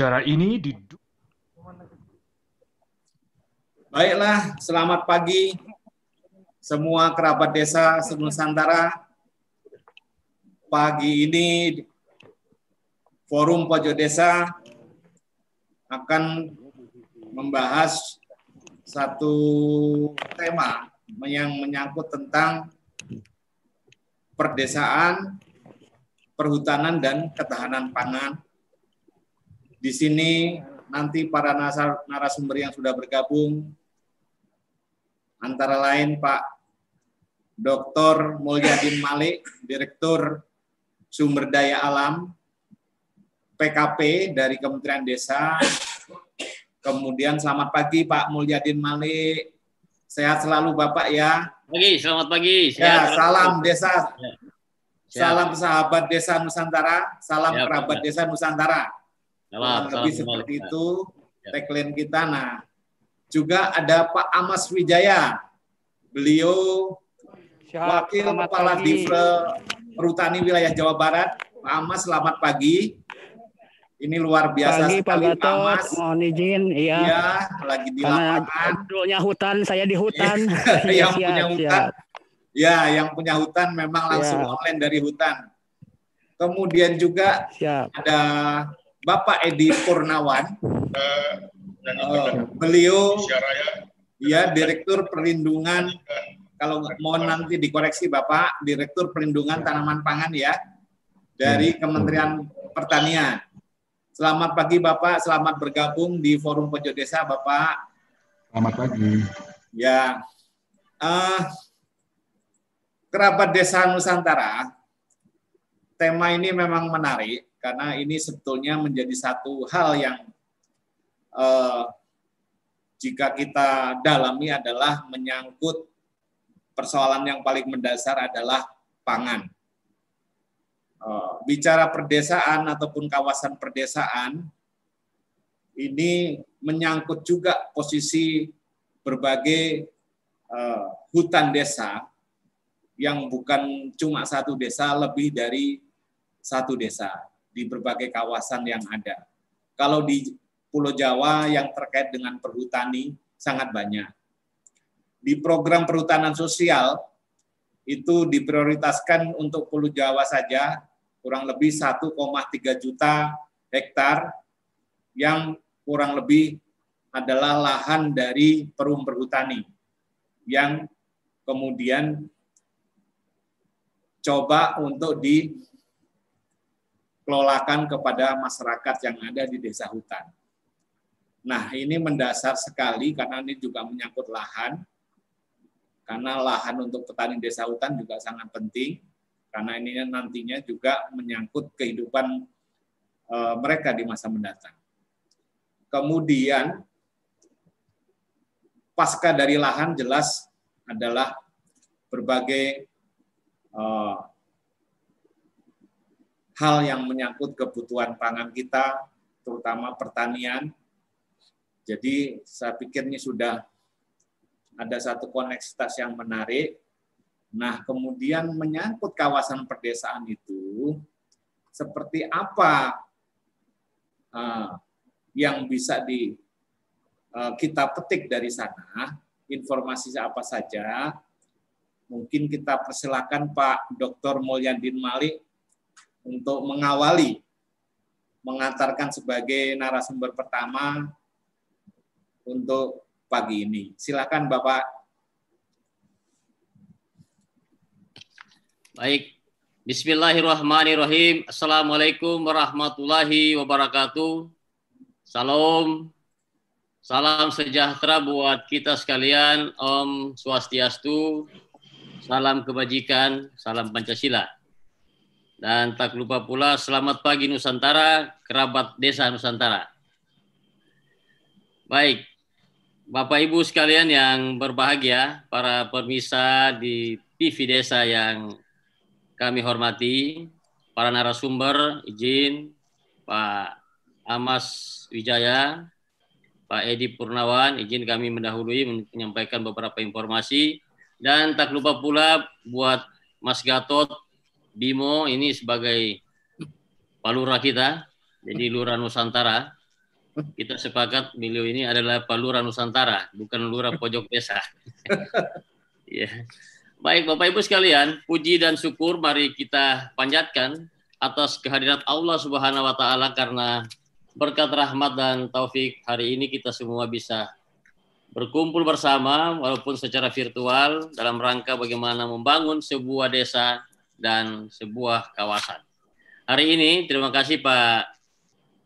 Cara ini di Baiklah, selamat pagi semua kerabat desa Nusantara. Pagi ini Forum Pojok Desa akan membahas satu tema yang menyangkut tentang perdesaan, perhutanan, dan ketahanan pangan. Di sini nanti para narasumber yang sudah bergabung antara lain Pak Dr. Mulyadin Malik, Direktur Sumber Daya Alam PKP dari Kementerian Desa. Kemudian selamat pagi Pak Mulyadin Malik. Sehat selalu Bapak ya. Pagi, selamat pagi. Ya, Sehat ya, salam desa. Ya. Salam sahabat desa Nusantara, salam ya, kerabat desa Nusantara. Salam, lebih seperti itu ya. tagline kita. Nah, juga ada Pak Amas Wijaya. Beliau Siap, Wakil Kepala Divre Perhutani Wilayah Jawa Barat. Pak Amas, selamat pagi. Ini luar biasa pagi, sekali Pak Gatot, Amas. Mohon izin, iya. Iya, lagi di Karena lapangan. Dulunya hutan, saya di hutan. yang siap, punya hutan. Siap. Ya, yang punya hutan memang langsung ya. online dari hutan. Kemudian juga siap. ada Bapak Edi Purnawan. Uh, Uh, beliau ya Direktur Perlindungan kalau mohon nanti dikoreksi Bapak Direktur Perlindungan Tanaman Pangan ya dari ya. Kementerian Pertanian. Selamat pagi Bapak, selamat bergabung di Forum Pojok Desa Bapak. Selamat pagi. Ya, uh, kerabat Desa Nusantara, tema ini memang menarik karena ini sebetulnya menjadi satu hal yang eh, jika kita dalami adalah menyangkut persoalan yang paling mendasar adalah pangan. Eh, bicara perdesaan ataupun kawasan perdesaan, ini menyangkut juga posisi berbagai eh, hutan desa yang bukan cuma satu desa, lebih dari satu desa di berbagai kawasan yang ada. Kalau di Pulau Jawa yang terkait dengan perhutani sangat banyak. Di program perhutanan sosial itu diprioritaskan untuk Pulau Jawa saja kurang lebih 1,3 juta hektar yang kurang lebih adalah lahan dari perum perhutani yang kemudian coba untuk dikelolakan kepada masyarakat yang ada di desa hutan. Nah, ini mendasar sekali karena ini juga menyangkut lahan. Karena lahan untuk petani desa hutan juga sangat penting karena ini nantinya juga menyangkut kehidupan e, mereka di masa mendatang. Kemudian pasca dari lahan jelas adalah berbagai e, hal yang menyangkut kebutuhan pangan kita, terutama pertanian, jadi saya pikir ini sudah ada satu koneksitas yang menarik. Nah, kemudian menyangkut kawasan perdesaan itu, seperti apa uh, yang bisa di uh, kita petik dari sana, informasi apa saja, mungkin kita persilakan Pak Dr. Mulyadin Malik untuk mengawali, mengantarkan sebagai narasumber pertama untuk pagi ini. Silakan Bapak. Baik. Bismillahirrahmanirrahim. Assalamualaikum warahmatullahi wabarakatuh. Salam. Salam sejahtera buat kita sekalian. Om Swastiastu. Salam kebajikan. Salam Pancasila. Dan tak lupa pula selamat pagi Nusantara, kerabat desa Nusantara. Baik, Bapak Ibu sekalian yang berbahagia, para pemirsa di TV Desa yang kami hormati, para narasumber, izin Pak Amas Wijaya, Pak Edi Purnawan, izin kami mendahului menyampaikan beberapa informasi dan tak lupa pula buat Mas Gatot Bimo ini sebagai palura kita, jadi Lurah Nusantara kita sepakat beliau ini adalah Pak Lurah Nusantara, bukan Lurah Pojok Desa. ya. Baik Bapak Ibu sekalian, puji dan syukur mari kita panjatkan atas kehadirat Allah Subhanahu wa taala karena berkat rahmat dan taufik hari ini kita semua bisa berkumpul bersama walaupun secara virtual dalam rangka bagaimana membangun sebuah desa dan sebuah kawasan. Hari ini terima kasih Pak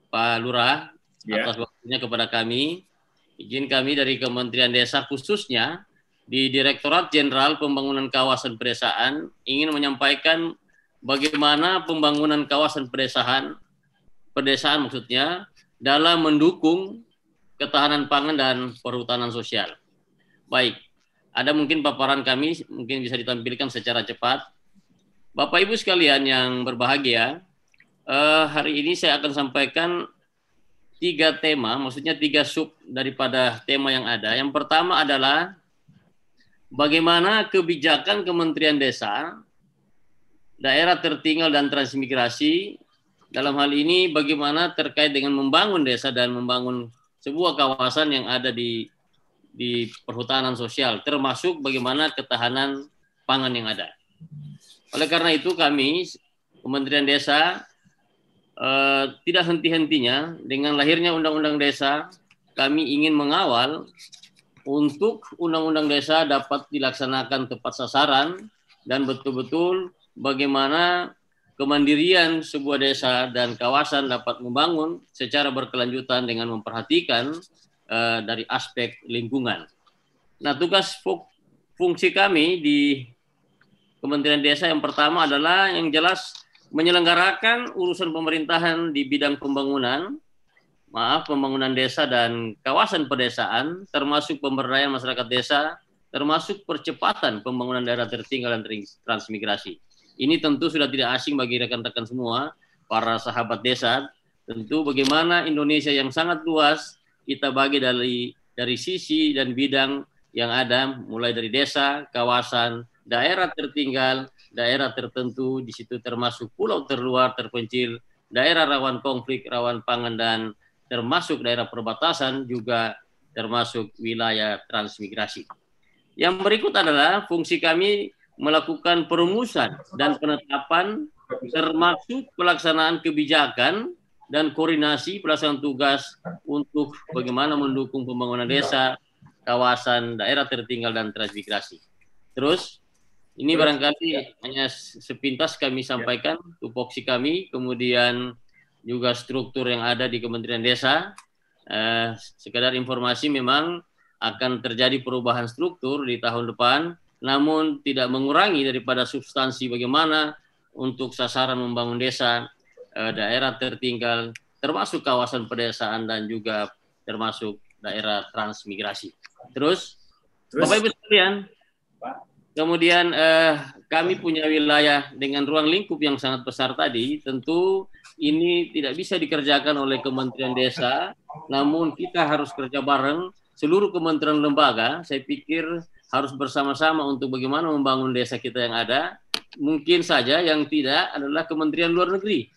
Pak Lurah ya. atas waktunya kepada kami. Izin kami dari Kementerian Desa khususnya di Direktorat Jenderal Pembangunan Kawasan Pedesaan ingin menyampaikan bagaimana pembangunan kawasan pedesaan pedesaan maksudnya dalam mendukung ketahanan pangan dan perhutanan sosial. Baik, ada mungkin paparan kami mungkin bisa ditampilkan secara cepat. Bapak Ibu sekalian yang berbahagia, eh, hari ini saya akan sampaikan tiga tema, maksudnya tiga sub daripada tema yang ada. Yang pertama adalah bagaimana kebijakan Kementerian Desa, daerah tertinggal dan transmigrasi dalam hal ini bagaimana terkait dengan membangun desa dan membangun sebuah kawasan yang ada di di perhutanan sosial, termasuk bagaimana ketahanan pangan yang ada. Oleh karena itu kami Kementerian Desa eh, tidak henti-hentinya dengan lahirnya Undang-Undang Desa, kami ingin mengawal untuk Undang-Undang Desa dapat dilaksanakan tepat sasaran dan betul-betul bagaimana kemandirian sebuah desa dan kawasan dapat membangun secara berkelanjutan dengan memperhatikan uh, dari aspek lingkungan. Nah, tugas fungsi kami di Kementerian Desa yang pertama adalah yang jelas menyelenggarakan urusan pemerintahan di bidang pembangunan, maaf, pembangunan desa dan kawasan pedesaan, termasuk pemberdayaan masyarakat desa, termasuk percepatan pembangunan daerah tertinggal dan transmigrasi. Ini tentu sudah tidak asing bagi rekan-rekan semua, para sahabat desa. Tentu bagaimana Indonesia yang sangat luas kita bagi dari dari sisi dan bidang yang ada, mulai dari desa, kawasan, daerah tertinggal, daerah tertentu, di situ termasuk pulau terluar, terpencil, daerah rawan konflik, rawan pangan, dan termasuk daerah perbatasan juga termasuk wilayah transmigrasi. Yang berikut adalah fungsi kami melakukan perumusan dan penetapan termasuk pelaksanaan kebijakan dan koordinasi pelaksanaan tugas untuk bagaimana mendukung pembangunan desa, kawasan, daerah tertinggal dan transmigrasi. Terus ini barangkali hanya sepintas kami sampaikan tupoksi kami, kemudian juga struktur yang ada di Kementerian Desa. Eh, sekedar informasi memang akan terjadi perubahan struktur di tahun depan namun tidak mengurangi daripada substansi bagaimana untuk sasaran membangun desa, eh, daerah tertinggal, termasuk kawasan pedesaan dan juga termasuk daerah transmigrasi. Terus, Terus? Bapak Ibu sekalian, kemudian eh, kami punya wilayah dengan ruang lingkup yang sangat besar tadi, tentu ini tidak bisa dikerjakan oleh Kementerian Desa, namun kita harus kerja bareng seluruh kementerian lembaga. Saya pikir harus bersama-sama untuk bagaimana membangun desa kita yang ada. Mungkin saja yang tidak adalah Kementerian Luar Negeri.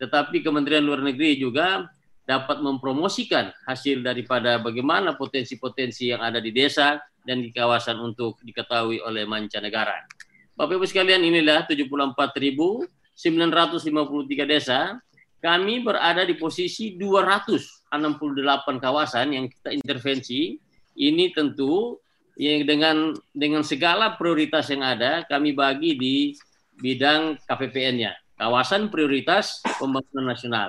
Tetapi Kementerian Luar Negeri juga dapat mempromosikan hasil daripada bagaimana potensi-potensi yang ada di desa dan di kawasan untuk diketahui oleh mancanegara. Bapak Ibu sekalian inilah 74.953 desa. Kami berada di posisi 268 kawasan yang kita intervensi. Ini tentu yang dengan dengan segala prioritas yang ada kami bagi di bidang KPPN-nya, kawasan prioritas pembangunan nasional.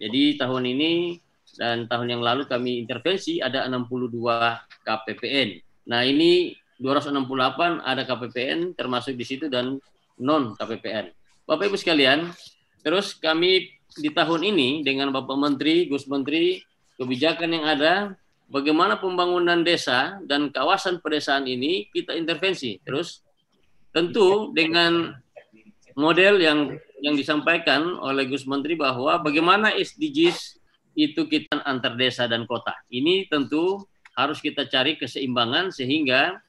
Jadi tahun ini dan tahun yang lalu kami intervensi ada 62 KPPN. Nah, ini 268 ada KPPN termasuk di situ dan non KPPN. Bapak Ibu sekalian, terus kami di tahun ini dengan Bapak Menteri, Gus Menteri, kebijakan yang ada bagaimana pembangunan desa dan kawasan pedesaan ini kita intervensi. Terus tentu dengan model yang yang disampaikan oleh Gus Menteri bahwa bagaimana SDGs itu kita antar desa dan kota. Ini tentu harus kita cari keseimbangan sehingga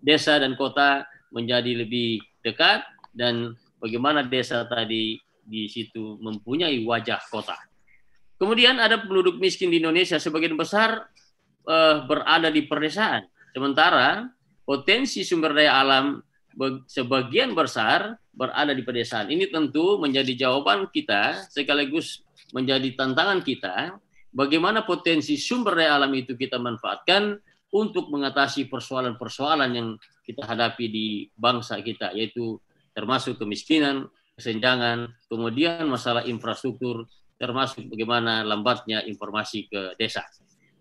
desa dan kota menjadi lebih dekat dan bagaimana desa tadi di situ mempunyai wajah kota. Kemudian ada penduduk miskin di Indonesia sebagian besar uh, berada di perdesaan. Sementara potensi sumber daya alam sebagian besar berada di pedesaan. Ini tentu menjadi jawaban kita sekaligus menjadi tantangan kita bagaimana potensi sumber daya alam itu kita manfaatkan untuk mengatasi persoalan-persoalan yang kita hadapi di bangsa kita yaitu termasuk kemiskinan, kesenjangan, kemudian masalah infrastruktur, termasuk bagaimana lambatnya informasi ke desa.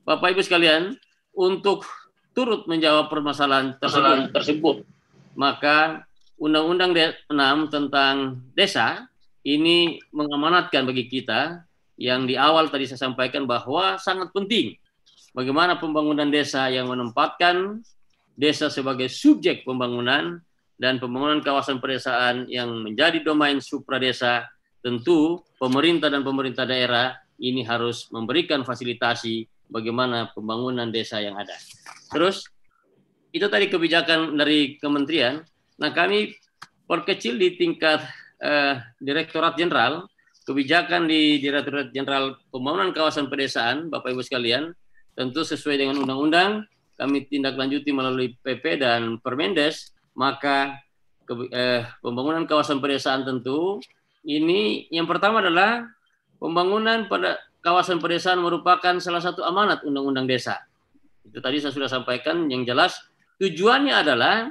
Bapak Ibu sekalian, untuk turut menjawab permasalahan tersebut, tersebut maka Undang-Undang 6 tentang desa ini mengamanatkan bagi kita yang di awal tadi saya sampaikan bahwa sangat penting bagaimana pembangunan desa yang menempatkan desa sebagai subjek pembangunan dan pembangunan kawasan pedesaan yang menjadi domain supradesa tentu pemerintah dan pemerintah daerah ini harus memberikan fasilitasi bagaimana pembangunan desa yang ada. Terus itu tadi kebijakan dari kementerian. Nah kami perkecil di tingkat eh, Direktorat Jenderal kebijakan di Direktorat Jenderal Pembangunan Kawasan Pedesaan, Bapak Ibu sekalian, tentu sesuai dengan undang-undang kami tindak lanjuti melalui PP dan Permendes, maka ke, eh, pembangunan kawasan pedesaan tentu ini yang pertama adalah pembangunan pada kawasan pedesaan merupakan salah satu amanat undang-undang desa. Itu tadi saya sudah sampaikan yang jelas tujuannya adalah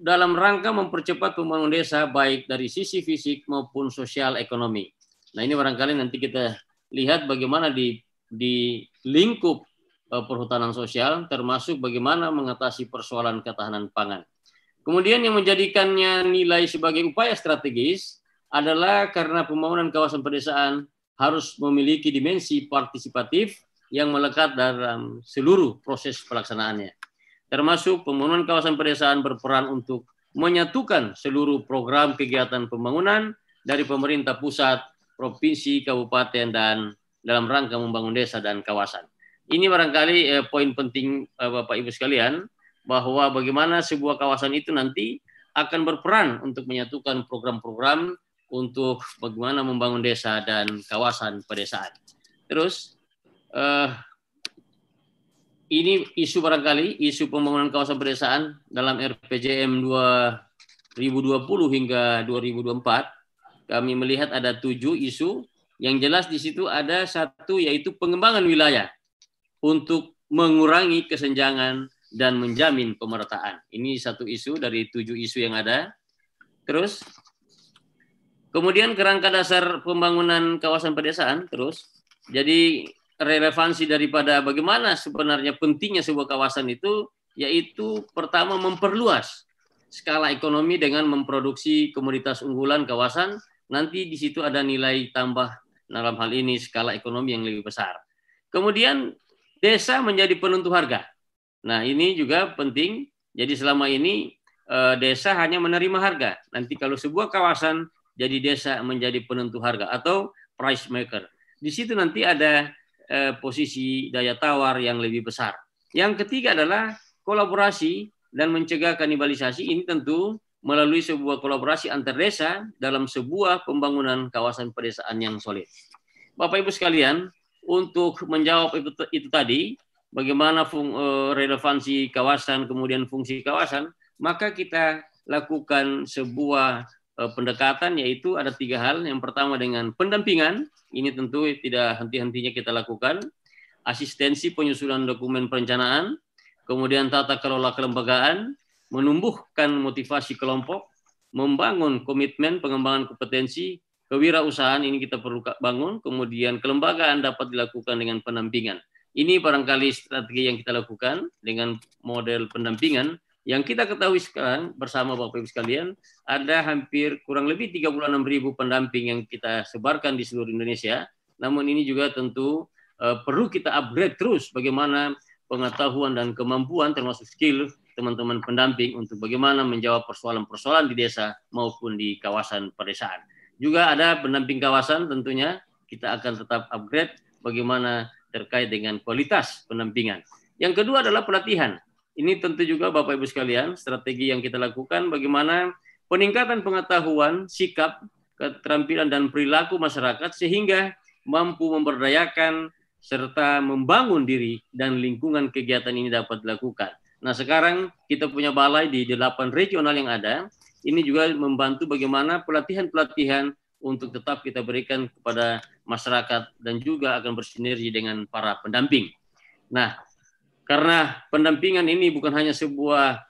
dalam rangka mempercepat pembangunan desa baik dari sisi fisik maupun sosial ekonomi. Nah ini barangkali nanti kita lihat bagaimana di di lingkup Eh, perhutanan sosial, termasuk bagaimana mengatasi persoalan ketahanan pangan. Kemudian yang menjadikannya nilai sebagai upaya strategis adalah karena pembangunan kawasan pedesaan harus memiliki dimensi partisipatif yang melekat dalam seluruh proses pelaksanaannya. Termasuk pembangunan kawasan pedesaan berperan untuk menyatukan seluruh program kegiatan pembangunan dari pemerintah pusat, provinsi, kabupaten, dan dalam rangka membangun desa dan kawasan ini barangkali eh, poin penting eh, Bapak Ibu sekalian bahwa bagaimana sebuah kawasan itu nanti akan berperan untuk menyatukan program-program untuk bagaimana membangun desa dan kawasan pedesaan. Terus eh, ini isu barangkali isu pembangunan kawasan pedesaan dalam RPJM 2020 hingga 2024 kami melihat ada tujuh isu yang jelas di situ ada satu yaitu pengembangan wilayah untuk mengurangi kesenjangan dan menjamin pemerataan. Ini satu isu dari tujuh isu yang ada. Terus, kemudian kerangka dasar pembangunan kawasan pedesaan. Terus, jadi relevansi daripada bagaimana sebenarnya pentingnya sebuah kawasan itu, yaitu pertama memperluas skala ekonomi dengan memproduksi komoditas unggulan kawasan. Nanti di situ ada nilai tambah dalam hal ini skala ekonomi yang lebih besar. Kemudian desa menjadi penentu harga. Nah, ini juga penting. Jadi selama ini eh, desa hanya menerima harga. Nanti kalau sebuah kawasan jadi desa menjadi penentu harga atau price maker. Di situ nanti ada eh, posisi daya tawar yang lebih besar. Yang ketiga adalah kolaborasi dan mencegah kanibalisasi. Ini tentu melalui sebuah kolaborasi antar desa dalam sebuah pembangunan kawasan pedesaan yang solid. Bapak Ibu sekalian, untuk menjawab itu, itu tadi, bagaimana fung, uh, relevansi kawasan, kemudian fungsi kawasan, maka kita lakukan sebuah uh, pendekatan yaitu ada tiga hal. Yang pertama dengan pendampingan, ini tentu tidak henti-hentinya kita lakukan. Asistensi penyusunan dokumen perencanaan, kemudian tata kelola kelembagaan, menumbuhkan motivasi kelompok, membangun komitmen pengembangan kompetensi, Kewirausahaan ini kita perlu bangun, kemudian kelembagaan dapat dilakukan dengan pendampingan. Ini barangkali strategi yang kita lakukan dengan model pendampingan yang kita ketahui sekarang bersama Bapak Ibu sekalian, ada hampir kurang lebih 36 ribu pendamping yang kita sebarkan di seluruh Indonesia. Namun ini juga tentu uh, perlu kita upgrade terus bagaimana pengetahuan dan kemampuan termasuk skill teman-teman pendamping untuk bagaimana menjawab persoalan-persoalan di desa maupun di kawasan pedesaan. Juga ada pendamping kawasan tentunya kita akan tetap upgrade bagaimana terkait dengan kualitas pendampingan. Yang kedua adalah pelatihan. Ini tentu juga Bapak Ibu sekalian, strategi yang kita lakukan bagaimana peningkatan pengetahuan, sikap, keterampilan dan perilaku masyarakat sehingga mampu memberdayakan serta membangun diri dan lingkungan kegiatan ini dapat dilakukan. Nah sekarang kita punya balai di delapan regional yang ada, ini juga membantu bagaimana pelatihan-pelatihan untuk tetap kita berikan kepada masyarakat dan juga akan bersinergi dengan para pendamping. Nah, karena pendampingan ini bukan hanya sebuah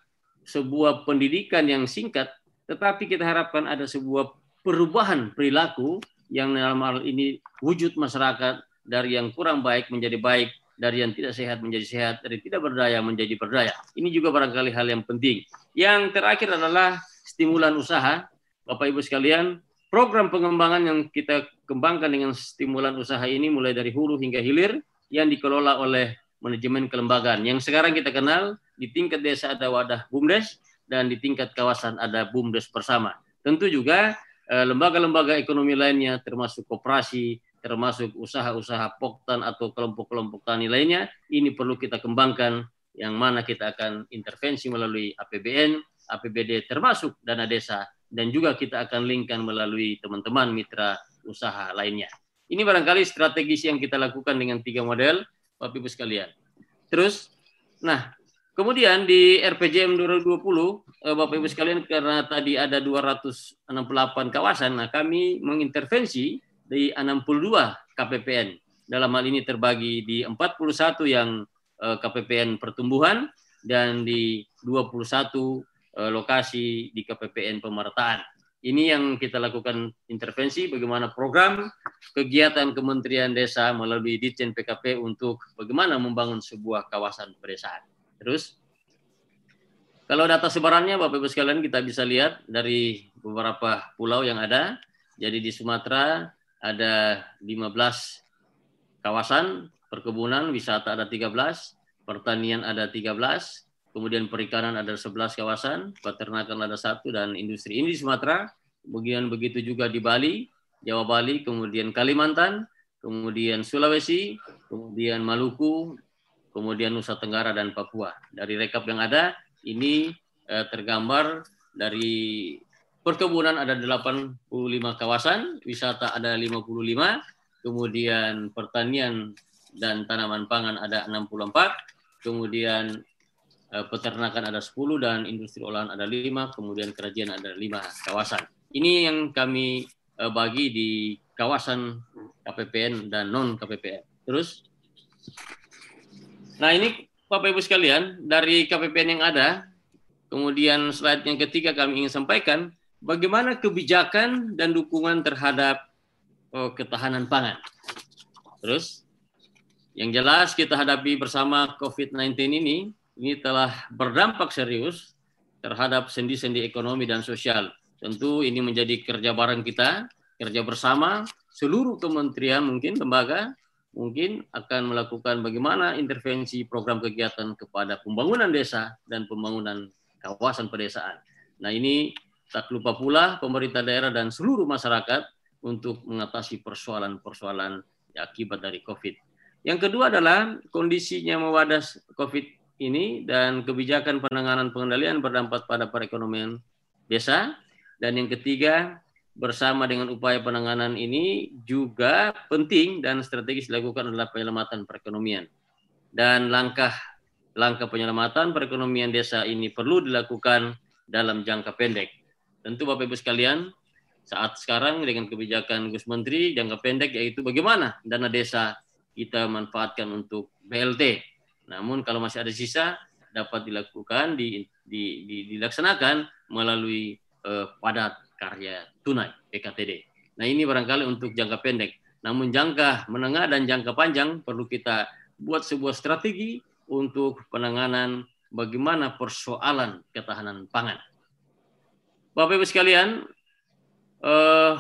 sebuah pendidikan yang singkat, tetapi kita harapkan ada sebuah perubahan perilaku yang dalam hal ini wujud masyarakat dari yang kurang baik menjadi baik, dari yang tidak sehat menjadi sehat, dari tidak berdaya menjadi berdaya. Ini juga barangkali hal yang penting. Yang terakhir adalah stimulan usaha. Bapak Ibu sekalian, program pengembangan yang kita kembangkan dengan stimulan usaha ini mulai dari hulu hingga hilir yang dikelola oleh manajemen kelembagaan. Yang sekarang kita kenal di tingkat desa ada wadah BUMDes dan di tingkat kawasan ada BUMDes bersama. Tentu juga eh, lembaga-lembaga ekonomi lainnya termasuk koperasi, termasuk usaha-usaha poktan atau kelompok-kelompok tani lainnya, ini perlu kita kembangkan yang mana kita akan intervensi melalui APBN, APBD termasuk dana desa dan juga kita akan linkkan melalui teman-teman mitra usaha lainnya. Ini barangkali strategis yang kita lakukan dengan tiga model, Bapak Ibu sekalian. Terus, nah, kemudian di RPJM 2020, eh, Bapak Ibu sekalian, karena tadi ada 268 kawasan, nah kami mengintervensi di 62 KPPN. Dalam hal ini terbagi di 41 yang eh, KPPN pertumbuhan dan di 21 eh, lokasi di KPPN pemerataan. Ini yang kita lakukan intervensi bagaimana program kegiatan Kementerian Desa melalui Ditjen PKP untuk bagaimana membangun sebuah kawasan pedesaan. Terus kalau data sebarannya Bapak Ibu sekalian kita bisa lihat dari beberapa pulau yang ada. Jadi di Sumatera ada 15 kawasan, perkebunan, wisata ada 13, pertanian ada 13, kemudian perikanan ada 11 kawasan, peternakan ada satu, dan industri ini di Sumatera, kemudian begitu juga di Bali, Jawa Bali, kemudian Kalimantan, kemudian Sulawesi, kemudian Maluku, kemudian Nusa Tenggara dan Papua. Dari rekap yang ada, ini eh, tergambar dari Perkebunan ada 85 kawasan, wisata ada 55, kemudian pertanian dan tanaman pangan ada 64, kemudian eh, peternakan ada 10 dan industri olahan ada 5, kemudian kerajinan ada 5 kawasan. Ini yang kami eh, bagi di kawasan KPPN dan non KPPN. Terus Nah, ini Bapak Ibu sekalian, dari KPPN yang ada, kemudian slide yang ketiga kami ingin sampaikan, bagaimana kebijakan dan dukungan terhadap oh, ketahanan pangan. Terus, yang jelas kita hadapi bersama COVID-19 ini, ini telah berdampak serius terhadap sendi-sendi ekonomi dan sosial. Tentu ini menjadi kerja bareng kita, kerja bersama, seluruh kementerian mungkin, lembaga, mungkin akan melakukan bagaimana intervensi program kegiatan kepada pembangunan desa dan pembangunan kawasan pedesaan. Nah ini Tak lupa pula pemerintah daerah dan seluruh masyarakat untuk mengatasi persoalan-persoalan akibat dari COVID. Yang kedua adalah kondisinya mewadas COVID ini dan kebijakan penanganan pengendalian berdampak pada perekonomian desa. Dan yang ketiga, bersama dengan upaya penanganan ini juga penting dan strategis dilakukan adalah penyelamatan perekonomian. Dan langkah langkah penyelamatan perekonomian desa ini perlu dilakukan dalam jangka pendek Tentu Bapak Ibu sekalian, saat sekarang dengan kebijakan Gus Menteri jangka pendek yaitu bagaimana dana desa kita manfaatkan untuk BLT. Namun kalau masih ada sisa dapat dilakukan di, di, di dilaksanakan melalui eh, padat karya tunai PKTD. Nah ini barangkali untuk jangka pendek. Namun jangka menengah dan jangka panjang perlu kita buat sebuah strategi untuk penanganan bagaimana persoalan ketahanan pangan. Bapak Ibu sekalian, uh,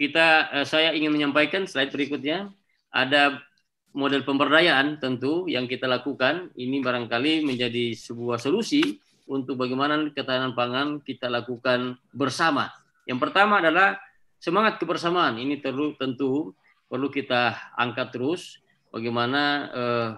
kita uh, saya ingin menyampaikan slide berikutnya ada model pemberdayaan tentu yang kita lakukan ini barangkali menjadi sebuah solusi untuk bagaimana ketahanan pangan kita lakukan bersama. Yang pertama adalah semangat kebersamaan. Ini perlu tentu perlu kita angkat terus bagaimana eh,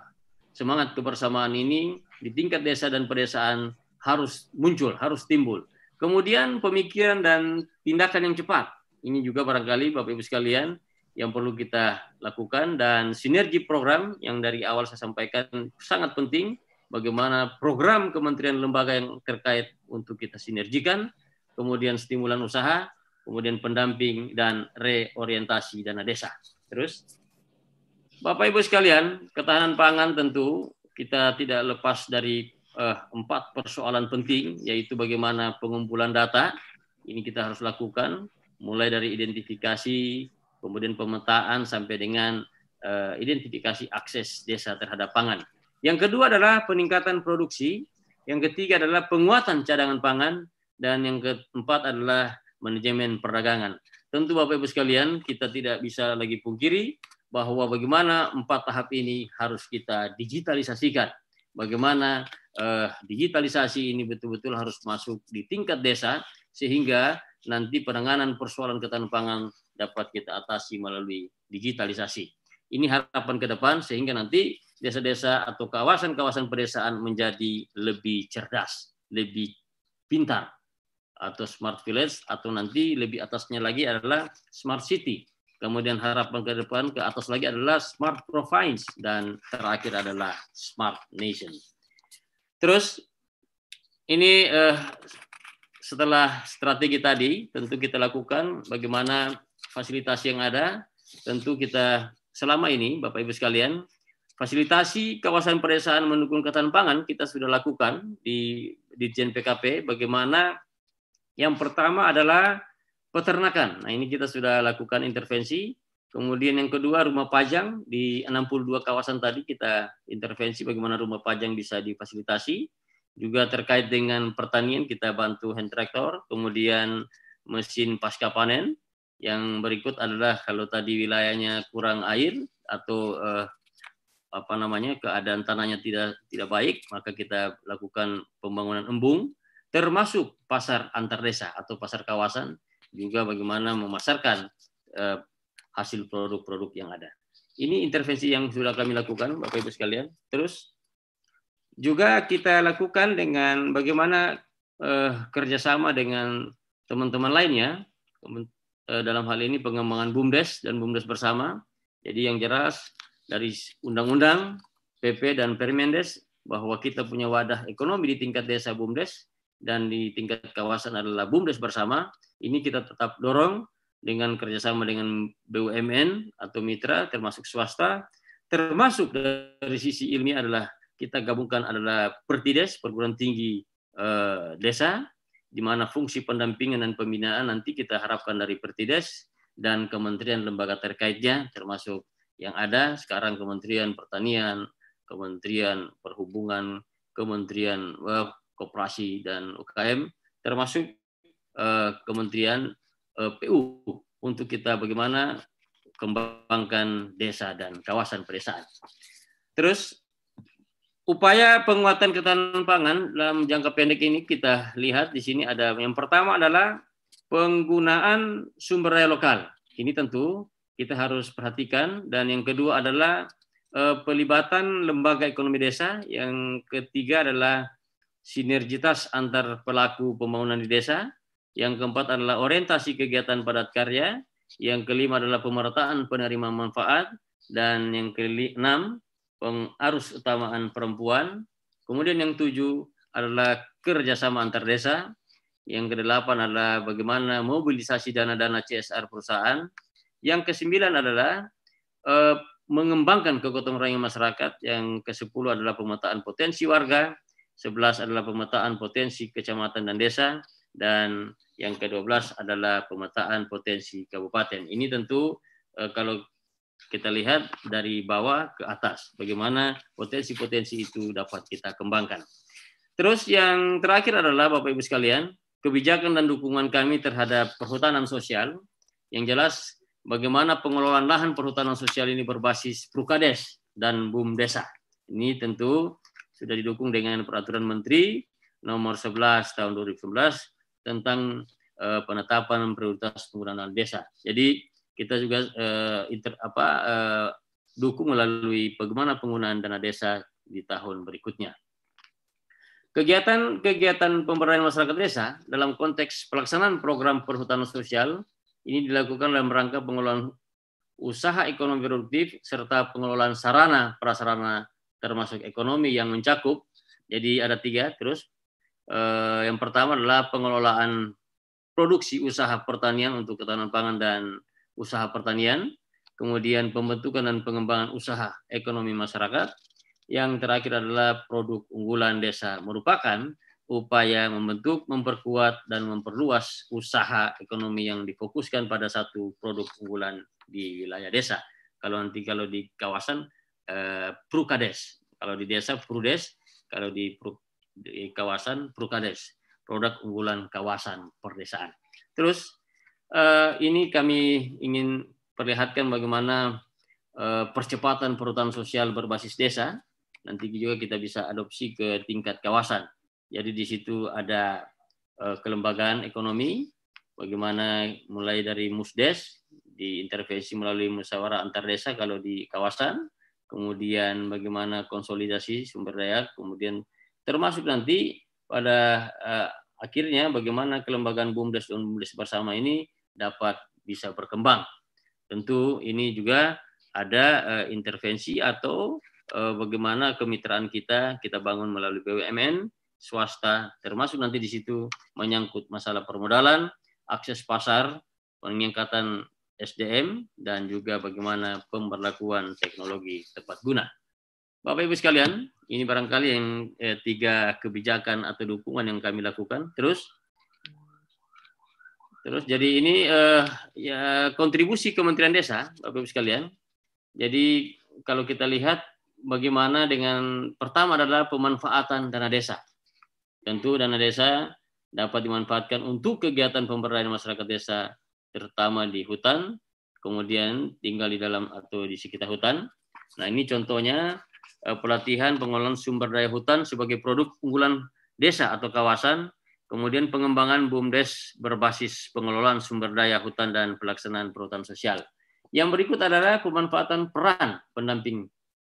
semangat kebersamaan ini di tingkat desa dan pedesaan harus muncul, harus timbul. Kemudian pemikiran dan tindakan yang cepat. Ini juga barangkali Bapak Ibu sekalian, yang perlu kita lakukan dan sinergi program yang dari awal saya sampaikan sangat penting bagaimana program kementerian lembaga yang terkait untuk kita sinergikan, kemudian stimulan usaha, kemudian pendamping dan reorientasi dana desa. Terus Bapak Ibu sekalian, ketahanan pangan tentu kita tidak lepas dari uh, empat persoalan penting yaitu bagaimana pengumpulan data ini kita harus lakukan mulai dari identifikasi kemudian pemetaan sampai dengan uh, identifikasi akses desa terhadap pangan. Yang kedua adalah peningkatan produksi, yang ketiga adalah penguatan cadangan pangan, dan yang keempat adalah manajemen perdagangan. Tentu Bapak Ibu sekalian, kita tidak bisa lagi pungkiri bahwa bagaimana empat tahap ini harus kita digitalisasikan. Bagaimana uh, digitalisasi ini betul-betul harus masuk di tingkat desa sehingga nanti penanganan persoalan ketahanan pangan dapat kita atasi melalui digitalisasi. Ini harapan ke depan sehingga nanti desa-desa atau kawasan-kawasan pedesaan menjadi lebih cerdas, lebih pintar atau smart village atau nanti lebih atasnya lagi adalah smart city. Kemudian harapan ke depan ke atas lagi adalah smart province dan terakhir adalah smart nation. Terus ini eh, setelah strategi tadi tentu kita lakukan bagaimana fasilitasi yang ada, tentu kita selama ini, Bapak Ibu sekalian, fasilitasi kawasan pedesaan mendukung ketahanan pangan kita sudah lakukan di di PKP. Bagaimana yang pertama adalah peternakan. Nah ini kita sudah lakukan intervensi. Kemudian yang kedua rumah pajang di 62 kawasan tadi kita intervensi bagaimana rumah pajang bisa difasilitasi. Juga terkait dengan pertanian kita bantu hand tractor, kemudian mesin pasca panen, yang berikut adalah kalau tadi wilayahnya kurang air atau eh, apa namanya keadaan tanahnya tidak tidak baik, maka kita lakukan pembangunan embung termasuk pasar antar desa atau pasar kawasan juga bagaimana memasarkan eh, hasil produk-produk yang ada. Ini intervensi yang sudah kami lakukan Bapak Ibu sekalian. Terus juga kita lakukan dengan bagaimana eh, kerjasama dengan teman-teman lainnya, Eh, dalam hal ini pengembangan BUMDes dan BUMDes bersama. Jadi yang jelas dari undang-undang, PP dan Permendes bahwa kita punya wadah ekonomi di tingkat desa BUMDes dan di tingkat kawasan adalah BUMDes bersama. Ini kita tetap dorong dengan kerjasama dengan BUMN atau mitra termasuk swasta, termasuk dari sisi ilmiah adalah kita gabungkan adalah Pertides, perguruan tinggi eh, desa, di mana fungsi pendampingan dan pembinaan nanti kita harapkan dari Pertides dan kementerian lembaga terkaitnya termasuk yang ada sekarang Kementerian Pertanian, Kementerian Perhubungan, Kementerian uh, Koperasi dan UKM termasuk uh, Kementerian eh, PU untuk kita bagaimana kembangkan desa dan kawasan pedesaan. Terus Upaya penguatan ketahanan pangan dalam jangka pendek ini kita lihat di sini ada yang pertama adalah penggunaan sumber daya lokal. Ini tentu kita harus perhatikan dan yang kedua adalah eh, pelibatan lembaga ekonomi desa, yang ketiga adalah sinergitas antar pelaku pembangunan di desa, yang keempat adalah orientasi kegiatan padat karya, yang kelima adalah pemerataan penerima manfaat dan yang keenam pengarus utamaan perempuan. Kemudian yang tujuh adalah kerjasama antar desa. Yang kedelapan adalah bagaimana mobilisasi dana-dana CSR perusahaan. Yang kesembilan adalah eh, mengembangkan kegotong royongan masyarakat. Yang kesepuluh adalah pemetaan potensi warga. Sebelas adalah pemetaan potensi kecamatan dan desa. Dan yang ke-12 adalah pemetaan potensi kabupaten. Ini tentu eh, kalau kita lihat dari bawah ke atas bagaimana potensi-potensi itu dapat kita kembangkan. Terus yang terakhir adalah Bapak Ibu sekalian, kebijakan dan dukungan kami terhadap perhutanan sosial yang jelas bagaimana pengelolaan lahan perhutanan sosial ini berbasis Prukades dan BUM Desa. Ini tentu sudah didukung dengan peraturan Menteri nomor 11 tahun 2011 tentang uh, penetapan prioritas penggunaan desa. Jadi kita juga uh, inter, apa, uh, dukung melalui bagaimana penggunaan dana desa di tahun berikutnya. Kegiatan-kegiatan pemberdayaan masyarakat desa dalam konteks pelaksanaan program perhutanan sosial ini dilakukan dalam rangka pengelolaan usaha ekonomi produktif serta pengelolaan sarana prasarana termasuk ekonomi yang mencakup. Jadi ada tiga terus. Eh, yang pertama adalah pengelolaan produksi usaha pertanian untuk ketahanan pangan dan usaha pertanian. Kemudian pembentukan dan pengembangan usaha ekonomi masyarakat. Yang terakhir adalah produk unggulan desa merupakan upaya membentuk, memperkuat, dan memperluas usaha ekonomi yang difokuskan pada satu produk unggulan di wilayah desa. Kalau nanti kalau di kawasan eh, Prukades, kalau di desa Prudes, kalau di, di kawasan Prukades, produk unggulan kawasan perdesaan. Terus eh, ini kami ingin perlihatkan bagaimana eh, percepatan perhutanan sosial berbasis desa. Nanti juga kita bisa adopsi ke tingkat kawasan jadi di situ ada uh, kelembagaan ekonomi, bagaimana mulai dari musdes diintervensi melalui musyawarah antar desa kalau di kawasan, kemudian bagaimana konsolidasi sumber daya, kemudian termasuk nanti pada uh, akhirnya bagaimana kelembagaan BUMDes dan BUMDes bersama ini dapat bisa berkembang. Tentu ini juga ada uh, intervensi atau uh, bagaimana kemitraan kita kita bangun melalui BUMN swasta, termasuk nanti di situ menyangkut masalah permodalan, akses pasar, peningkatan SDM, dan juga bagaimana pemberlakuan teknologi tepat guna. Bapak Ibu sekalian, ini barangkali yang eh, tiga kebijakan atau dukungan yang kami lakukan. Terus, terus jadi ini eh, ya kontribusi Kementerian Desa, Bapak Ibu sekalian. Jadi kalau kita lihat bagaimana dengan pertama adalah pemanfaatan dana desa. Tentu dana desa dapat dimanfaatkan untuk kegiatan pemberdayaan masyarakat desa, terutama di hutan, kemudian tinggal di dalam atau di sekitar hutan. Nah ini contohnya pelatihan pengelolaan sumber daya hutan sebagai produk unggulan desa atau kawasan, kemudian pengembangan BUMDes berbasis pengelolaan sumber daya hutan dan pelaksanaan perhutanan sosial. Yang berikut adalah pemanfaatan peran pendamping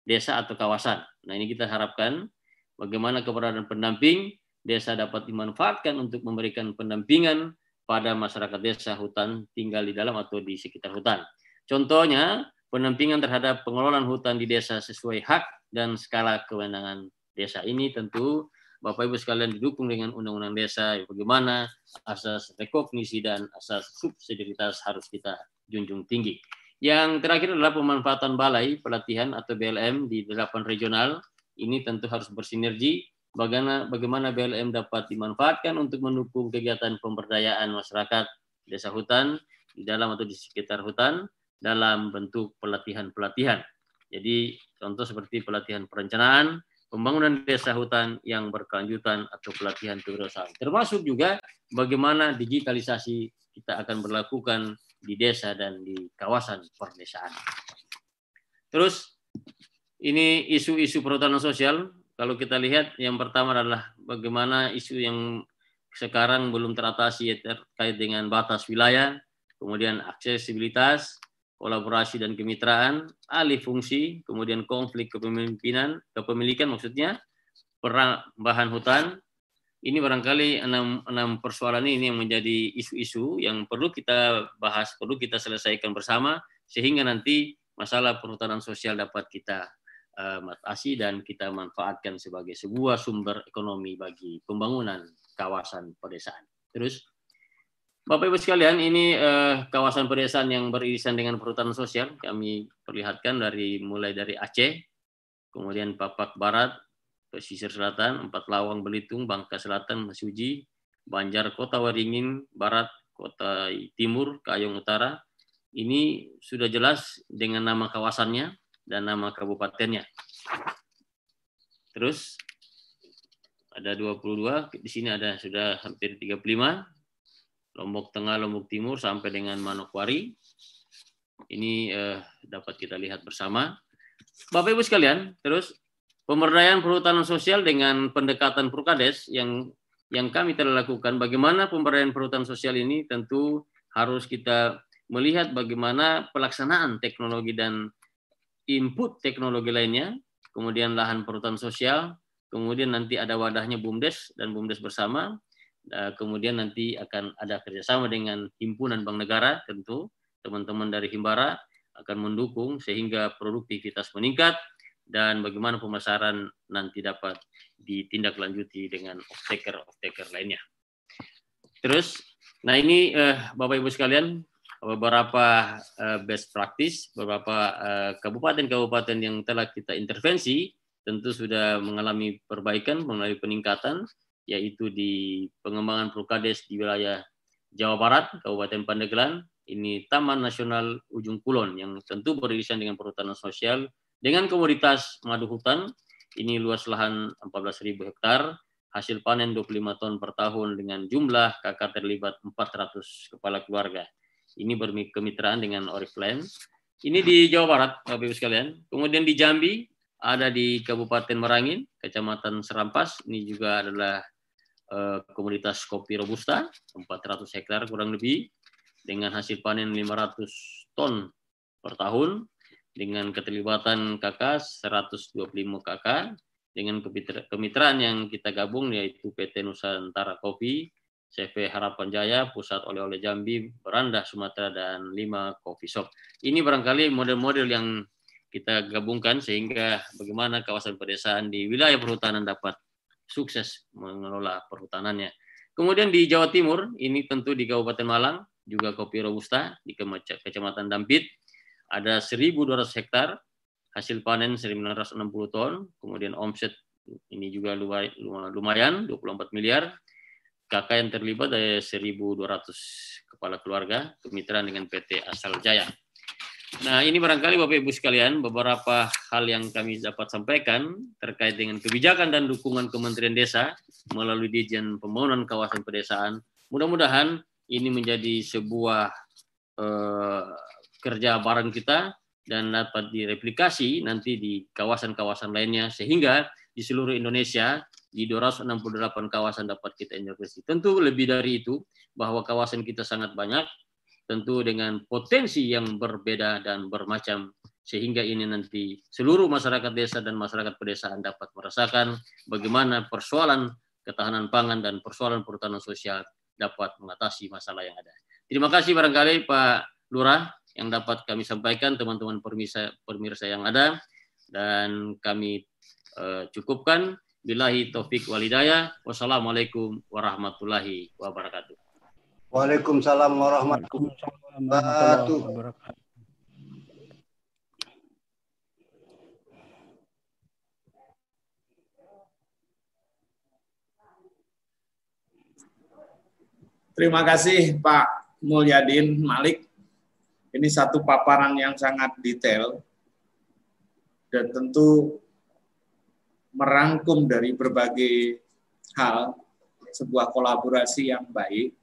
desa atau kawasan. Nah ini kita harapkan bagaimana keberadaan pendamping desa dapat dimanfaatkan untuk memberikan pendampingan pada masyarakat desa hutan tinggal di dalam atau di sekitar hutan. Contohnya, pendampingan terhadap pengelolaan hutan di desa sesuai hak dan skala kewenangan desa ini tentu Bapak Ibu sekalian didukung dengan undang-undang desa bagaimana asas rekognisi dan asas subsidiaritas harus kita junjung tinggi. Yang terakhir adalah pemanfaatan balai pelatihan atau BLM di delapan regional. Ini tentu harus bersinergi bagaimana bagaimana BLM dapat dimanfaatkan untuk mendukung kegiatan pemberdayaan masyarakat desa hutan di dalam atau di sekitar hutan dalam bentuk pelatihan-pelatihan. Jadi contoh seperti pelatihan perencanaan, pembangunan desa hutan yang berkelanjutan atau pelatihan kewirausahaan. Termasuk juga bagaimana digitalisasi kita akan berlakukan di desa dan di kawasan perdesaan. Terus ini isu-isu perhutanan sosial kalau kita lihat yang pertama adalah bagaimana isu yang sekarang belum teratasi terkait dengan batas wilayah, kemudian aksesibilitas, kolaborasi dan kemitraan, alih fungsi, kemudian konflik kepemimpinan, kepemilikan maksudnya, perang bahan hutan. Ini barangkali enam, enam persoalan ini yang menjadi isu-isu yang perlu kita bahas, perlu kita selesaikan bersama, sehingga nanti masalah perhutanan sosial dapat kita matasi dan kita manfaatkan sebagai sebuah sumber ekonomi bagi pembangunan kawasan pedesaan. Terus, Bapak Ibu sekalian, ini uh, kawasan pedesaan yang beririsan dengan perhutanan sosial kami perlihatkan dari mulai dari Aceh, kemudian Papak Barat, pesisir selatan, Empat Lawang, Belitung, Bangka Selatan, Masuji, Banjar, Kota Waringin, Barat, Kota Timur, Kayong Utara. Ini sudah jelas dengan nama kawasannya, dan nama kabupatennya. Terus ada 22, di sini ada sudah hampir 35. Lombok Tengah, Lombok Timur sampai dengan Manokwari. Ini eh, dapat kita lihat bersama. Bapak Ibu sekalian, terus pemberdayaan perhutanan sosial dengan pendekatan Prukades yang yang kami telah lakukan. Bagaimana pemberdayaan perhutanan sosial ini tentu harus kita melihat bagaimana pelaksanaan teknologi dan input teknologi lainnya, kemudian lahan perhutanan sosial, kemudian nanti ada wadahnya BUMDes dan BUMDes bersama, kemudian nanti akan ada kerjasama dengan himpunan bank negara tentu, teman-teman dari Himbara, akan mendukung sehingga produktivitas meningkat dan bagaimana pemasaran nanti dapat ditindaklanjuti dengan off-taker-off-taker lainnya. Terus, nah ini eh, Bapak Ibu sekalian, beberapa eh, best practice, beberapa eh, kabupaten-kabupaten yang telah kita intervensi tentu sudah mengalami perbaikan, mengalami peningkatan, yaitu di pengembangan Prukades di wilayah Jawa Barat, Kabupaten Pandeglang, ini Taman Nasional Ujung Kulon yang tentu beririsan dengan perhutanan sosial dengan komoditas madu hutan. Ini luas lahan 14.000 hektar, hasil panen 25 ton per tahun dengan jumlah kakak terlibat 400 kepala keluarga. Ini berkemitraan dengan Oriflame. Ini di Jawa Barat, Bapak Ibu sekalian. Kemudian di Jambi, ada di Kabupaten Merangin, Kecamatan Serampas. Ini juga adalah komunitas kopi robusta, 400 hektar kurang lebih, dengan hasil panen 500 ton per tahun, dengan keterlibatan kakak 125 kakak, dengan kemitraan yang kita gabung yaitu PT Nusantara Kopi, CV Harapan Jaya, Pusat Oleh-Oleh Jambi, Beranda Sumatera, dan lima coffee shop. Ini barangkali model-model yang kita gabungkan sehingga bagaimana kawasan pedesaan di wilayah perhutanan dapat sukses mengelola perhutanannya. Kemudian di Jawa Timur, ini tentu di Kabupaten Malang, juga kopi robusta di Kecamatan Dampit, ada 1.200 hektar, hasil panen 1.960 ton, kemudian omset ini juga lumayan, 24 miliar, kakak yang terlibat ada 1.200 kepala keluarga, kemitraan dengan PT Asal Jaya. Nah, ini barangkali Bapak Ibu sekalian beberapa hal yang kami dapat sampaikan terkait dengan kebijakan dan dukungan Kementerian Desa melalui Dijen Pembangunan Kawasan Pedesaan. Mudah-mudahan ini menjadi sebuah eh, kerja bareng kita dan dapat direplikasi nanti di kawasan-kawasan lainnya sehingga di seluruh Indonesia di 268 kawasan dapat kita intervensi. Tentu lebih dari itu bahwa kawasan kita sangat banyak tentu dengan potensi yang berbeda dan bermacam sehingga ini nanti seluruh masyarakat desa dan masyarakat pedesaan dapat merasakan bagaimana persoalan ketahanan pangan dan persoalan perhutanan sosial dapat mengatasi masalah yang ada. Terima kasih barangkali Pak Lurah yang dapat kami sampaikan teman-teman pemirsa, pemirsa yang ada dan kami uh, cukupkan. Bilahi taufik walidayah. Wassalamualaikum warahmatullahi wabarakatuh. Waalaikumsalam warahmatullahi wabarakatuh. Terima kasih Pak Mulyadin Malik. Ini satu paparan yang sangat detail dan tentu merangkum dari berbagai hal sebuah kolaborasi yang baik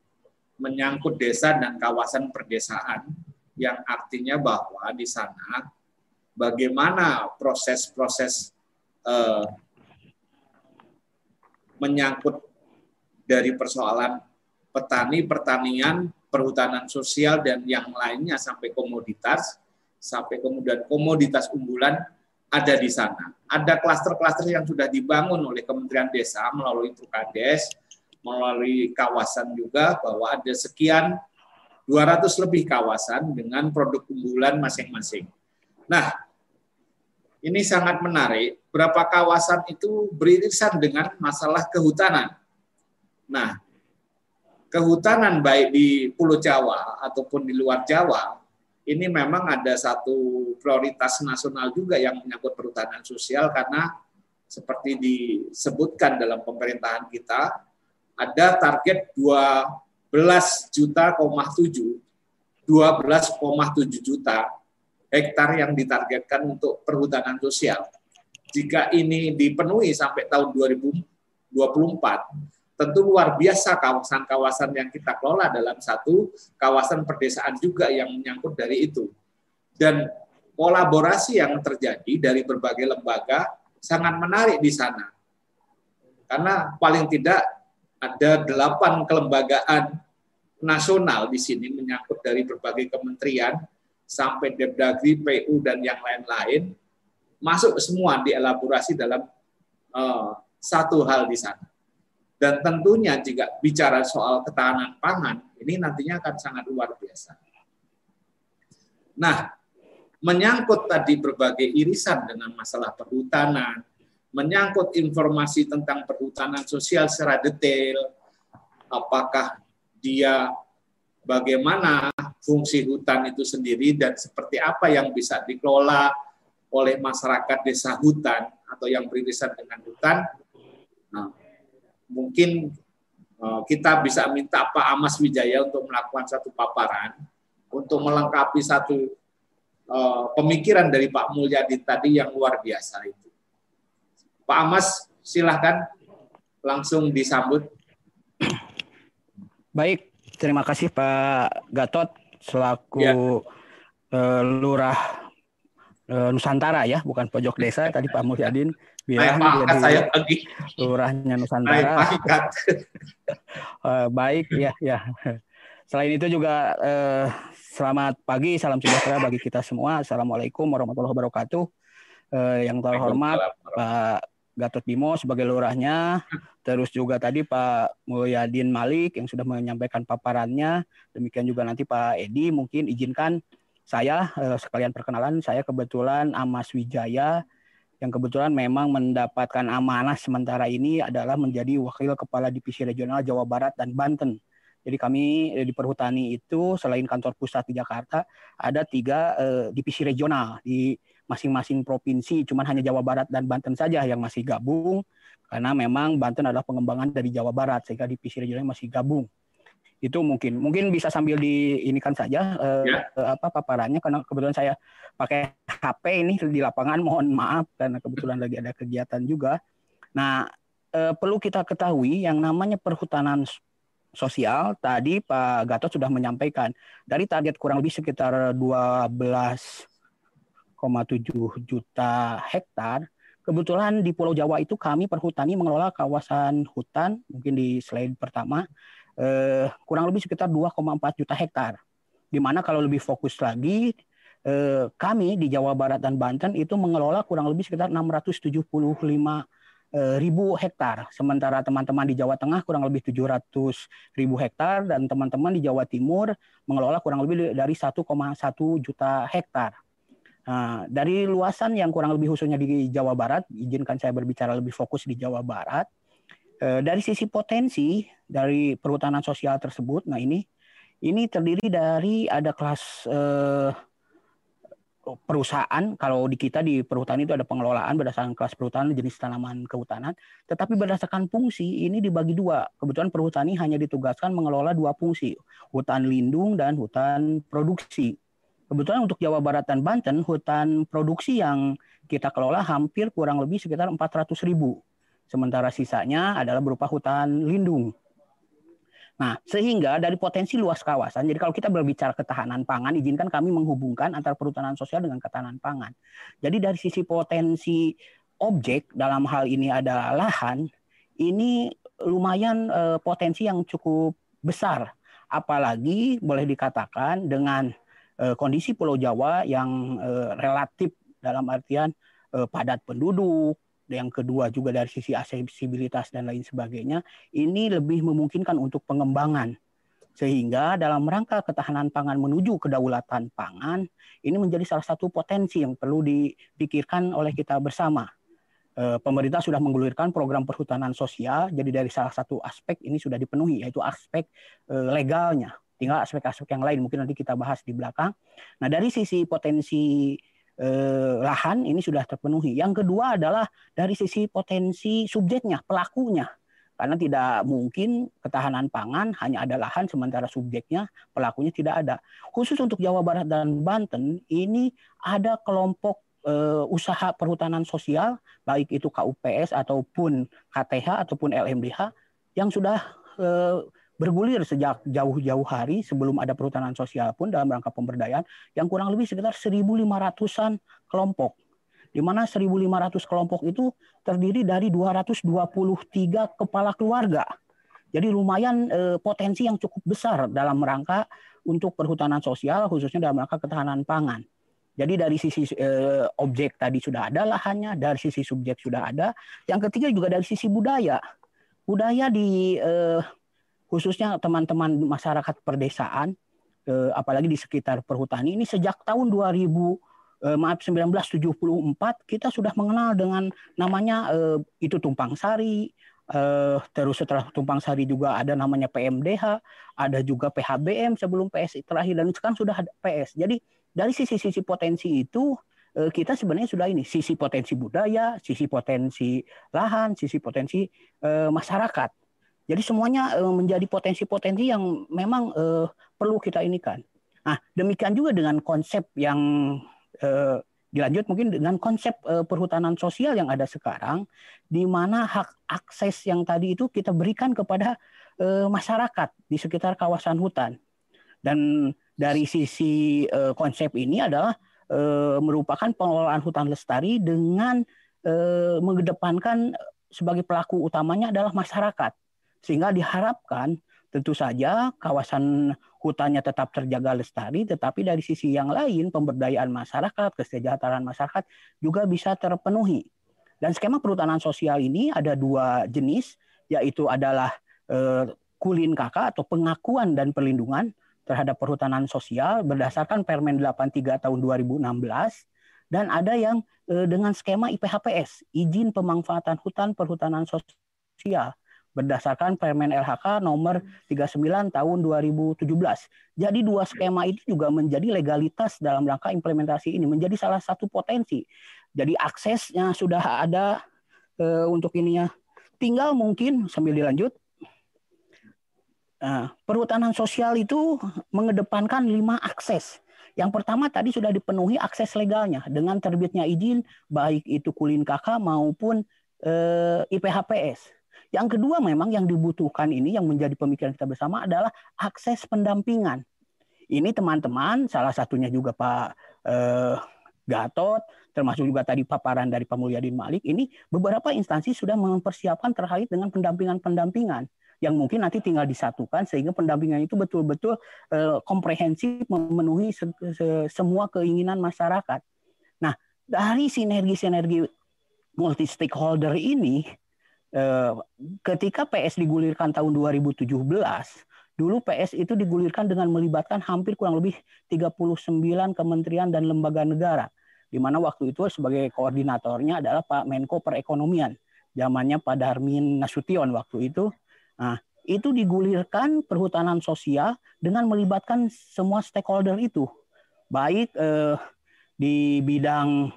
menyangkut desa dan kawasan perdesaan yang artinya bahwa di sana bagaimana proses-proses eh, menyangkut dari persoalan petani, pertanian, perhutanan sosial dan yang lainnya sampai komoditas, sampai kemudian komoditas unggulan ada di sana. Ada klaster-klaster yang sudah dibangun oleh Kementerian Desa melalui Trukades, melalui kawasan juga bahwa ada sekian 200 lebih kawasan dengan produk unggulan masing-masing. Nah, ini sangat menarik. Berapa kawasan itu beririsan dengan masalah kehutanan. Nah, kehutanan baik di Pulau Jawa ataupun di luar Jawa, ini memang ada satu prioritas nasional juga yang menyangkut perhutanan sosial karena seperti disebutkan dalam pemerintahan kita, ada target 12 juta, 7 12,7 juta hektar yang ditargetkan untuk perhutanan sosial. Jika ini dipenuhi sampai tahun 2024, tentu luar biasa kawasan-kawasan yang kita kelola dalam satu kawasan perdesaan juga yang menyangkut dari itu. Dan kolaborasi yang terjadi dari berbagai lembaga sangat menarik di sana. Karena paling tidak ada delapan kelembagaan nasional di sini menyangkut dari berbagai kementerian sampai Depdagri, PU dan yang lain-lain masuk semua dielaborasi dalam uh, satu hal di sana. Dan tentunya jika bicara soal ketahanan pangan, ini nantinya akan sangat luar biasa. Nah, menyangkut tadi berbagai irisan dengan masalah perhutanan, menyangkut informasi tentang perhutanan sosial secara detail, apakah dia bagaimana fungsi hutan itu sendiri dan seperti apa yang bisa dikelola oleh masyarakat desa hutan atau yang beririsan dengan hutan. Nah, mungkin eh, kita bisa minta Pak Amas Wijaya untuk melakukan satu paparan untuk melengkapi satu uh, pemikiran dari Pak Mulyadi tadi yang luar biasa itu. Pak Amas, silahkan langsung disambut. Baik, terima kasih Pak Gatot selaku ya. uh, lurah uh, Nusantara ya, bukan pojok desa. Tadi Pak Mulyadin bilang jadi saya lagi. lurahnya Nusantara. uh, baik, ya, ya. Selain itu juga uh, Selamat pagi, salam sejahtera bagi kita semua. Assalamualaikum warahmatullahi wabarakatuh. Eh, yang terhormat Pak Gatot Bimo sebagai lurahnya, terus juga tadi Pak Mulyadin Malik yang sudah menyampaikan paparannya. Demikian juga nanti Pak Edi mungkin izinkan saya eh, sekalian perkenalan. Saya kebetulan Amas Wijaya yang kebetulan memang mendapatkan amanah sementara ini adalah menjadi wakil kepala divisi regional Jawa Barat dan Banten jadi kami eh, di Perhutani itu selain kantor pusat di Jakarta ada tiga eh, divisi regional di masing-masing provinsi. Cuman hanya Jawa Barat dan Banten saja yang masih gabung karena memang Banten adalah pengembangan dari Jawa Barat sehingga divisi regional masih gabung. Itu mungkin mungkin bisa sambil di ini kan saja eh, ya. apa paparannya karena kebetulan saya pakai HP ini di lapangan mohon maaf karena kebetulan lagi ada kegiatan juga. Nah, eh, perlu kita ketahui yang namanya perhutanan sosial tadi Pak Gatot sudah menyampaikan dari target kurang lebih sekitar 12,7 juta hektar kebetulan di Pulau Jawa itu kami perhutani mengelola kawasan hutan mungkin di slide pertama eh, kurang lebih sekitar 2,4 juta hektar di mana kalau lebih fokus lagi eh, kami di Jawa Barat dan Banten itu mengelola kurang lebih sekitar 675 Eh, ribu hektar. Sementara teman-teman di Jawa Tengah kurang lebih 700 ribu hektar dan teman-teman di Jawa Timur mengelola kurang lebih dari 1,1 juta hektar. Nah, dari luasan yang kurang lebih khususnya di Jawa Barat, izinkan saya berbicara lebih fokus di Jawa Barat. Eh, dari sisi potensi dari perhutanan sosial tersebut, nah ini ini terdiri dari ada kelas eh, perusahaan. Kalau di kita di perhutanan itu ada pengelolaan berdasarkan kelas perhutanan jenis tanaman kehutanan. Tetapi berdasarkan fungsi ini dibagi dua. Kebetulan perhutani hanya ditugaskan mengelola dua fungsi hutan lindung dan hutan produksi kebetulan untuk Jawa Barat dan Banten hutan produksi yang kita kelola hampir kurang lebih sekitar 400 ribu sementara sisanya adalah berupa hutan lindung Nah, sehingga dari potensi luas kawasan, jadi kalau kita berbicara ketahanan pangan, izinkan kami menghubungkan antara perhutanan sosial dengan ketahanan pangan. Jadi dari sisi potensi objek dalam hal ini ada lahan, ini lumayan eh, potensi yang cukup besar. Apalagi boleh dikatakan dengan kondisi Pulau Jawa yang eh, relatif dalam artian eh, padat penduduk, yang kedua juga dari sisi aksesibilitas dan lain sebagainya, ini lebih memungkinkan untuk pengembangan. Sehingga dalam rangka ketahanan pangan menuju kedaulatan pangan, ini menjadi salah satu potensi yang perlu dipikirkan oleh kita bersama. Pemerintah sudah menggulirkan program perhutanan sosial, jadi dari salah satu aspek ini sudah dipenuhi, yaitu aspek legalnya. Tinggal aspek-aspek yang lain mungkin nanti kita bahas di belakang. Nah dari sisi potensi eh, lahan ini sudah terpenuhi. Yang kedua adalah dari sisi potensi subjeknya, pelakunya. Karena tidak mungkin ketahanan pangan hanya ada lahan sementara subjeknya, pelakunya tidak ada. Khusus untuk Jawa Barat dan Banten, ini ada kelompok eh, usaha perhutanan sosial, baik itu KUPS ataupun KTH ataupun LMDH, yang sudah eh, bergulir sejak jauh-jauh hari sebelum ada perhutanan sosial pun dalam rangka pemberdayaan yang kurang lebih sekitar 1.500-an kelompok. Di mana 1.500 kelompok itu terdiri dari 223 kepala keluarga. Jadi lumayan eh, potensi yang cukup besar dalam rangka untuk perhutanan sosial khususnya dalam rangka ketahanan pangan. Jadi dari sisi eh, objek tadi sudah ada lahannya, dari sisi subjek sudah ada. Yang ketiga juga dari sisi budaya. Budaya di eh, khususnya teman-teman masyarakat perdesaan, eh, apalagi di sekitar perhutani ini sejak tahun 2000 eh, maaf 1974 kita sudah mengenal dengan namanya eh, itu tumpang sari terus setelah tumpang sari juga ada namanya PMDH ada juga PHBM sebelum PS terakhir dan sekarang sudah ada PS jadi dari sisi-sisi potensi itu kita sebenarnya sudah ini sisi potensi budaya sisi potensi lahan sisi potensi masyarakat jadi semuanya eh, menjadi potensi-potensi yang memang eh, perlu kita inikan. Nah, demikian juga dengan konsep yang eh, dilanjut mungkin dengan konsep perhutanan sosial yang ada sekarang, di mana hak akses yang tadi itu kita berikan kepada masyarakat di sekitar kawasan hutan. Dan dari sisi konsep ini adalah merupakan pengelolaan hutan lestari dengan mengedepankan sebagai pelaku utamanya adalah masyarakat. Sehingga diharapkan tentu saja kawasan hutannya tetap terjaga lestari, tetapi dari sisi yang lain pemberdayaan masyarakat, kesejahteraan masyarakat juga bisa terpenuhi. Dan skema perhutanan sosial ini ada dua jenis, yaitu adalah eh, kulin atau pengakuan dan perlindungan terhadap perhutanan sosial berdasarkan Permen 83 tahun 2016 dan ada yang eh, dengan skema IPHPS, izin pemanfaatan hutan perhutanan sosial berdasarkan Permen LHK nomor 39 tahun 2017. Jadi dua skema itu juga menjadi legalitas dalam rangka implementasi ini menjadi salah satu potensi. Jadi aksesnya sudah ada e, untuk ininya. Tinggal mungkin sambil dilanjut. Nah, perhutanan sosial itu mengedepankan lima akses. Yang pertama tadi sudah dipenuhi akses legalnya dengan terbitnya izin baik itu kulin kakak maupun e, IPHPS yang kedua memang yang dibutuhkan ini yang menjadi pemikiran kita bersama adalah akses pendampingan. Ini teman-teman, salah satunya juga Pak eh, Gatot, termasuk juga tadi paparan dari Pak Mulyadin Malik, ini beberapa instansi sudah mempersiapkan terkait dengan pendampingan-pendampingan yang mungkin nanti tinggal disatukan sehingga pendampingan itu betul-betul eh, komprehensif memenuhi se se semua keinginan masyarakat. Nah, dari sinergi-sinergi multi stakeholder ini Eh, ketika PS digulirkan tahun 2017, dulu PS itu digulirkan dengan melibatkan hampir kurang lebih 39 kementerian dan lembaga negara. Di mana waktu itu sebagai koordinatornya adalah Pak Menko Perekonomian. Zamannya Pak Darmin Nasution waktu itu. Nah, itu digulirkan perhutanan sosial dengan melibatkan semua stakeholder itu. Baik eh, di bidang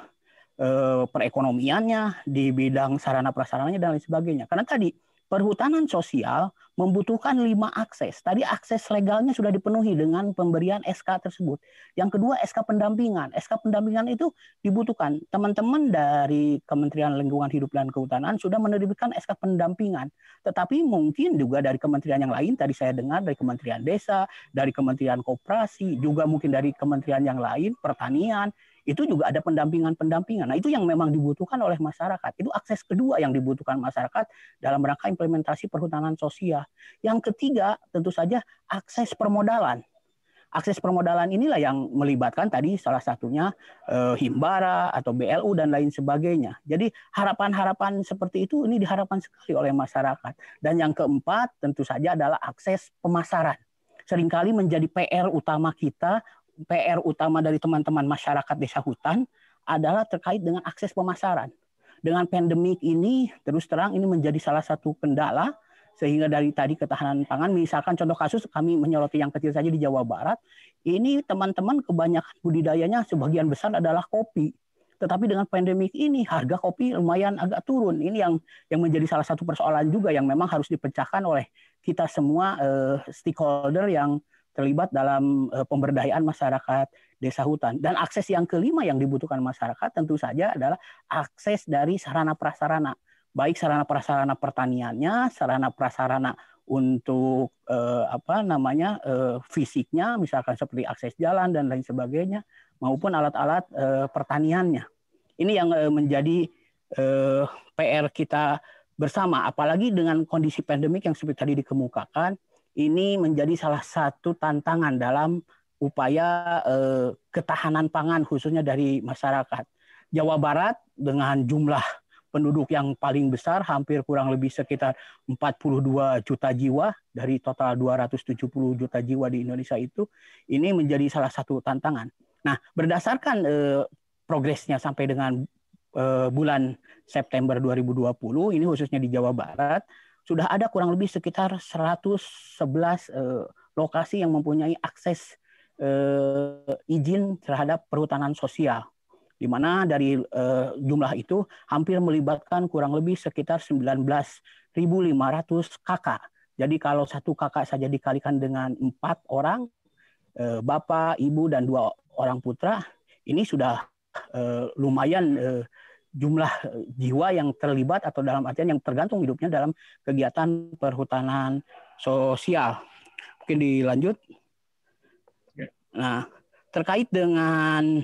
perekonomiannya, di bidang sarana prasarananya dan lain sebagainya. Karena tadi perhutanan sosial membutuhkan lima akses. Tadi akses legalnya sudah dipenuhi dengan pemberian SK tersebut. Yang kedua SK pendampingan. SK pendampingan itu dibutuhkan. Teman-teman dari Kementerian Lingkungan Hidup dan Kehutanan sudah menerbitkan SK pendampingan. Tetapi mungkin juga dari kementerian yang lain, tadi saya dengar dari Kementerian Desa, dari Kementerian Koperasi, juga mungkin dari kementerian yang lain, pertanian, itu juga ada pendampingan-pendampingan. Nah, itu yang memang dibutuhkan oleh masyarakat. Itu akses kedua yang dibutuhkan masyarakat dalam rangka implementasi perhutanan sosial. Yang ketiga, tentu saja akses permodalan. Akses permodalan inilah yang melibatkan tadi salah satunya eh, Himbara atau BLU dan lain sebagainya. Jadi harapan-harapan seperti itu ini diharapkan sekali oleh masyarakat. Dan yang keempat tentu saja adalah akses pemasaran sering kali menjadi PR utama kita PR utama dari teman-teman masyarakat desa hutan adalah terkait dengan akses pemasaran. Dengan pandemik ini, terus terang ini menjadi salah satu kendala sehingga dari tadi ketahanan pangan, misalkan contoh kasus kami menyoroti yang kecil saja di Jawa Barat, ini teman-teman kebanyakan budidayanya sebagian besar adalah kopi. Tetapi dengan pandemik ini harga kopi lumayan agak turun. Ini yang yang menjadi salah satu persoalan juga yang memang harus dipecahkan oleh kita semua eh, stakeholder yang terlibat dalam uh, pemberdayaan masyarakat desa hutan. Dan akses yang kelima yang dibutuhkan masyarakat tentu saja adalah akses dari sarana prasarana, baik sarana prasarana pertaniannya, sarana prasarana untuk uh, apa namanya uh, fisiknya, misalkan seperti akses jalan dan lain sebagainya, maupun alat-alat uh, pertaniannya. Ini yang uh, menjadi uh, PR kita bersama, apalagi dengan kondisi pandemik yang seperti tadi dikemukakan ini menjadi salah satu tantangan dalam upaya eh, ketahanan pangan khususnya dari masyarakat. Jawa Barat dengan jumlah penduduk yang paling besar hampir kurang lebih sekitar 42 juta jiwa dari total 270 juta jiwa di Indonesia itu ini menjadi salah satu tantangan. Nah, berdasarkan eh, progresnya sampai dengan uh, bulan September 2020 ini khususnya di Jawa Barat sudah ada kurang lebih sekitar 111 uh, lokasi yang mempunyai akses uh, izin terhadap perhutanan sosial di mana dari uh, jumlah itu hampir melibatkan kurang lebih sekitar 19.500 kakak. Jadi kalau satu kakak saja dikalikan dengan empat orang, uh, bapak, ibu, dan dua orang putra, ini sudah lumayan jumlah jiwa yang terlibat atau dalam artian yang tergantung hidupnya dalam kegiatan perhutanan sosial. Mungkin dilanjut. Ya. Nah, terkait dengan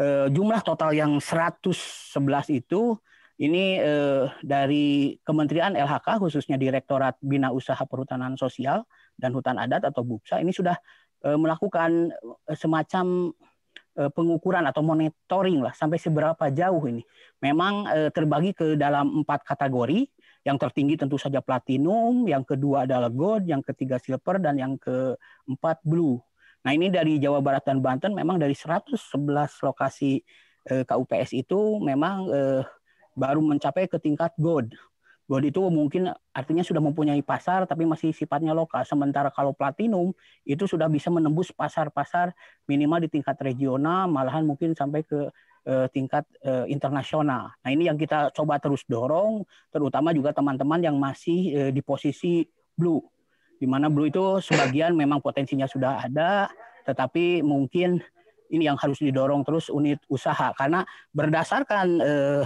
eh, jumlah total yang 111 itu ini eh, dari Kementerian LHK khususnya Direktorat Bina Usaha Perhutanan Sosial dan Hutan Adat atau BUPSA ini sudah eh, melakukan eh, semacam eh, pengukuran atau monitoring lah sampai seberapa jauh ini. Memang eh, terbagi ke dalam empat kategori. Yang tertinggi tentu saja platinum, yang kedua adalah gold, yang ketiga silver, dan yang keempat blue. Nah ini dari Jawa Barat dan Banten memang dari 111 lokasi eh, KUPS itu memang eh, baru mencapai ke tingkat gold. Gold itu mungkin artinya sudah mempunyai pasar tapi masih sifatnya lokal. Sementara kalau platinum itu sudah bisa menembus pasar-pasar minimal di tingkat regional, malahan mungkin sampai ke eh, tingkat eh, internasional. Nah ini yang kita coba terus dorong, terutama juga teman-teman yang masih eh, di posisi blue di mana blue itu sebagian memang potensinya sudah ada, tetapi mungkin ini yang harus didorong terus unit usaha karena berdasarkan eh,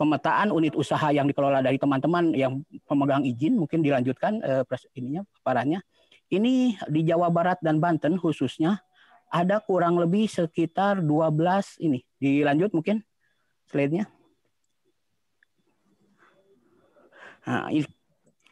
pemetaan unit usaha yang dikelola dari teman-teman yang pemegang izin mungkin dilanjutkan eh, ininya paparannya. Ini di Jawa Barat dan Banten khususnya ada kurang lebih sekitar 12 ini. Dilanjut mungkin slide-nya. Nah,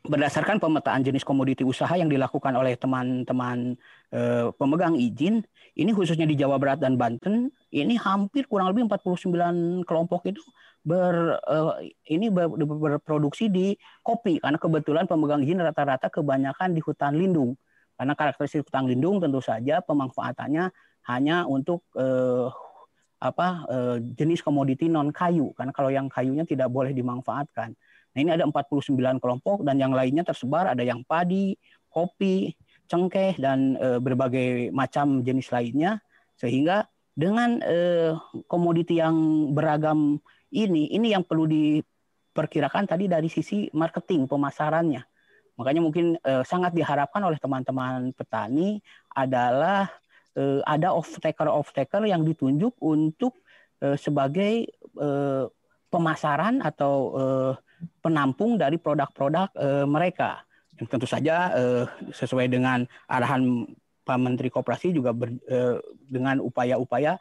berdasarkan pemetaan jenis komoditi usaha yang dilakukan oleh teman-teman eh, pemegang izin, ini khususnya di Jawa Barat dan Banten, ini hampir kurang lebih 49 kelompok itu ber eh, ini ber, berproduksi di kopi karena kebetulan pemegang izin rata-rata kebanyakan di hutan lindung. Karena karakteristik hutan lindung tentu saja pemanfaatannya hanya untuk eh, apa eh, jenis komoditi non kayu karena kalau yang kayunya tidak boleh dimanfaatkan. Nah, ini ada 49 kelompok dan yang lainnya tersebar ada yang padi, kopi, cengkeh dan e, berbagai macam jenis lainnya sehingga dengan komoditi yang beragam ini ini yang perlu diperkirakan tadi dari sisi marketing pemasarannya. Makanya mungkin e, sangat diharapkan oleh teman-teman petani adalah e, ada off taker off taker yang ditunjuk untuk e, sebagai e, pemasaran atau e, penampung dari produk-produk uh, mereka. Yang tentu saja uh, sesuai dengan arahan Pak Menteri Koperasi juga ber, uh, dengan upaya-upaya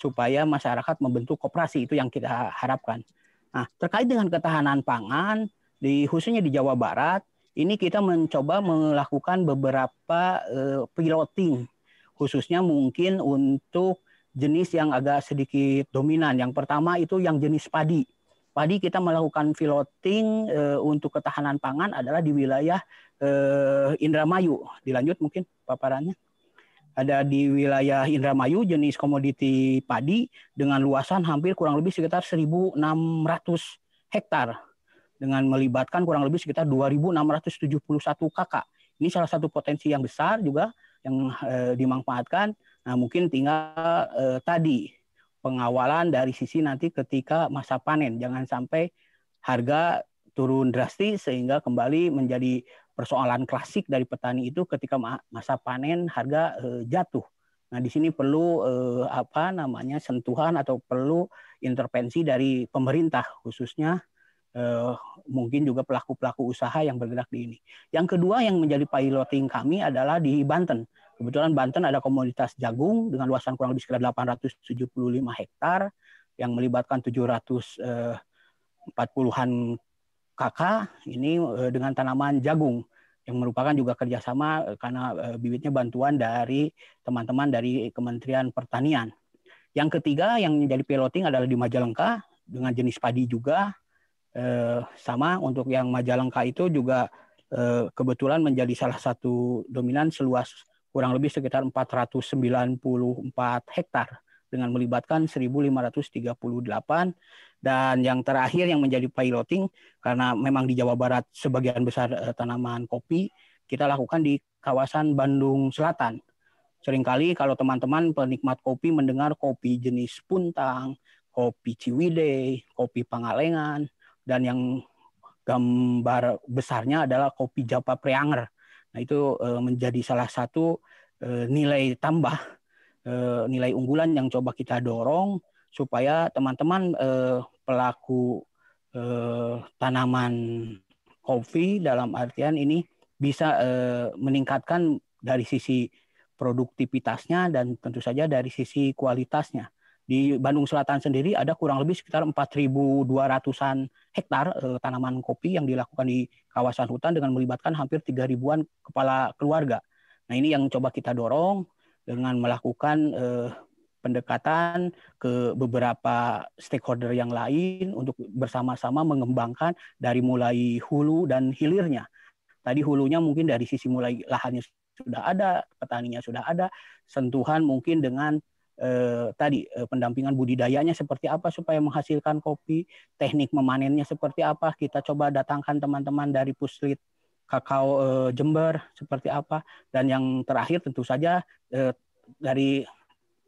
supaya masyarakat membentuk koperasi itu yang kita harapkan. Nah, terkait dengan ketahanan pangan di khususnya di Jawa Barat, ini kita mencoba melakukan beberapa uh, piloting khususnya mungkin untuk jenis yang agak sedikit dominan. Yang pertama itu yang jenis padi Padi kita melakukan piloting e, untuk ketahanan pangan adalah di wilayah e, Indramayu. Dilanjut mungkin paparannya. Ada di wilayah Indramayu jenis komoditi padi dengan luasan hampir kurang lebih sekitar 1.600 hektar dengan melibatkan kurang lebih sekitar 2.671 kakak. Ini salah satu potensi yang besar juga yang e, dimanfaatkan. Nah, mungkin tinggal e, tadi pengawalan dari sisi nanti ketika masa panen. Jangan sampai harga turun drastis sehingga kembali menjadi persoalan klasik dari petani itu ketika masa panen harga eh, jatuh. Nah, di sini perlu eh, apa namanya sentuhan atau perlu intervensi dari pemerintah khususnya eh, mungkin juga pelaku-pelaku usaha yang bergerak di ini. Yang kedua yang menjadi piloting kami adalah di Banten. Kebetulan Banten ada komunitas jagung dengan luasan kurang lebih sekitar 875 hektar yang melibatkan 740-an eh, kakak ini eh, dengan tanaman jagung yang merupakan juga kerjasama eh, karena bibitnya bantuan dari teman-teman dari Kementerian Pertanian. Yang ketiga yang menjadi piloting adalah di Majalengka dengan jenis padi juga sama untuk yang Majalengka itu juga kebetulan menjadi salah satu dominan seluas kurang lebih sekitar 494 hektar dengan melibatkan 1.538 dan yang terakhir yang menjadi piloting karena memang di Jawa Barat sebagian besar uh, tanaman kopi kita lakukan di kawasan Bandung Selatan. Seringkali kalau teman-teman penikmat kopi mendengar kopi jenis puntang, kopi ciwidey, kopi pangalengan, dan yang gambar besarnya adalah kopi Japa Preanger. Nah itu uh, menjadi salah satu uh, nilai tambah, uh, nilai unggulan yang coba kita dorong supaya teman-teman uh, pelaku uh, tanaman kopi dalam artian ini bisa meningkatkan dari sisi produktivitasnya dan tentu saja dari sisi kualitasnya. Di Bandung Selatan sendiri ada kurang lebih sekitar 4.200-an hektar eh, tanaman kopi yang dilakukan di kawasan hutan dengan melibatkan hampir 3 ribuan kepala keluarga. Nah ini yang coba kita dorong dengan melakukan eh, pendekatan ke beberapa stakeholder yang lain untuk bersama-sama mengembangkan dari mulai hulu dan hilirnya. Tadi hulunya mungkin dari sisi mulai lahannya sudah ada, petaninya sudah ada, sentuhan mungkin dengan eh, tadi eh, pendampingan budidayanya seperti apa supaya menghasilkan kopi, teknik memanennya seperti apa, kita coba datangkan teman-teman dari Puslit Kakao eh, Jember seperti apa, dan yang terakhir tentu saja eh, dari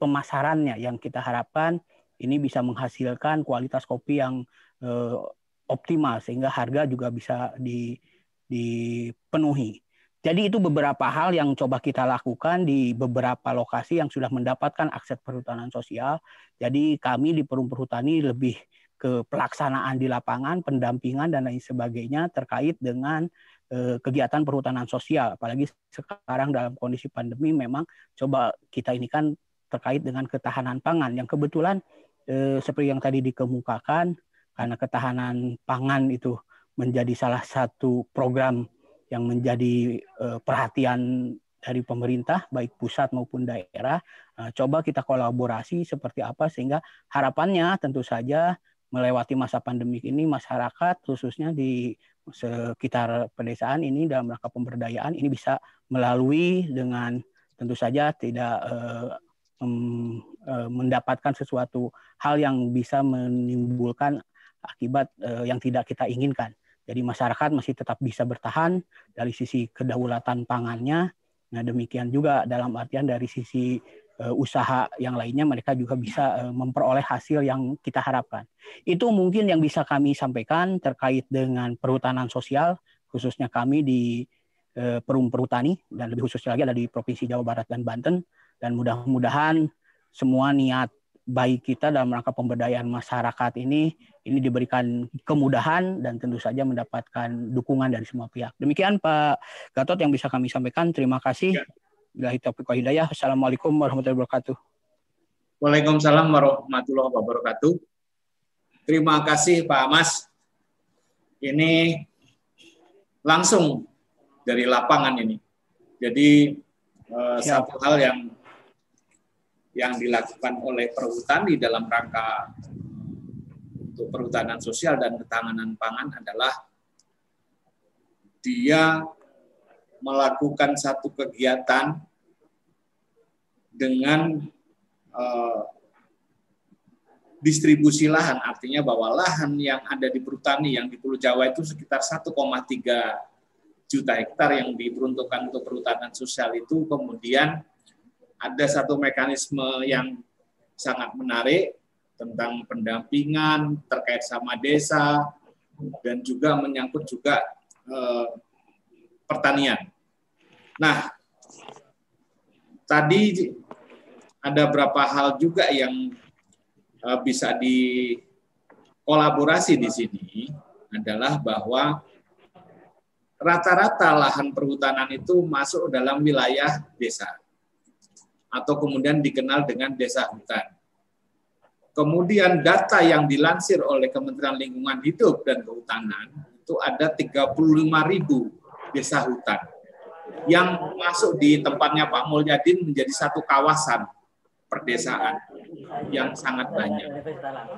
pemasarannya yang kita harapkan ini bisa menghasilkan kualitas kopi yang eh, optimal sehingga harga juga bisa di, dipenuhi. Jadi itu beberapa hal yang coba kita lakukan di beberapa lokasi yang sudah mendapatkan akses perhutanan sosial. Jadi kami di Perum Perhutani lebih ke pelaksanaan di lapangan, pendampingan dan lain sebagainya terkait dengan eh, kegiatan perhutanan sosial. Apalagi sekarang dalam kondisi pandemi memang coba kita ini kan terkait dengan ketahanan pangan yang kebetulan eh, seperti yang tadi dikemukakan karena ketahanan pangan itu menjadi salah satu program yang menjadi uh, perhatian dari pemerintah baik pusat maupun daerah coba kita kolaborasi seperti apa sehingga harapannya tentu saja melewati masa pandemi ini masyarakat khususnya di sekitar pedesaan ini dalam rangka pemberdayaan ini bisa melalui dengan tentu saja tidak uh, um, uh, mendapatkan sesuatu hal yang bisa menimbulkan akibat uh, yang tidak kita inginkan. Jadi masyarakat masih tetap bisa bertahan dari sisi kedaulatan pangannya. Nah demikian juga dalam artian dari sisi usaha yang lainnya mereka juga bisa uh, memperoleh hasil yang kita harapkan. Itu mungkin yang bisa kami sampaikan terkait dengan perhutanan sosial khususnya kami di uh, Perum Perhutani dan lebih khususnya lagi ada di Provinsi Jawa Barat dan Banten dan mudah-mudahan semua niat baik kita dalam rangka pemberdayaan masyarakat ini ini diberikan kemudahan dan tentu saja mendapatkan dukungan dari semua pihak. Demikian Pak Gatot yang bisa kami sampaikan. Terima kasih. Bila taufiq hidayah. Assalamualaikum warahmatullahi wabarakatuh. Waalaikumsalam warahmatullahi wabarakatuh. Terima kasih Pak Mas. Ini langsung dari lapangan ini. Jadi eh, satu hal yang yang dilakukan oleh perhutani dalam rangka untuk perhutanan sosial dan ketahanan pangan adalah dia melakukan satu kegiatan dengan uh, distribusi lahan, artinya bahwa lahan yang ada di perhutani yang di Pulau Jawa itu sekitar 1,3 juta hektar yang diperuntukkan untuk perhutanan sosial itu kemudian ada satu mekanisme yang sangat menarik tentang pendampingan terkait sama desa dan juga menyangkut juga eh, pertanian. Nah, tadi ada beberapa hal juga yang eh, bisa dikolaborasi di sini adalah bahwa rata-rata lahan perhutanan itu masuk dalam wilayah desa atau kemudian dikenal dengan desa hutan. Kemudian data yang dilansir oleh Kementerian Lingkungan Hidup dan Kehutanan itu ada 35 ribu desa hutan yang masuk di tempatnya Pak Mulyadin menjadi satu kawasan perdesaan yang sangat banyak.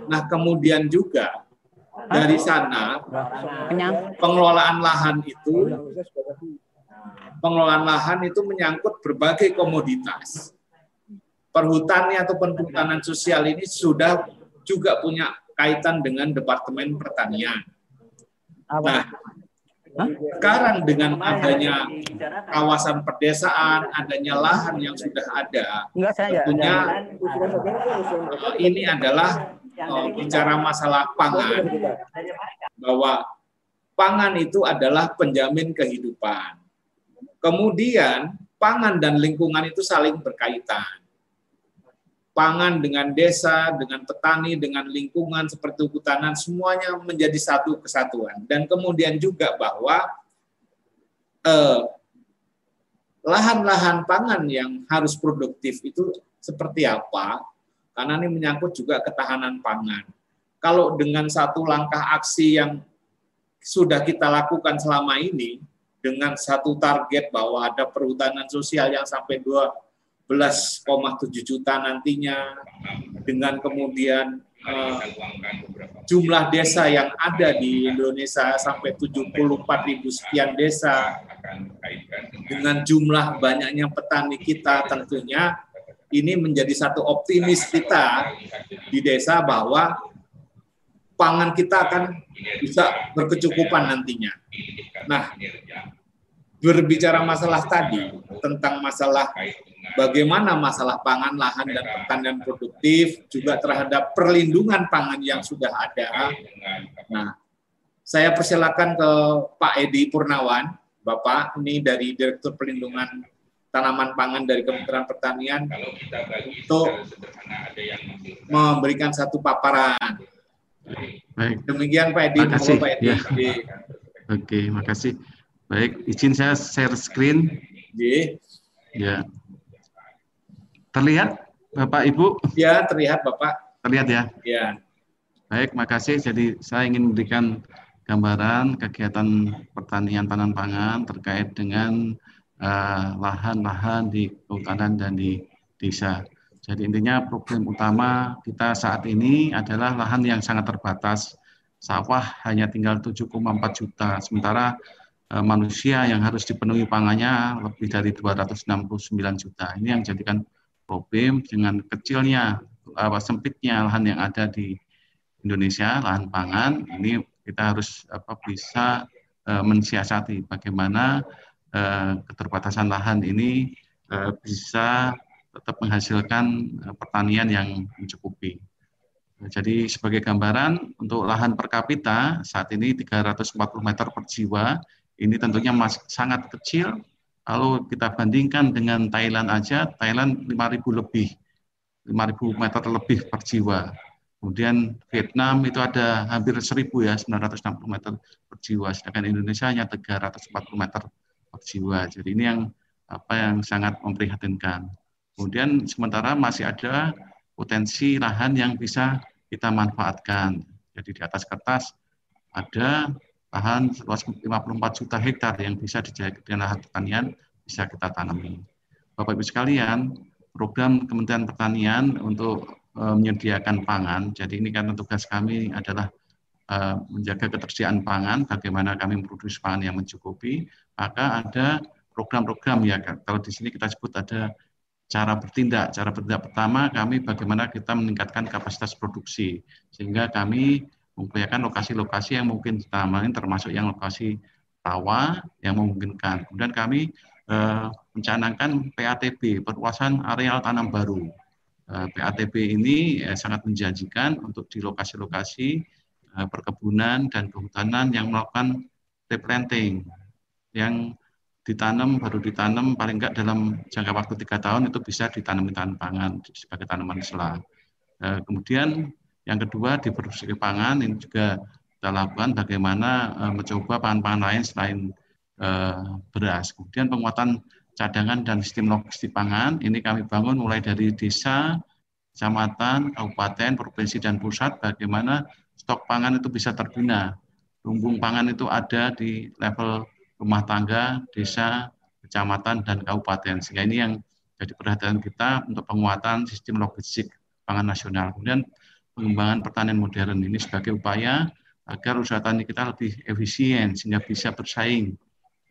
Nah kemudian juga dari sana pengelolaan lahan itu pengelolaan lahan itu menyangkut berbagai komoditas perhutani atau perhutanan sosial ini sudah juga punya kaitan dengan Departemen Pertanian. Nah, sekarang dengan adanya kawasan perdesaan, adanya lahan yang sudah ada, tentunya ini adalah uh, bicara masalah pangan, bahwa pangan itu adalah penjamin kehidupan. Kemudian pangan dan lingkungan itu saling berkaitan pangan dengan desa, dengan petani, dengan lingkungan seperti hutanan, semuanya menjadi satu kesatuan. Dan kemudian juga bahwa eh, lahan-lahan pangan yang harus produktif itu seperti apa? Karena ini menyangkut juga ketahanan pangan. Kalau dengan satu langkah aksi yang sudah kita lakukan selama ini, dengan satu target bahwa ada perhutanan sosial yang sampai dua 11,7 juta nantinya dengan kemudian uh, jumlah desa yang ada di Indonesia sampai 74 ribu sekian desa dengan jumlah banyaknya petani kita tentunya ini menjadi satu optimis kita di desa bahwa pangan kita akan bisa berkecukupan nantinya. Nah, berbicara masalah tadi tentang masalah bagaimana masalah pangan, lahan, dan pertanian produktif, juga terhadap perlindungan pangan yang sudah ada. Nah, saya persilakan ke Pak Edi Purnawan, Bapak, ini dari Direktur Perlindungan Tanaman Pangan dari Kementerian Pertanian, untuk memberikan satu paparan. Baik. Demikian Pak Edi. Makasih. Pak Edi. Ya. Oke, makasih. Baik, izin saya share screen. Ya. Terlihat Bapak Ibu? Ya, terlihat Bapak. Terlihat ya? Ya. Baik, makasih. Jadi saya ingin memberikan gambaran kegiatan pertanian tanam pangan terkait dengan eh, lahan-lahan uh, di kehutanan dan di desa. Jadi intinya problem utama kita saat ini adalah lahan yang sangat terbatas. Sawah hanya tinggal 7,4 juta, sementara uh, manusia yang harus dipenuhi pangannya lebih dari 269 juta. Ini yang jadikan problem dengan kecilnya apa sempitnya lahan yang ada di Indonesia lahan pangan ini kita harus apa bisa e, mensiasati bagaimana e, keterbatasan lahan ini e, bisa tetap menghasilkan e, pertanian yang mencukupi. Jadi sebagai gambaran untuk lahan per kapita saat ini 340 meter per jiwa ini tentunya masih sangat kecil kalau kita bandingkan dengan Thailand aja, Thailand 5.000 lebih, 5.000 meter lebih per jiwa. Kemudian Vietnam itu ada hampir 1.000 ya, 960 meter per jiwa. Sedangkan Indonesia hanya 340 meter per jiwa. Jadi ini yang apa yang sangat memprihatinkan. Kemudian sementara masih ada potensi lahan yang bisa kita manfaatkan. Jadi di atas kertas ada lahan seluas 54 juta hektar yang bisa dijadikan lahan pertanian bisa kita tanami. Bapak Ibu sekalian, program Kementerian Pertanian untuk uh, menyediakan pangan. Jadi ini karena tugas kami adalah uh, menjaga ketersediaan pangan, bagaimana kami memproduksi pangan yang mencukupi, maka ada program-program ya kalau di sini kita sebut ada cara bertindak. Cara bertindak pertama kami bagaimana kita meningkatkan kapasitas produksi sehingga kami mengupayakan lokasi-lokasi yang mungkin ditanamin termasuk yang lokasi rawa yang memungkinkan. Kemudian kami eh, mencanangkan PATB, perluasan areal tanam baru. Eh, PATB ini eh, sangat menjanjikan untuk di lokasi-lokasi eh, perkebunan dan kehutanan yang melakukan replanting, yang ditanam baru ditanam paling enggak dalam jangka waktu tiga tahun itu bisa ditanami tanaman pangan sebagai tanaman selah. Eh, kemudian yang kedua di produksi pangan ini juga kita lakukan bagaimana uh, mencoba pangan-pangan lain selain uh, beras. Kemudian penguatan cadangan dan sistem logistik pangan ini kami bangun mulai dari desa, kecamatan, kabupaten, provinsi dan pusat bagaimana stok pangan itu bisa terbina. Lumbung pangan itu ada di level rumah tangga, desa, kecamatan dan kabupaten. Sehingga ini yang jadi perhatian kita untuk penguatan sistem logistik pangan nasional. Kemudian pengembangan pertanian modern ini sebagai upaya agar usaha tani kita lebih efisien sehingga bisa bersaing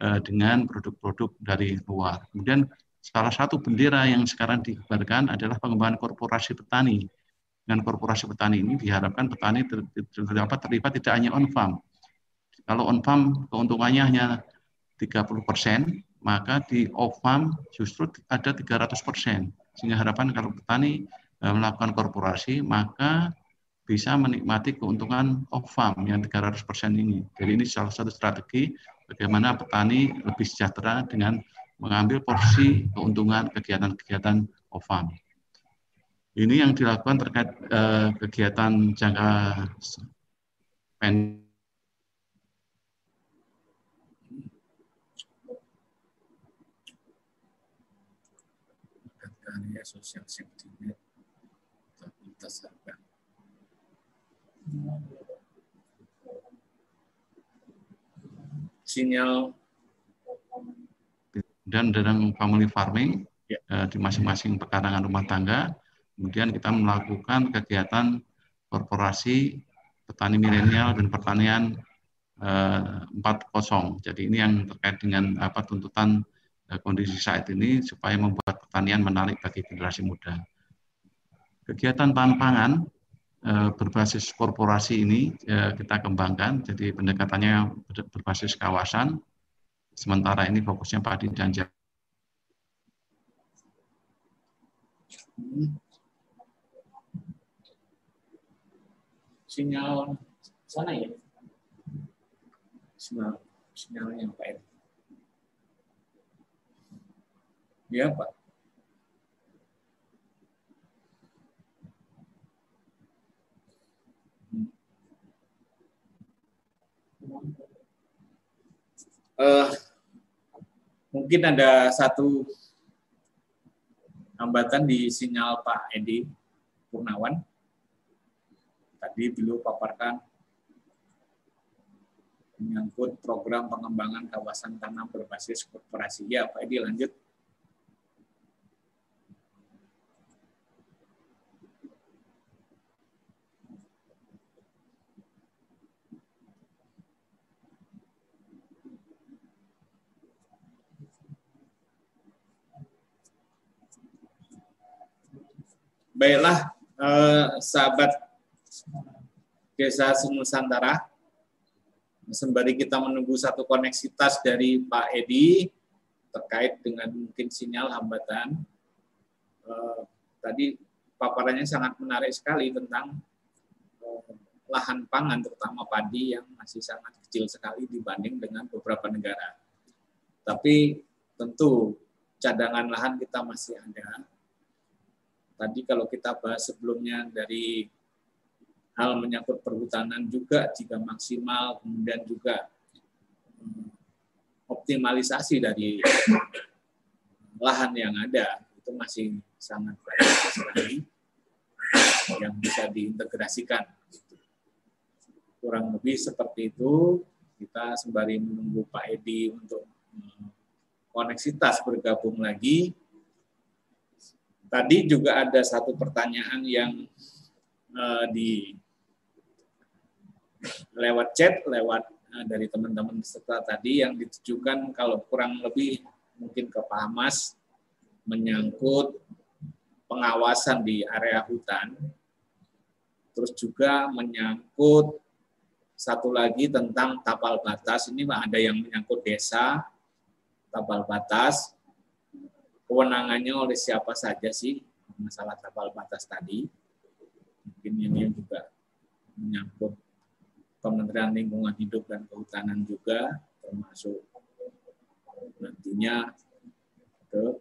uh, dengan produk-produk dari luar. Kemudian salah satu bendera yang sekarang dikibarkan adalah pengembangan korporasi petani. Dengan korporasi petani ini diharapkan petani ter, terdapat terlibat tidak hanya on farm. Kalau on farm keuntungannya hanya 30 persen, maka di off farm justru ada 300 persen. Sehingga harapan kalau petani eh, melakukan korporasi, maka bisa menikmati keuntungan off farm yang 300 persen ini. Jadi ini salah satu strategi bagaimana petani lebih sejahtera dengan mengambil porsi keuntungan kegiatan-kegiatan off farm. Ini yang dilakukan terkait uh, kegiatan jangka pendek sinyal dan dalam family farming ya. uh, di masing-masing pekarangan rumah tangga. Kemudian kita melakukan kegiatan korporasi petani milenial dan pertanian eh, 4.0. Jadi ini yang terkait dengan apa tuntutan uh, kondisi saat ini supaya membuat pertanian menarik bagi generasi muda. Kegiatan pangan pangan berbasis korporasi ini kita kembangkan, jadi pendekatannya berbasis kawasan, Sementara ini fokusnya padi dan jagung. Sinyal sana ya? Sinyal, sinyalnya Pak Edi. Ya Pak. Uh, mungkin ada satu hambatan di sinyal Pak Edi Purnawan. Tadi beliau paparkan menyangkut program pengembangan kawasan tanam berbasis korporasi. Ya, Pak Edi lanjut. Baiklah, eh, sahabat Desa Nusantara, sembari kita menunggu satu koneksitas dari Pak Edi terkait dengan mungkin sinyal hambatan. Eh, tadi paparannya sangat menarik sekali tentang eh, lahan pangan, terutama padi yang masih sangat kecil sekali dibanding dengan beberapa negara. Tapi tentu cadangan lahan kita masih ada, Tadi kalau kita bahas sebelumnya dari hal menyangkut perhutanan juga jika maksimal, kemudian juga hmm, optimalisasi dari lahan yang ada itu masih sangat banyak sekali yang bisa diintegrasikan. Kurang lebih seperti itu, kita sembari menunggu Pak Edi untuk hmm, koneksitas bergabung lagi, Tadi juga ada satu pertanyaan yang uh, di lewat chat, lewat uh, dari teman-teman peserta tadi yang ditujukan kalau kurang lebih mungkin ke Pak Hamas menyangkut pengawasan di area hutan, terus juga menyangkut satu lagi tentang tapal batas. Ini ada yang menyangkut desa, tapal batas, kewenangannya oleh siapa saja sih masalah tapal batas tadi. Mungkin ini juga menyangkut Kementerian Lingkungan Hidup dan Kehutanan juga, termasuk nantinya ke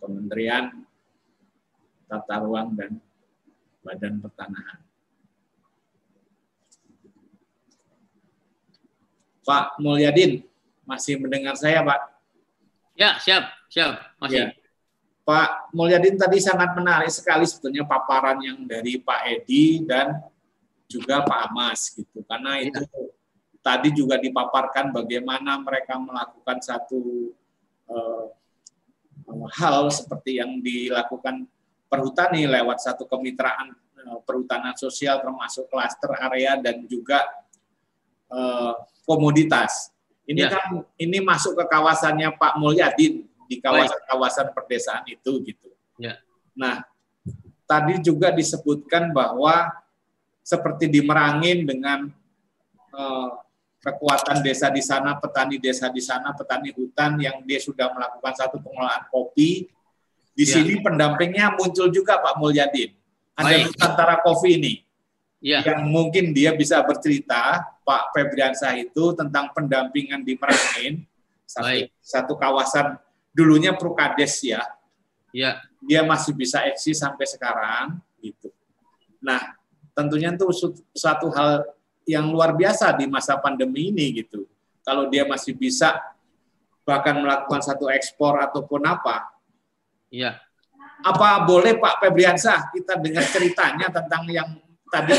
Kementerian Tata Ruang dan Badan Pertanahan. Pak Mulyadin, masih mendengar saya, Pak? Ya, siap, siap, masih. Ya. Pak Mulyadin tadi sangat menarik sekali sebetulnya paparan yang dari Pak Edi dan juga Pak Amas gitu. Karena ya. itu tadi juga dipaparkan bagaimana mereka melakukan satu uh, hal seperti yang dilakukan perhutani lewat satu kemitraan uh, perhutanan sosial termasuk klaster area dan juga uh, komoditas Ini Ya. kan ini masuk ke kawasannya Pak Mulyadin di kawasan-kawasan perdesaan itu gitu. Ya. Nah, tadi juga disebutkan bahwa seperti di Merangin dengan eh, kekuatan desa di sana, petani desa di sana, petani hutan yang dia sudah melakukan satu pengelolaan kopi. Di Ya. sini pendampingnya muncul juga Pak Mulyadin. Ada. Nusantara Coffee ini Ya, yang mungkin dia bisa bercerita Pak Febriansah itu tentang pendampingan di Merangin satu, Baik. satu kawasan dulunya Prukades ya ya, dia masih bisa eksis sampai sekarang gitu. Nah tentunya itu suatu hal yang luar biasa di masa pandemi ini gitu. Kalau dia masih bisa bahkan melakukan satu ekspor ataupun apa, ya. apa boleh Pak Febriansah kita dengar ceritanya tentang yang tadi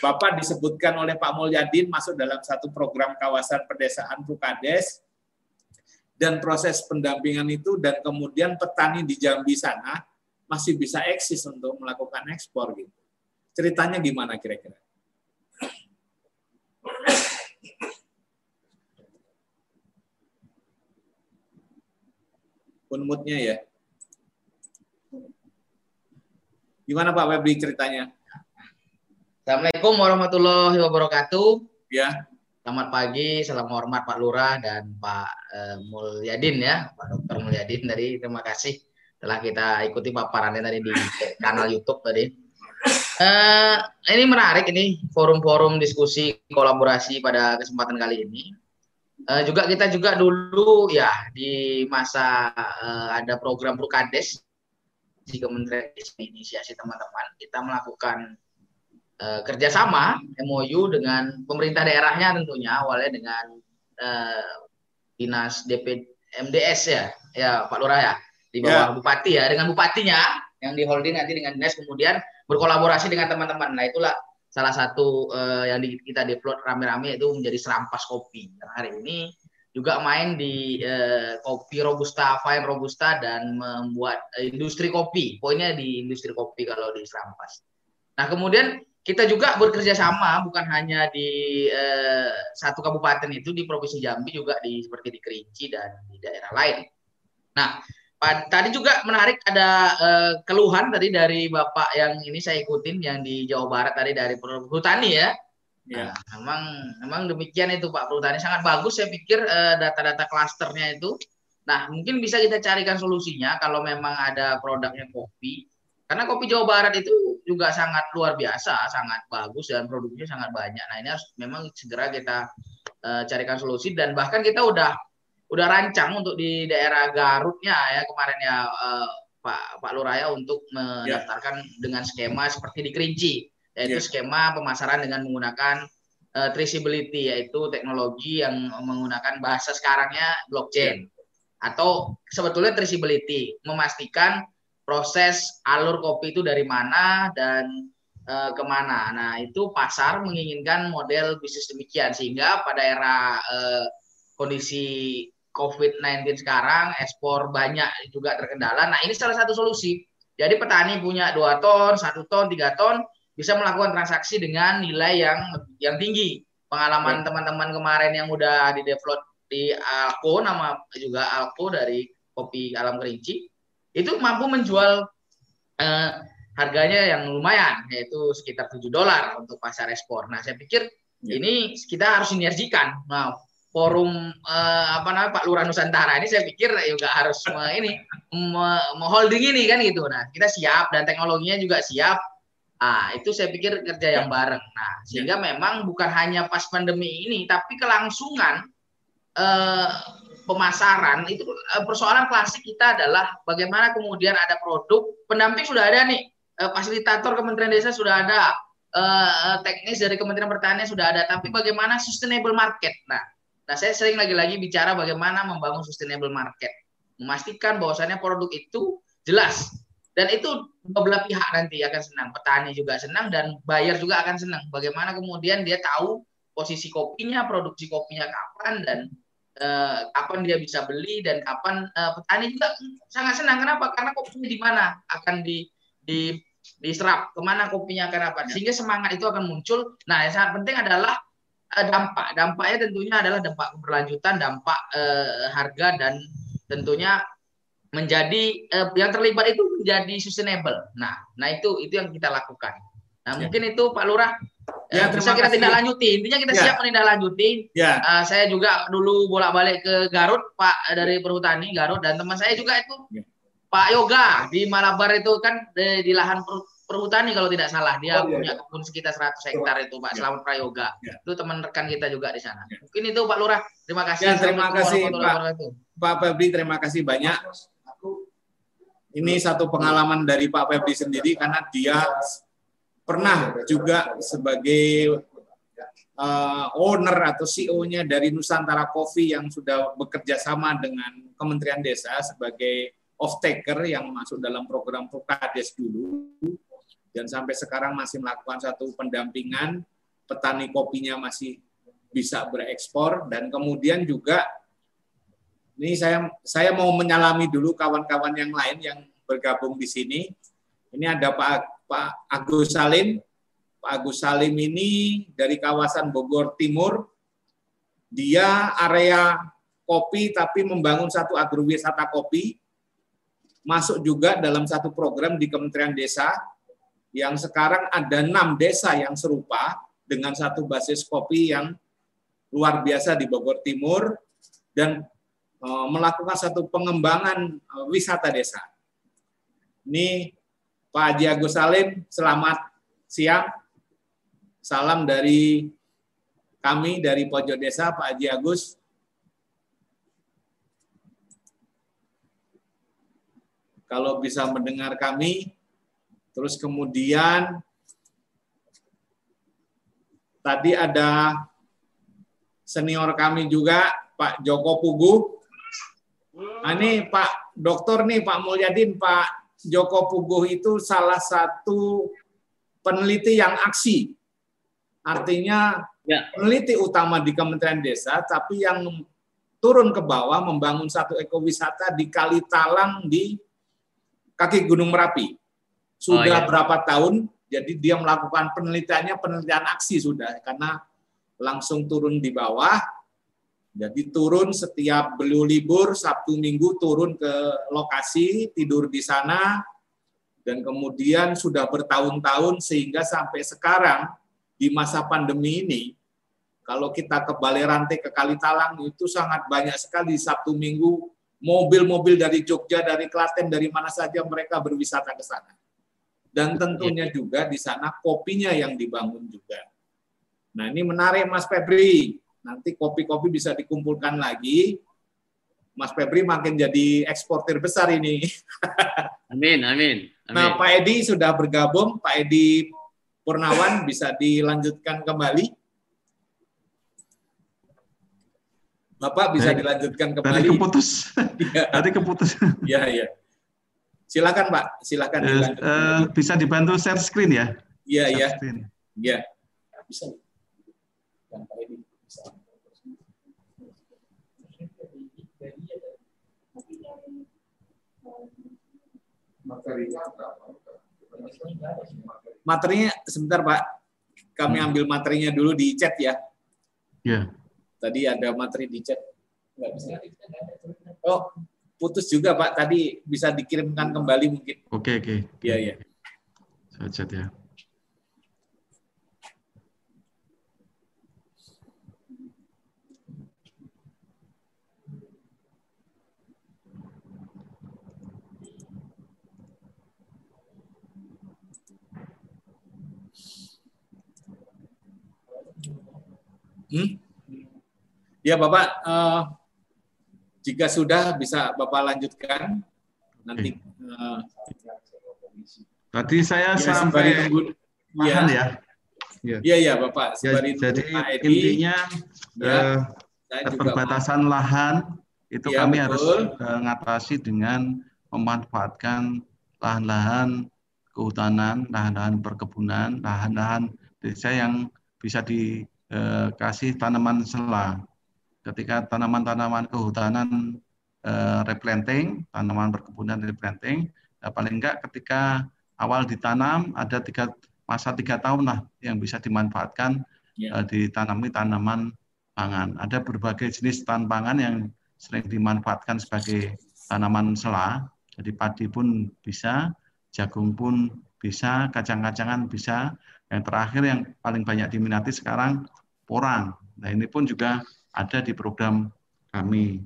Bapak disebutkan oleh Pak Mulyadin masuk dalam satu program kawasan pedesaan Prukades dan proses pendampingan itu dan kemudian petani di Jambi sana masih bisa eksis untuk melakukan ekspor gitu. Ceritanya gimana kira-kira? Unmutnya ya. Gimana Pak Febri ceritanya? Assalamualaikum warahmatullahi wabarakatuh. Ya, Selamat pagi, salam hormat Pak Lurah dan Pak eh, Mulyadin ya, Pak Dr. Mulyadin tadi. Terima kasih telah kita ikuti paparannya tadi di kanal YouTube tadi. Eh, ini menarik ini forum-forum diskusi kolaborasi pada kesempatan kali ini. Eh, juga kita juga dulu ya di masa eh, ada program Prukades di Kementerian inisiasi teman-teman kita melakukan eh, kerjasama MOU dengan pemerintah daerahnya tentunya awalnya dengan eh, dinas DP MDS ya ya Pak Lurah ya di bawah bupati ya dengan bupatinya yang di holding nanti dengan dinas kemudian berkolaborasi dengan teman-teman. Nah itulah salah satu eh, yang di- kita develop rame-rame itu menjadi serampas kopi. Dan hari ini juga main di eh, kopi robusta fine robusta dan membuat eh, industri kopi. Poinnya di industri kopi kalau di serampas. Nah kemudian kita juga bekerja sama bukan hanya di eh, satu kabupaten itu di provinsi Jambi juga di seperti di Kerinci dan di daerah lain. Nah, pa- tadi juga menarik ada eh, keluhan tadi dari Bapak yang ini saya ikutin yang di Jawa Barat tadi dari perhutani ya. ya. Nah, memang memang demikian itu Pak Perhutani sangat bagus saya pikir eh, data-data klasternya itu. Nah, mungkin bisa kita carikan solusinya kalau memang ada produknya kopi. Karena kopi Jawa Barat itu juga sangat luar biasa, sangat bagus dan produksinya sangat banyak. Nah, ini harus memang segera kita eh, carikan solusi dan bahkan kita udah udah rancang untuk di daerah Garutnya ya kemarin ya eh, Pak Pak Luraya untuk mendaftarkan dengan skema seperti di Kerinci yaitu Ya. skema pemasaran dengan menggunakan eh, traceability yaitu teknologi yang menggunakan bahasa sekarangnya blockchain atau sebetulnya traceability memastikan proses alur kopi itu dari mana dan eh, ke mana. Nah itu pasar menginginkan model bisnis demikian sehingga pada era eh, kondisi COVID-19 sekarang ekspor banyak juga terkendala. Nah ini salah satu solusi. Jadi petani punya dua ton, satu ton, tiga ton bisa melakukan transaksi dengan nilai yang yang tinggi. Pengalaman teman-teman kemarin yang udah di develop di Alko nama juga Alko dari kopi Alam Kerinci itu mampu menjual eh, harganya yang lumayan yaitu sekitar 7 dolar untuk pasar ekspor. Nah, saya pikir Ya. ini kita harus sinergikan. Nah, forum eh, apa namanya Pak Lurah Nusantara ini saya pikir juga harus me- ini me- ini kan gitu. Nah, kita siap dan teknologinya juga siap. Ah, itu saya pikir kerja yang bareng. Nah, sehingga memang bukan hanya pas pandemi ini, tapi kelangsungan eh, pemasaran itu eh, persoalan klasik kita adalah bagaimana kemudian ada produk pendamping sudah ada nih, eh, fasilitator Kementerian Desa sudah ada, eh, teknis dari Kementerian Pertanian sudah ada, tapi bagaimana sustainable market? Nah, nah saya sering lagi-lagi bicara bagaimana membangun sustainable market, memastikan bahwasannya produk itu jelas dan itu belah pihak nanti akan senang, petani juga senang dan buyer juga akan senang. Bagaimana kemudian dia tahu posisi kopinya, produksi kopinya kapan dan eh, kapan dia bisa beli dan kapan eh, petani juga sangat senang. Kenapa? Karena kopinya di mana akan di di diserap, ke mana kopinya akan apa. Sehingga semangat itu akan muncul. Nah, yang sangat penting adalah uh, dampak. Dampaknya tentunya adalah dampak keberlanjutan, dampak uh, harga dan tentunya menjadi uh, yang terlibat itu menjadi sustainable. Nah, nah itu itu yang kita lakukan. Nah, ya. mungkin itu Pak Lurah Ya, bisa kita tindak lanjuti. Intinya kita ya. siap menindaklanjuti. Ya. Uh, saya juga dulu bolak-balik ke Garut, Pak dari Perhutani Garut dan teman saya juga itu ya. Pak Yoga di Malabar itu kan di, di lahan per, perhutani kalau tidak salah. Dia oh, iya, punya iya. kebun sekitar 100 hektar itu Pak ya. Selamat Prayoga. Ya. Itu teman rekan kita juga di sana. Ya. Mungkin itu Pak Lurah. Terima kasih. Ya, terima kasih Pak. Pak Febri terima kasih banyak. Ini satu pengalaman dari Pak Febri sendiri karena dia pernah juga sebagai uh, owner atau CEO-nya dari Nusantara Coffee yang sudah bekerja sama dengan Kementerian Desa sebagai off-taker yang masuk dalam program Prokades dulu. Dan sampai sekarang masih melakukan satu pendampingan. Petani kopinya masih bisa berekspor. Dan kemudian juga ini saya saya mau menyalami dulu kawan-kawan yang lain yang bergabung di sini. Ini ada Pak Pak Agus Salim. Pak Agus Salim ini dari kawasan Bogor Timur. Dia area kopi tapi membangun satu agrowisata kopi. Masuk juga dalam satu program di Kementerian Desa yang sekarang ada enam desa yang serupa dengan satu basis kopi yang luar biasa di Bogor Timur dan e, melakukan satu pengembangan e, wisata desa. Ini Pak Haji Agus Salim, selamat siang. Salam dari kami dari Pojok Desa, Pak Haji Agus. Kalau bisa mendengar kami, terus kemudian tadi ada senior kami juga, Pak Joko Pugu. Nah, ini Pak Dokter nih, Pak Mulyadin, Pak Joko Puguh itu salah satu peneliti yang aksi. Artinya ya. peneliti utama di Kementerian Desa, tapi yang turun ke bawah membangun satu ekowisata di Kali Talang di kaki Gunung Merapi. Sudah oh, ya. berapa tahun, jadi dia melakukan penelitiannya, penelitian aksi sudah, karena langsung turun di bawah, jadi turun setiap beliau libur Sabtu Minggu turun ke lokasi tidur di sana dan kemudian sudah bertahun-tahun sehingga sampai sekarang di masa pandemi ini kalau kita ke Balai Rantai ke Kalitalang itu sangat banyak sekali Sabtu Minggu mobil-mobil dari Jogja, dari Klaten, dari mana saja mereka berwisata ke sana. Dan tentunya juga di sana kopinya yang dibangun juga. Nah ini menarik Mas Febri nanti kopi-kopi bisa dikumpulkan lagi. Mas Febri makin jadi eksportir besar ini. amin, amin, amin. Nah, Pak Edi sudah bergabung. Pak Edi Purnawan bisa dilanjutkan kembali. Bapak bisa dilanjutkan kembali. Tadi keputus. Ya. Tadi keputus. Iya, iya. Silakan, Pak. Silakan uh, uh, bisa dibantu share screen ya? Iya, iya. Iya. Bisa. Materinya Materinya sebentar Pak, kami hmm. ambil materinya dulu di chat ya. Ya. Tadi ada materi di chat. Oh, putus juga Pak. Tadi bisa dikirimkan kembali mungkin. Oke, oke. Iya, iya. Saya chat ya. Hmm? Ya Bapak, uh, jika sudah bisa Bapak lanjutkan nanti. Uh, Tadi saya ya, sampai tunggu ya. ya. Iya ya Bapak. Ya, jadi intinya ya, uh, perbatasan lahan itu ya, kami betul. harus uh, ngatasi dengan memanfaatkan lahan-lahan kehutanan, lahan-lahan perkebunan, lahan-lahan desa yang bisa di eh, kasih tanaman sela. Ketika tanaman-tanaman kehutanan eh, replanting, tanaman perkebunan replanting, nah, paling enggak ketika awal ditanam ada tiga masa tiga tahun lah yang bisa dimanfaatkan ya. ditanami tanaman pangan. Ada berbagai jenis tanaman pangan yang sering dimanfaatkan sebagai tanaman sela. Jadi padi pun bisa, jagung pun bisa, kacang-kacangan bisa. Yang terakhir yang paling banyak diminati sekarang porang. Nah ini pun juga ada di program kami.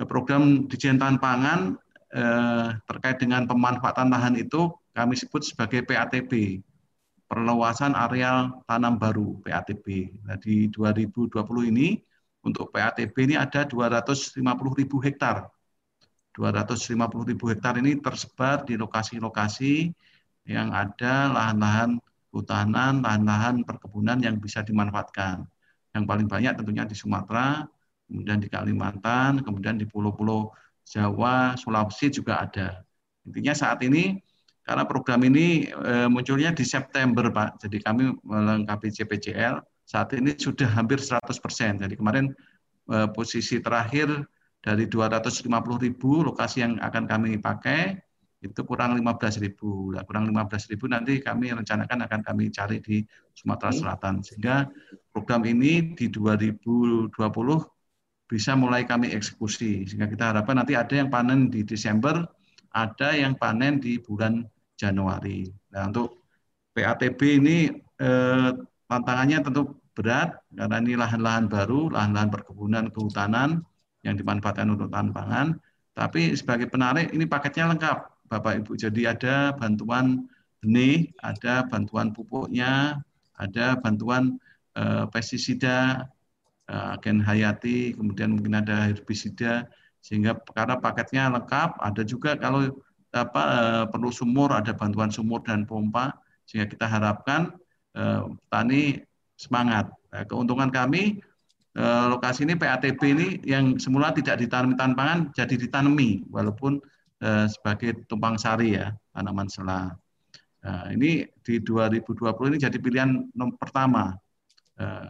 Nah, program dijen pangan eh, terkait dengan pemanfaatan lahan itu kami sebut sebagai PATB, perluasan areal tanam baru PATB. Nah, di 2020 ini untuk PATB ini ada 250 ribu hektar. 250 ribu hektar ini tersebar di lokasi-lokasi yang ada lahan-lahan hutanan, lahan-lahan perkebunan yang bisa dimanfaatkan. Yang paling banyak tentunya di Sumatera, kemudian di Kalimantan, kemudian di pulau-pulau Jawa, Sulawesi juga ada. Intinya saat ini karena program ini e, munculnya di September, Pak. Jadi kami melengkapi CPCL saat ini sudah hampir 100%. Jadi kemarin e, posisi terakhir dari 250 ribu lokasi yang akan kami pakai itu kurang 15 ribu. Nah, kurang 15 ribu nanti kami rencanakan akan kami cari di Sumatera Selatan. Sehingga program ini di 2020 bisa mulai kami eksekusi. Sehingga kita harapkan nanti ada yang panen di Desember, ada yang panen di bulan Januari. Nah, untuk PATB ini eh, tantangannya tentu berat karena ini lahan-lahan baru, lahan-lahan perkebunan, kehutanan yang dimanfaatkan untuk tahan pangan. Tapi sebagai penarik ini paketnya lengkap, Bapak Ibu. Jadi ada bantuan benih, ada bantuan pupuknya, ada bantuan eh, pestisida, eh, agen hayati, kemudian mungkin ada herbisida, sehingga karena paketnya lengkap ada juga kalau apa eh, perlu sumur ada bantuan sumur dan pompa sehingga kita harapkan eh, petani semangat nah, keuntungan kami lokasi ini PATB ini yang semula tidak ditanami tanpangan jadi ditanami walaupun eh, sebagai tumpang sari ya tanaman sela nah, ini di 2020 ini jadi pilihan nomor pertama eh,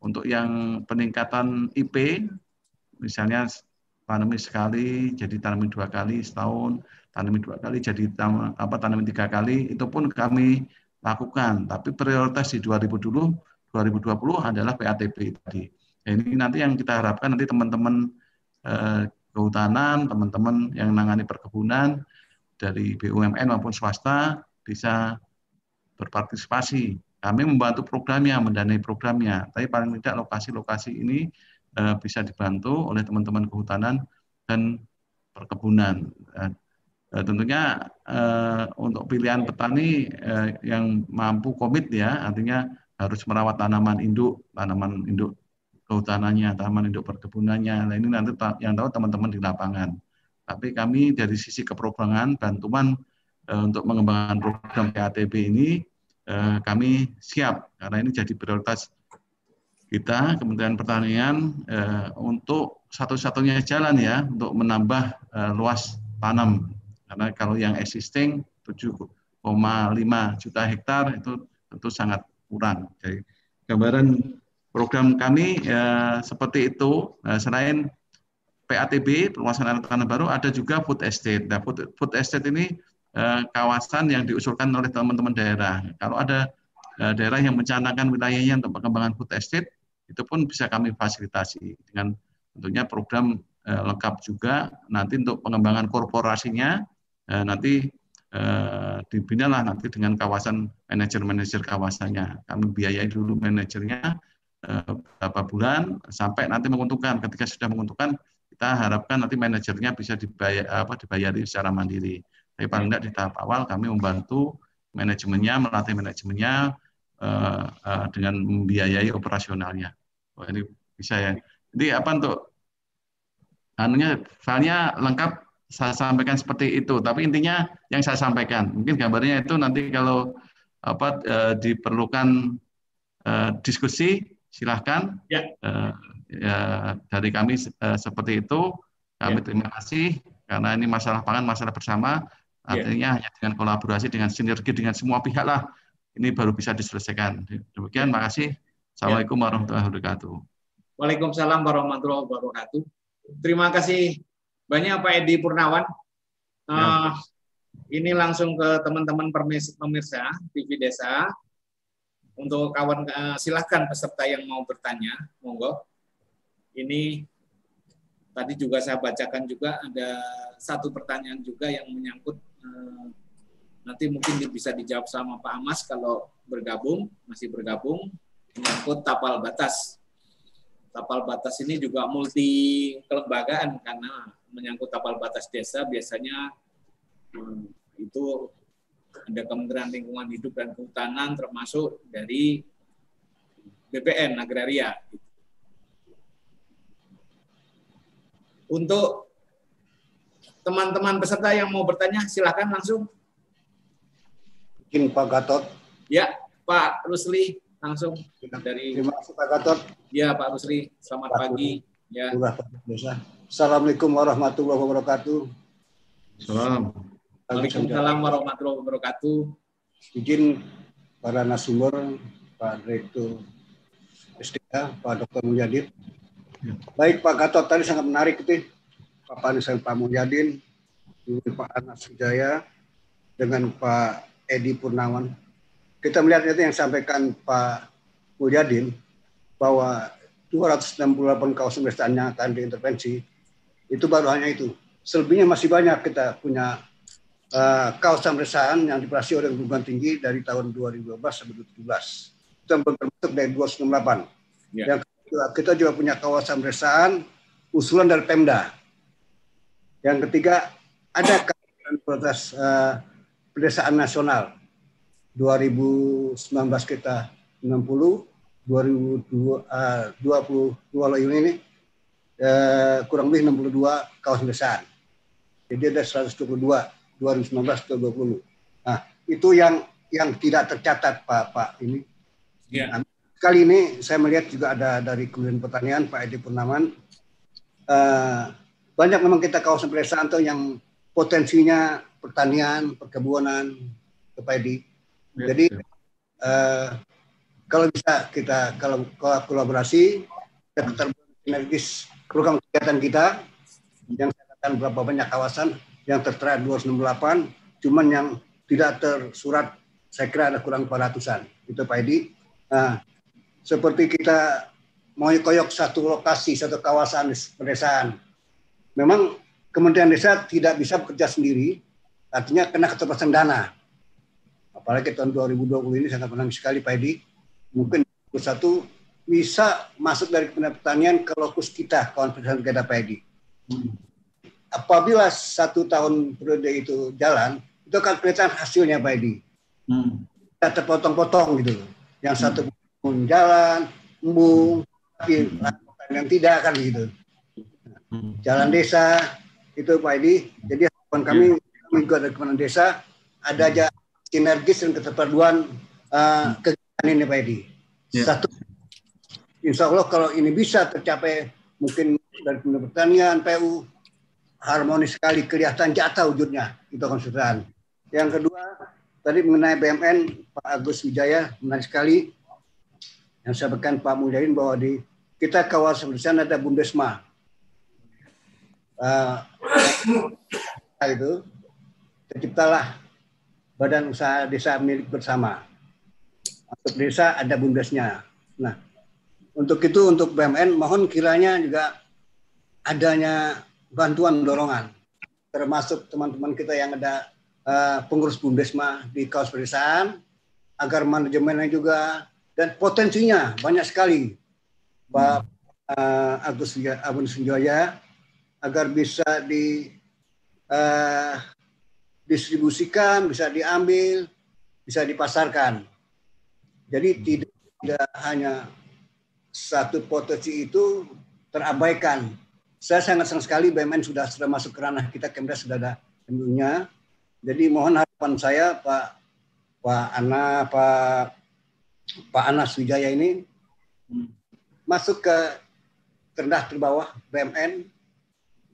untuk yang peningkatan IP misalnya tanami sekali, jadi tanami dua kali setahun, tanami dua kali, jadi tam, apa tanami tiga kali, itu pun kami lakukan. Tapi prioritas di 2020, 2020 adalah PATB tadi. Ini nanti yang kita harapkan nanti teman-teman eh, kehutanan, teman-teman yang menangani perkebunan dari BUMN maupun swasta bisa berpartisipasi. Kami membantu programnya, mendanai programnya. Tapi paling tidak lokasi-lokasi ini uh, bisa dibantu oleh teman-teman kehutanan dan perkebunan. Uh, tentunya uh, untuk pilihan petani yang mampu komit ya, artinya harus merawat tanaman induk, tanaman induk kehutanannya, tanaman induk perkebunannya. Nah ini nanti yang tahu teman-teman di lapangan. Tapi kami dari sisi keprograman bantuan uh, untuk mengembangkan program PATB ini uh, kami siap karena ini jadi prioritas kita Kementerian Pertanian eh, untuk satu-satunya jalan ya untuk menambah eh, luas tanam karena kalau yang existing 7,5 juta hektar itu tentu sangat kurang. Jadi gambaran program kami eh, seperti itu. Nah, selain PATB perluasan tanam baru ada juga food estate. Nah, food, food estate ini eh, kawasan yang diusulkan oleh teman-teman daerah. Kalau ada eh, daerah yang mencanangkan wilayahnya untuk pengembangan food estate itu pun bisa kami fasilitasi dengan tentunya program eh, lengkap juga nanti untuk pengembangan korporasinya eh, nanti eh, dibinalah nanti dengan kawasan manajer-manajer kawasannya kami biayai dulu manajernya eh, beberapa bulan sampai nanti menguntungkan ketika sudah menguntungkan kita harapkan nanti manajernya bisa dibayar apa dibayari secara mandiri tapi paling tidak di tahap awal kami membantu manajemennya melatih manajemennya uh, uh, dengan membiayai operasionalnya. Wah, ini bisa ya. Jadi apa untuk anunya filenya lengkap saya sampaikan seperti itu. Tapi intinya yang saya sampaikan, mungkin gambarnya itu nanti kalau apa e, diperlukan e, diskusi silahkan ya. E, ya dari kami e, seperti itu. Kami ya. terima kasih karena ini masalah pangan masalah bersama. Ya. Artinya ya. hanya dengan kolaborasi dengan sinergi dengan semua pihak lah ini baru bisa diselesaikan. Demikian, makasih. Assalamualaikum ya. warahmatullahi wabarakatuh. Waalaikumsalam warahmatullahi wabarakatuh. Terima kasih banyak Pak Edi Purnawan. Ya. Uh, ini langsung ke teman-teman pemirsa TV Desa. Untuk kawan uh, silahkan peserta yang mau bertanya, monggo. Ini tadi juga saya bacakan juga ada satu pertanyaan juga yang menyangkut uh, nanti mungkin bisa dijawab sama Pak Amas kalau bergabung masih bergabung menyangkut tapal batas. Tapal batas ini juga multi kelembagaan karena menyangkut tapal batas desa biasanya hmm, itu ada Kementerian Lingkungan Hidup dan Kehutanan termasuk dari BPN Agraria. Untuk teman-teman peserta yang mau bertanya, silakan langsung. Mungkin Pak Gatot. Ya, Pak Rusli langsung dari. Terima kasih Pak Gatot. Ya, Pak Rusli. Selamat Pak pagi. Ya. Assalamualaikum warahmatullahi wabarakatuh. Salam. Waalaikumsalam warahmatullahi wabarakatuh. Izin para narasumber, Pak Direktur SDA, Pak Dr. Mulyadin. Ya. Baik Pak Gatot tadi sangat menarik itu Pak Panisan Pak Mulyadin, Pak Anas Sujaya, dengan Pak Edi Purnawan. Kita melihat itu yang sampaikan Pak Mulyadin bahwa 268 kawasan yang akan diintervensi itu baru hanya itu. Selebihnya masih banyak kita punya uh, kawasan pemeriksaan yang dioperasi oleh perguruan tinggi dari tahun 2012 sampai 2017. Itu yang termasuk dari 298. Ya. Yang kedua, kita juga punya kawasan pemeriksaan usulan dari Pemda. Yang ketiga, ada kawasan protes uh, pedesaan nasional 2019 kita 60 2020 uh, 22 ini uh, kurang lebih 62 kawasan pedesaan. Jadi ada 122 2019 2020. Nah, itu yang yang tidak tercatat Pak Pak ini. Ya. Nah, kali ini saya melihat juga ada dari Kementerian Pertanian Pak Edi Purnaman uh, banyak memang kita kawasan pedesaan tuh yang potensinya pertanian, perkebunan, padi. Ya, Jadi. Uh, kalau bisa kita kalau kolaborasi kita sinergis program kegiatan kita yang akan berapa banyak kawasan yang tertera 268, cuman yang tidak tersurat saya kira ada kurang 400-an. Itu Pak Edi. Nah, seperti kita mau koyok satu lokasi, satu kawasan pedesaan. Memang Kementerian Desa tidak bisa bekerja sendiri, artinya kena keterbatasan dana. Apalagi tahun 2020 ini sangat menang sekali Pak Edi. Mungkin satu bisa masuk dari Pertanian ke lokus kita, kawan pedesaan kita Pak Edi. Hmm apabila satu tahun periode itu jalan, itu akan kelihatan hasilnya Pak Edi. Hmm. terpotong-potong gitu Yang hmm. satu pun jalan, embung, tapi yang tidak kan gitu. Hmm. Jalan desa itu Pak Edi. Jadi harapan kami, yeah. kami juga dari Kementerian Desa ada aja sinergis dan keterpaduan uh, kegiatan ini Pak Edi. Yeah. Satu, Insya Allah kalau ini bisa tercapai mungkin dari Kementerian Pertanian, PU, harmonis sekali, kelihatan jatah wujudnya itu konsultan. Yang kedua, tadi mengenai BMN, Pak Agus Wijaya menarik sekali yang saya sampaikan Pak Mulyadin bahwa di kita di sana ada Bumdesma. Uh, itu terciptalah badan usaha desa milik bersama. Untuk desa ada bumdesnya. Nah, untuk itu untuk BMN mohon kiranya juga adanya bantuan dorongan termasuk teman-teman kita yang ada uh, pengurus bumdesma di kaos pedesaan agar manajemennya juga dan potensinya banyak sekali Pak uh, Agus Abun Sunjaya agar bisa di uh, distribusikan, bisa diambil, bisa dipasarkan. Jadi tidak, tidak hanya satu potensi itu terabaikan, saya sangat senang sekali BMN sudah sudah masuk ke ranah kita Kemda sudah ada tentunya. Jadi mohon harapan saya Pak Pak Ana Pak Pak Anas Wijaya ini masuk ke terendah terbawah BMN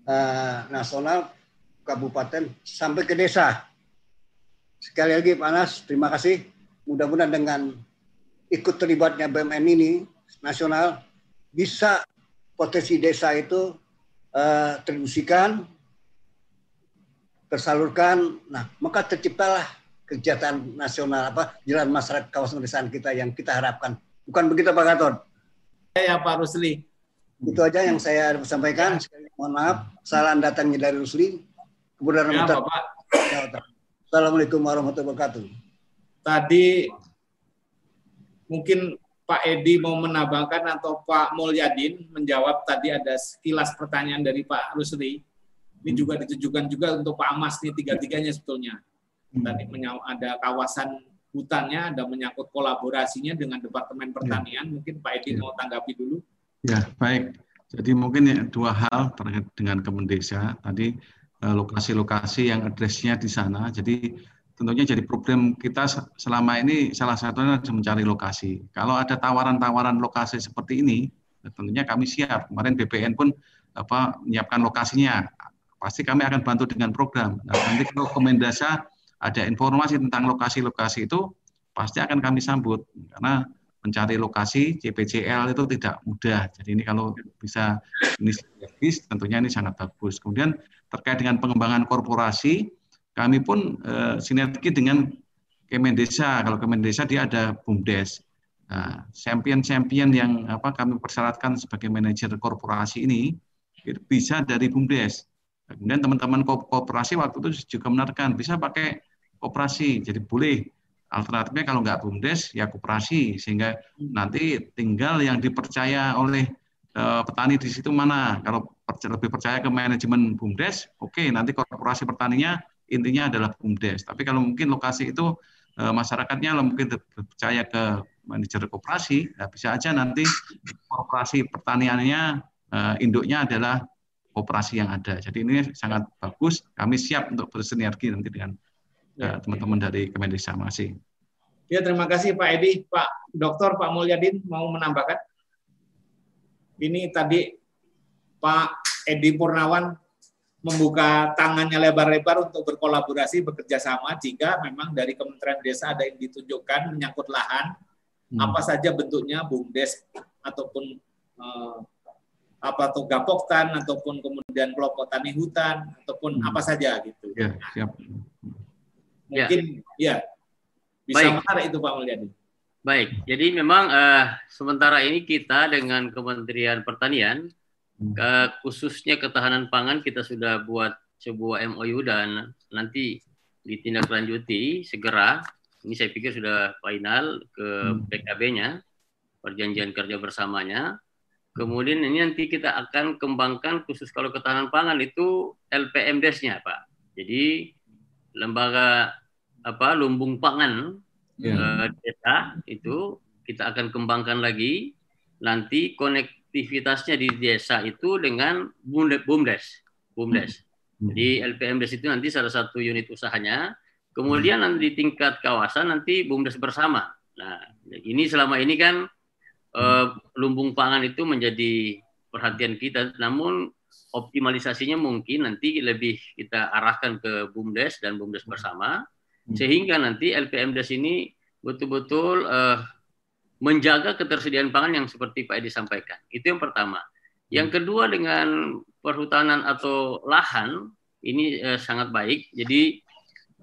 uh, eh, nasional kabupaten sampai ke desa. Sekali lagi Pak Anas, terima kasih. Mudah-mudahan dengan ikut terlibatnya BMN ini nasional bisa potensi desa itu uh, tersalurkan. Nah, maka terciptalah kegiatan nasional apa jalan masyarakat kawasan pedesaan kita yang kita harapkan. Bukan begitu Pak Gatot? Ya Pak Rusli. Itu aja yang saya sampaikan. Sekali mohon maaf, salam datangnya dari Rusli. Kemudian ya, Bapak. Assalamualaikum warahmatullahi wabarakatuh. Tadi mungkin Pak Edi mau menambahkan atau Pak Mulyadin menjawab tadi ada sekilas pertanyaan dari Pak Rusli. Ini juga ditujukan juga untuk Pak Amas nih tiga-tiganya sebetulnya. Tadi ada kawasan hutannya, ada menyangkut kolaborasinya dengan Departemen Pertanian. Mungkin Pak Edi ya. mau tanggapi dulu. Ya, baik. Jadi mungkin ya, dua hal terkait dengan Kemendesa. Tadi eh, lokasi-lokasi yang addressnya di sana. Jadi tentunya jadi problem kita selama ini salah satunya mencari lokasi. Kalau ada tawaran-tawaran lokasi seperti ini, tentunya kami siap. Kemarin BPN pun apa menyiapkan lokasinya. Pasti kami akan bantu dengan program. Nah, nanti kalau Kemendasa ada informasi tentang lokasi-lokasi itu pasti akan kami sambut karena mencari lokasi CPCL itu tidak mudah. Jadi ini kalau bisa ini tentunya ini sangat bagus. Kemudian terkait dengan pengembangan korporasi, kami pun uh, sinergi dengan Kemendesa. Kalau Kemendesa dia ada BUMDes. Nah, champion-champion yang apa kami persyaratkan sebagai manajer korporasi ini bisa dari BUMDes. Kemudian teman-teman kooperasi waktu itu juga menarikkan bisa pakai kooperasi. Jadi boleh alternatifnya kalau nggak BUMDes ya kooperasi sehingga nanti tinggal yang dipercaya oleh uh, petani di situ mana. Kalau lebih percaya ke manajemen BUMDes, oke okay, nanti korporasi pertaninya intinya adalah BUMDes. Tapi kalau mungkin lokasi itu e, masyarakatnya mungkin percaya ke manajer koperasi, ya bisa aja nanti koperasi pertaniannya e, induknya adalah koperasi yang ada. Jadi ini sangat bagus. Kami siap untuk bersinergi nanti dengan ya, teman-teman dari Kemendesa. Kasih. Ya, terima kasih Pak Edi. Pak Dokter Pak Mulyadin mau menambahkan? Ini tadi Pak Edi Purnawan membuka tangannya lebar-lebar untuk berkolaborasi bekerja sama jika memang dari Kementerian Desa ada yang ditunjukkan menyangkut lahan hmm. apa saja bentuknya bumdes ataupun eh, apa tuh gapoktan ataupun kemudian kelompok tani hutan ataupun hmm. apa saja gitu. Ya, siap. Mungkin ya, ya bisa Baik. menarik itu Pak Mulyadi. Baik, jadi memang uh, sementara ini kita dengan Kementerian Pertanian Khususnya ketahanan pangan kita sudah buat sebuah MOU dan nanti ditindaklanjuti segera. Ini saya pikir sudah final ke hmm. PKB-nya, perjanjian kerja bersamanya. Kemudian ini nanti kita akan kembangkan khusus kalau ketahanan pangan itu LPMDes-nya, Pak. Jadi lembaga apa lumbung pangan yeah. uh, desa itu kita akan kembangkan lagi. Nanti connect aktivitasnya di desa itu dengan BUMDes. BUMDes. Hmm. Jadi LPMDes itu nanti salah satu unit usahanya. Kemudian nanti di tingkat kawasan nanti BUMDes bersama. Nah, ini selama ini kan eh, lumbung pangan itu menjadi perhatian kita. Namun optimalisasinya mungkin nanti lebih kita arahkan ke BUMDes dan BUMDes bersama hmm. sehingga nanti LPMDes ini betul-betul uh, menjaga ketersediaan pangan yang seperti Pak Edi sampaikan. Itu yang pertama. Yang hmm. kedua dengan perhutanan atau lahan ini eh, sangat baik. Jadi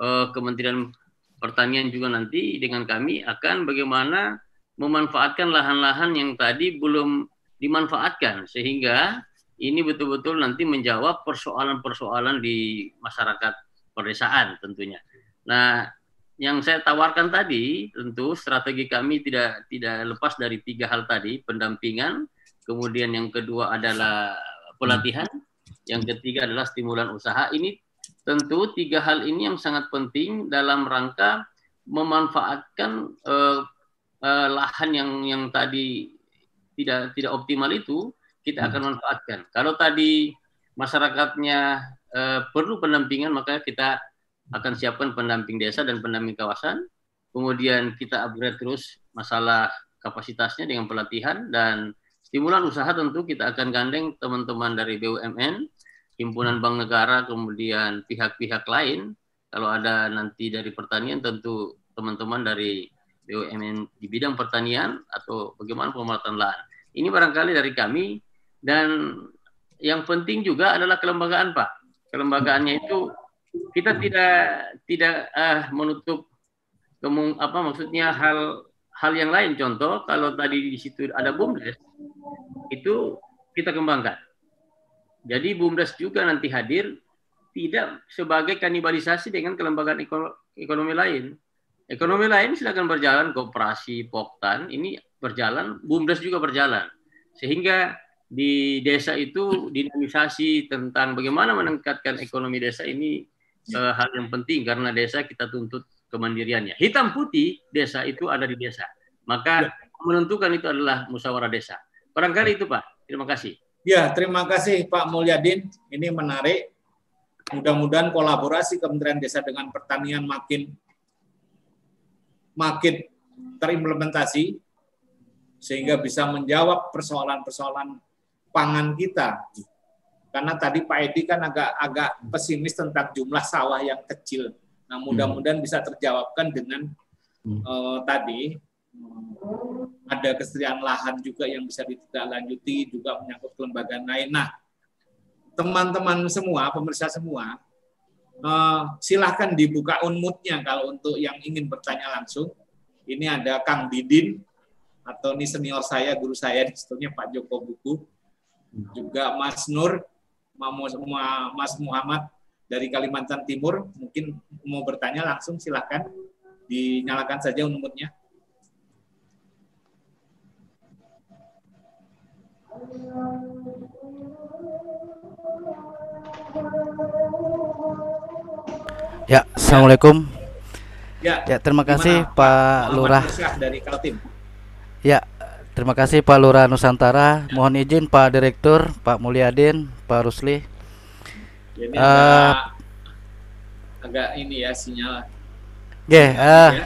eh, Kementerian Pertanian juga nanti dengan kami akan bagaimana memanfaatkan lahan-lahan yang tadi belum dimanfaatkan sehingga ini betul-betul nanti menjawab persoalan-persoalan di masyarakat perdesaan tentunya. Nah, yang saya tawarkan tadi tentu strategi kami tidak tidak lepas dari tiga hal tadi pendampingan kemudian yang kedua adalah pelatihan yang ketiga adalah stimulan usaha ini tentu tiga hal ini yang sangat penting dalam rangka memanfaatkan uh, uh, lahan yang yang tadi tidak tidak optimal itu kita akan hmm. manfaatkan kalau tadi masyarakatnya uh, perlu pendampingan maka kita akan siapkan pendamping desa dan pendamping kawasan. Kemudian kita upgrade terus masalah kapasitasnya dengan pelatihan dan stimulan usaha tentu kita akan gandeng teman-teman dari BUMN, himpunan bank negara, kemudian pihak-pihak lain. Kalau ada nanti dari pertanian tentu teman-teman dari BUMN di bidang pertanian atau bagaimana pemerataan lahan. Ini barangkali dari kami dan yang penting juga adalah kelembagaan Pak. Kelembagaannya itu kita tidak tidak uh, menutup kemung apa maksudnya hal hal yang lain contoh kalau tadi di situ ada bumdes itu kita kembangkan. Jadi bumdes juga nanti hadir tidak sebagai kanibalisasi dengan kelembagaan ekonomi lain. Ekonomi lain silakan berjalan, kooperasi, poktan, ini berjalan, bumdes juga berjalan. Sehingga di desa itu dinamisasi tentang bagaimana meningkatkan ekonomi desa ini uh, hal yang penting karena desa kita tuntut kemandiriannya. Hitam putih desa itu ada di desa. Maka ya. menentukan itu adalah musyawarah desa. Barangkali itu Pak. Terima kasih. Ya, terima kasih Pak Mulyadin. Ini menarik. Mudah-mudahan kolaborasi Kementerian Desa dengan Pertanian makin makin terimplementasi sehingga bisa menjawab persoalan-persoalan pangan kita. Karena tadi Pak Edi kan agak agak pesimis tentang jumlah sawah yang kecil. Nah, mudah-mudahan bisa terjawabkan dengan uh, tadi ada kesediaan lahan juga yang bisa ditindaklanjuti juga menyangkut kelembagaan lain. Nah, teman-teman semua, pemirsa semua, uh, silahkan dibuka unmutnya kalau untuk yang ingin bertanya langsung. Ini ada Kang Didin atau ini senior saya, guru saya di situnya Pak Joko Buku, juga Mas Nur, Mas Muhammad dari Kalimantan Timur, mungkin mau bertanya langsung silahkan dinyalakan saja unmutnya. Ya, assalamualaikum. Ya, ya terima kasih Pak, Pak Lurah dari Kaltim. Ya, terima kasih Pak Lurah Nusantara. Mohon izin Pak Direktur, Pak Mulyadin, Pak Rusli. Jadi uh, agak, agak ini ya sinyal. Yeah, uh, ya.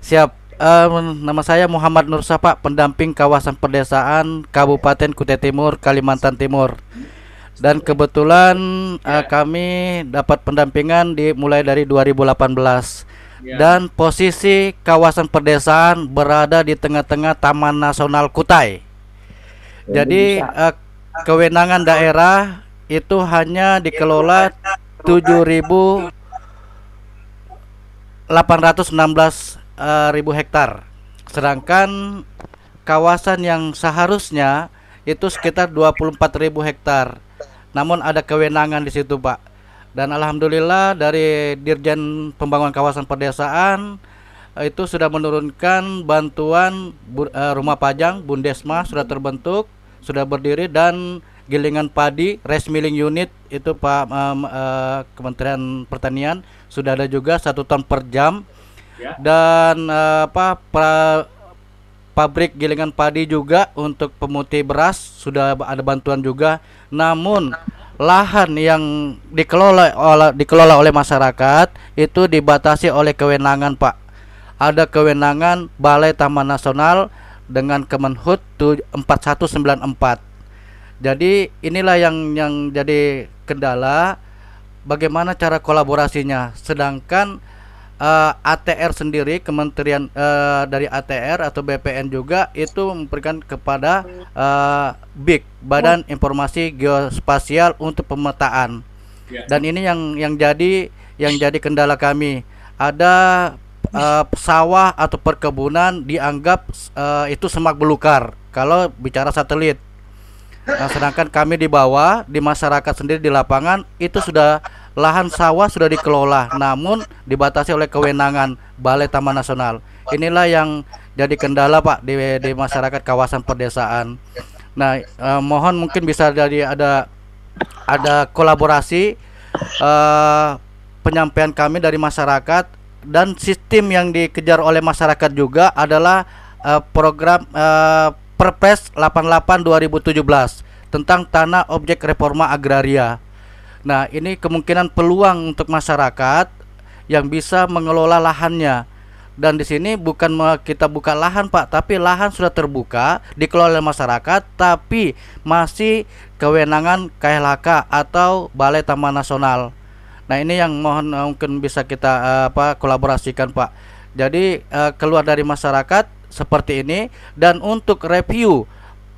Siap. Uh, nama saya Muhammad Nur Sapa, pendamping kawasan pedesaan Kabupaten Kutai Timur, Kalimantan Timur. Dan kebetulan uh, kami dapat pendampingan di mulai dari 2018. Ya. Dan posisi kawasan pedesaan berada di tengah-tengah Taman Nasional Kutai. Jadi uh, kewenangan daerah itu hanya dikelola 7.816 uh, ribu hektar. Sedangkan kawasan yang seharusnya itu sekitar 24 ribu hektar. Namun ada kewenangan di situ, Pak. Dan alhamdulillah dari Dirjen Pembangunan Kawasan Pedesaan eh, itu sudah menurunkan bantuan uh, rumah pajang Bundesma sudah terbentuk, sudah berdiri dan gilingan padi rice milling unit itu Pak um, uh, Kementerian Pertanian sudah ada juga satu ton per jam Ya. dan uh, apa pra, pabrik gilingan padi juga untuk pemutih beras sudah ada bantuan juga namun lahan yang dikelola oleh dikelola oleh masyarakat itu dibatasi oleh kewenangan Pak. Ada kewenangan Balai Taman Nasional dengan Kemenhut 4194 jadi inilah yang yang jadi kendala bagaimana cara kolaborasinya. Sedangkan uh, eh, ATR sendiri Kementerian uh, dari ATR atau BPN juga itu memberikan kepada uh, BIG Badan Informasi Geospasial untuk pemetaan. Ya. Dan ini yang yang jadi yang jadi kendala kami. Ada uh, sawah atau perkebunan dianggap uh, itu semak belukar kalau bicara satelit. Nah, sedangkan kami di bawah di masyarakat sendiri di lapangan itu sudah lahan sawah sudah dikelola namun dibatasi oleh kewenangan Balai Taman Nasional. Inilah yang jadi kendala Pak di, di masyarakat kawasan pedesaan. Nah, eh, mohon mungkin bisa jadi ada ada kolaborasi eh, penyampaian kami dari masyarakat dan sistem yang dikejar oleh masyarakat juga adalah eh, program eh, Perpres 88 2017 tentang tanah objek reforma agraria Nah, ini kemungkinan peluang untuk masyarakat yang bisa mengelola lahannya. Dan di sini bukan kita buka lahan, Pak, tapi lahan sudah terbuka, dikelola oleh masyarakat, tapi masih kewenangan KLHK atau Balai Taman Nasional. Nah, ini yang mohon uh, mungkin bisa kita uh, apa kolaborasikan, Pak. Jadi uh, keluar dari masyarakat seperti ini dan untuk review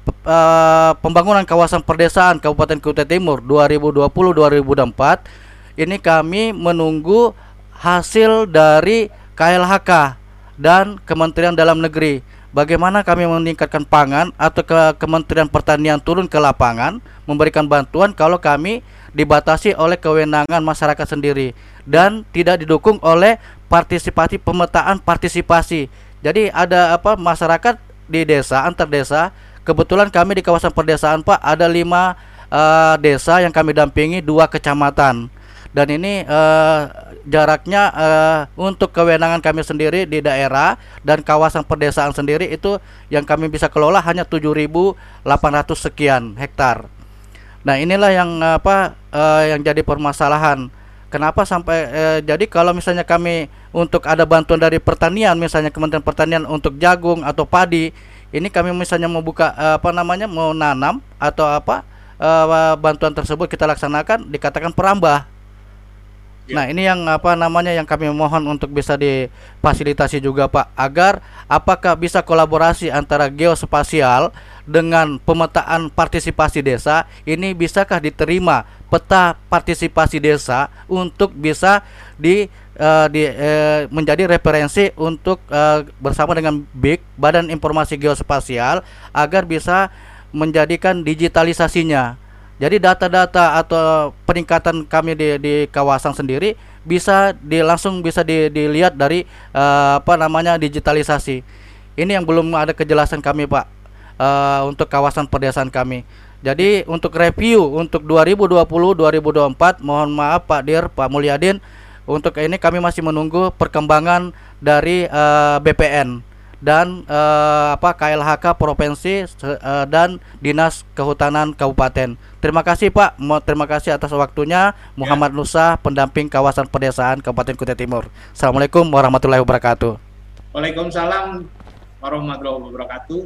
uh, pembangunan kawasan perdesaan Kabupaten Kutai Timur 2020-2024 ini kami menunggu hasil dari KLHK dan Kementerian Dalam Negeri. Bagaimana kami meningkatkan pangan atau ke Kementerian Pertanian turun ke lapangan memberikan bantuan kalau kami dibatasi oleh kewenangan masyarakat sendiri dan tidak didukung oleh partisipasi pemetaan partisipasi. Jadi ada apa masyarakat di desa antar desa. Kebetulan kami di kawasan perdesaan Pak ada lima uh, desa yang kami dampingi dua kecamatan dan ini uh, jaraknya uh, untuk kewenangan kami sendiri di daerah dan kawasan perdesaan sendiri itu yang kami bisa kelola hanya 7.800 sekian hektar. Nah, inilah yang apa uh, yang jadi permasalahan. Kenapa sampai eh, jadi kalau misalnya kami untuk ada bantuan dari pertanian misalnya Kementerian Pertanian untuk jagung atau padi, ini kami misalnya mau buka eh, apa namanya mau nanam atau apa eh, bantuan tersebut kita laksanakan dikatakan perambah. Ya. Nah, ini yang apa namanya yang kami mohon untuk bisa difasilitasi juga Pak agar apakah bisa kolaborasi antara geospasial dengan pemetaan partisipasi desa ini bisakah diterima peta partisipasi desa untuk bisa di uh, di uh, menjadi referensi untuk uh, bersama dengan BIG Badan Informasi Geospasial agar bisa menjadikan digitalisasinya. Jadi data-data atau peningkatan kami di, di kawasan sendiri bisa di langsung bisa di, dilihat dari uh, apa namanya digitalisasi. Ini yang belum ada kejelasan kami Pak uh, untuk kawasan perdesaan kami. Jadi untuk review untuk 2020-2024 mohon maaf Pak Dir, Pak Mulyadin untuk ini kami masih menunggu perkembangan dari uh, eh, BPN dan uh, apa KLHK provinsi uh, dan Dinas Kehutanan Kabupaten. Terima kasih Pak, terima kasih atas waktunya. Muhammad ya. Nusa, pendamping kawasan pedesaan Kabupaten Kutai Timur. Assalamualaikum warahmatullahi wabarakatuh. Waalaikumsalam warahmatullahi wabarakatuh.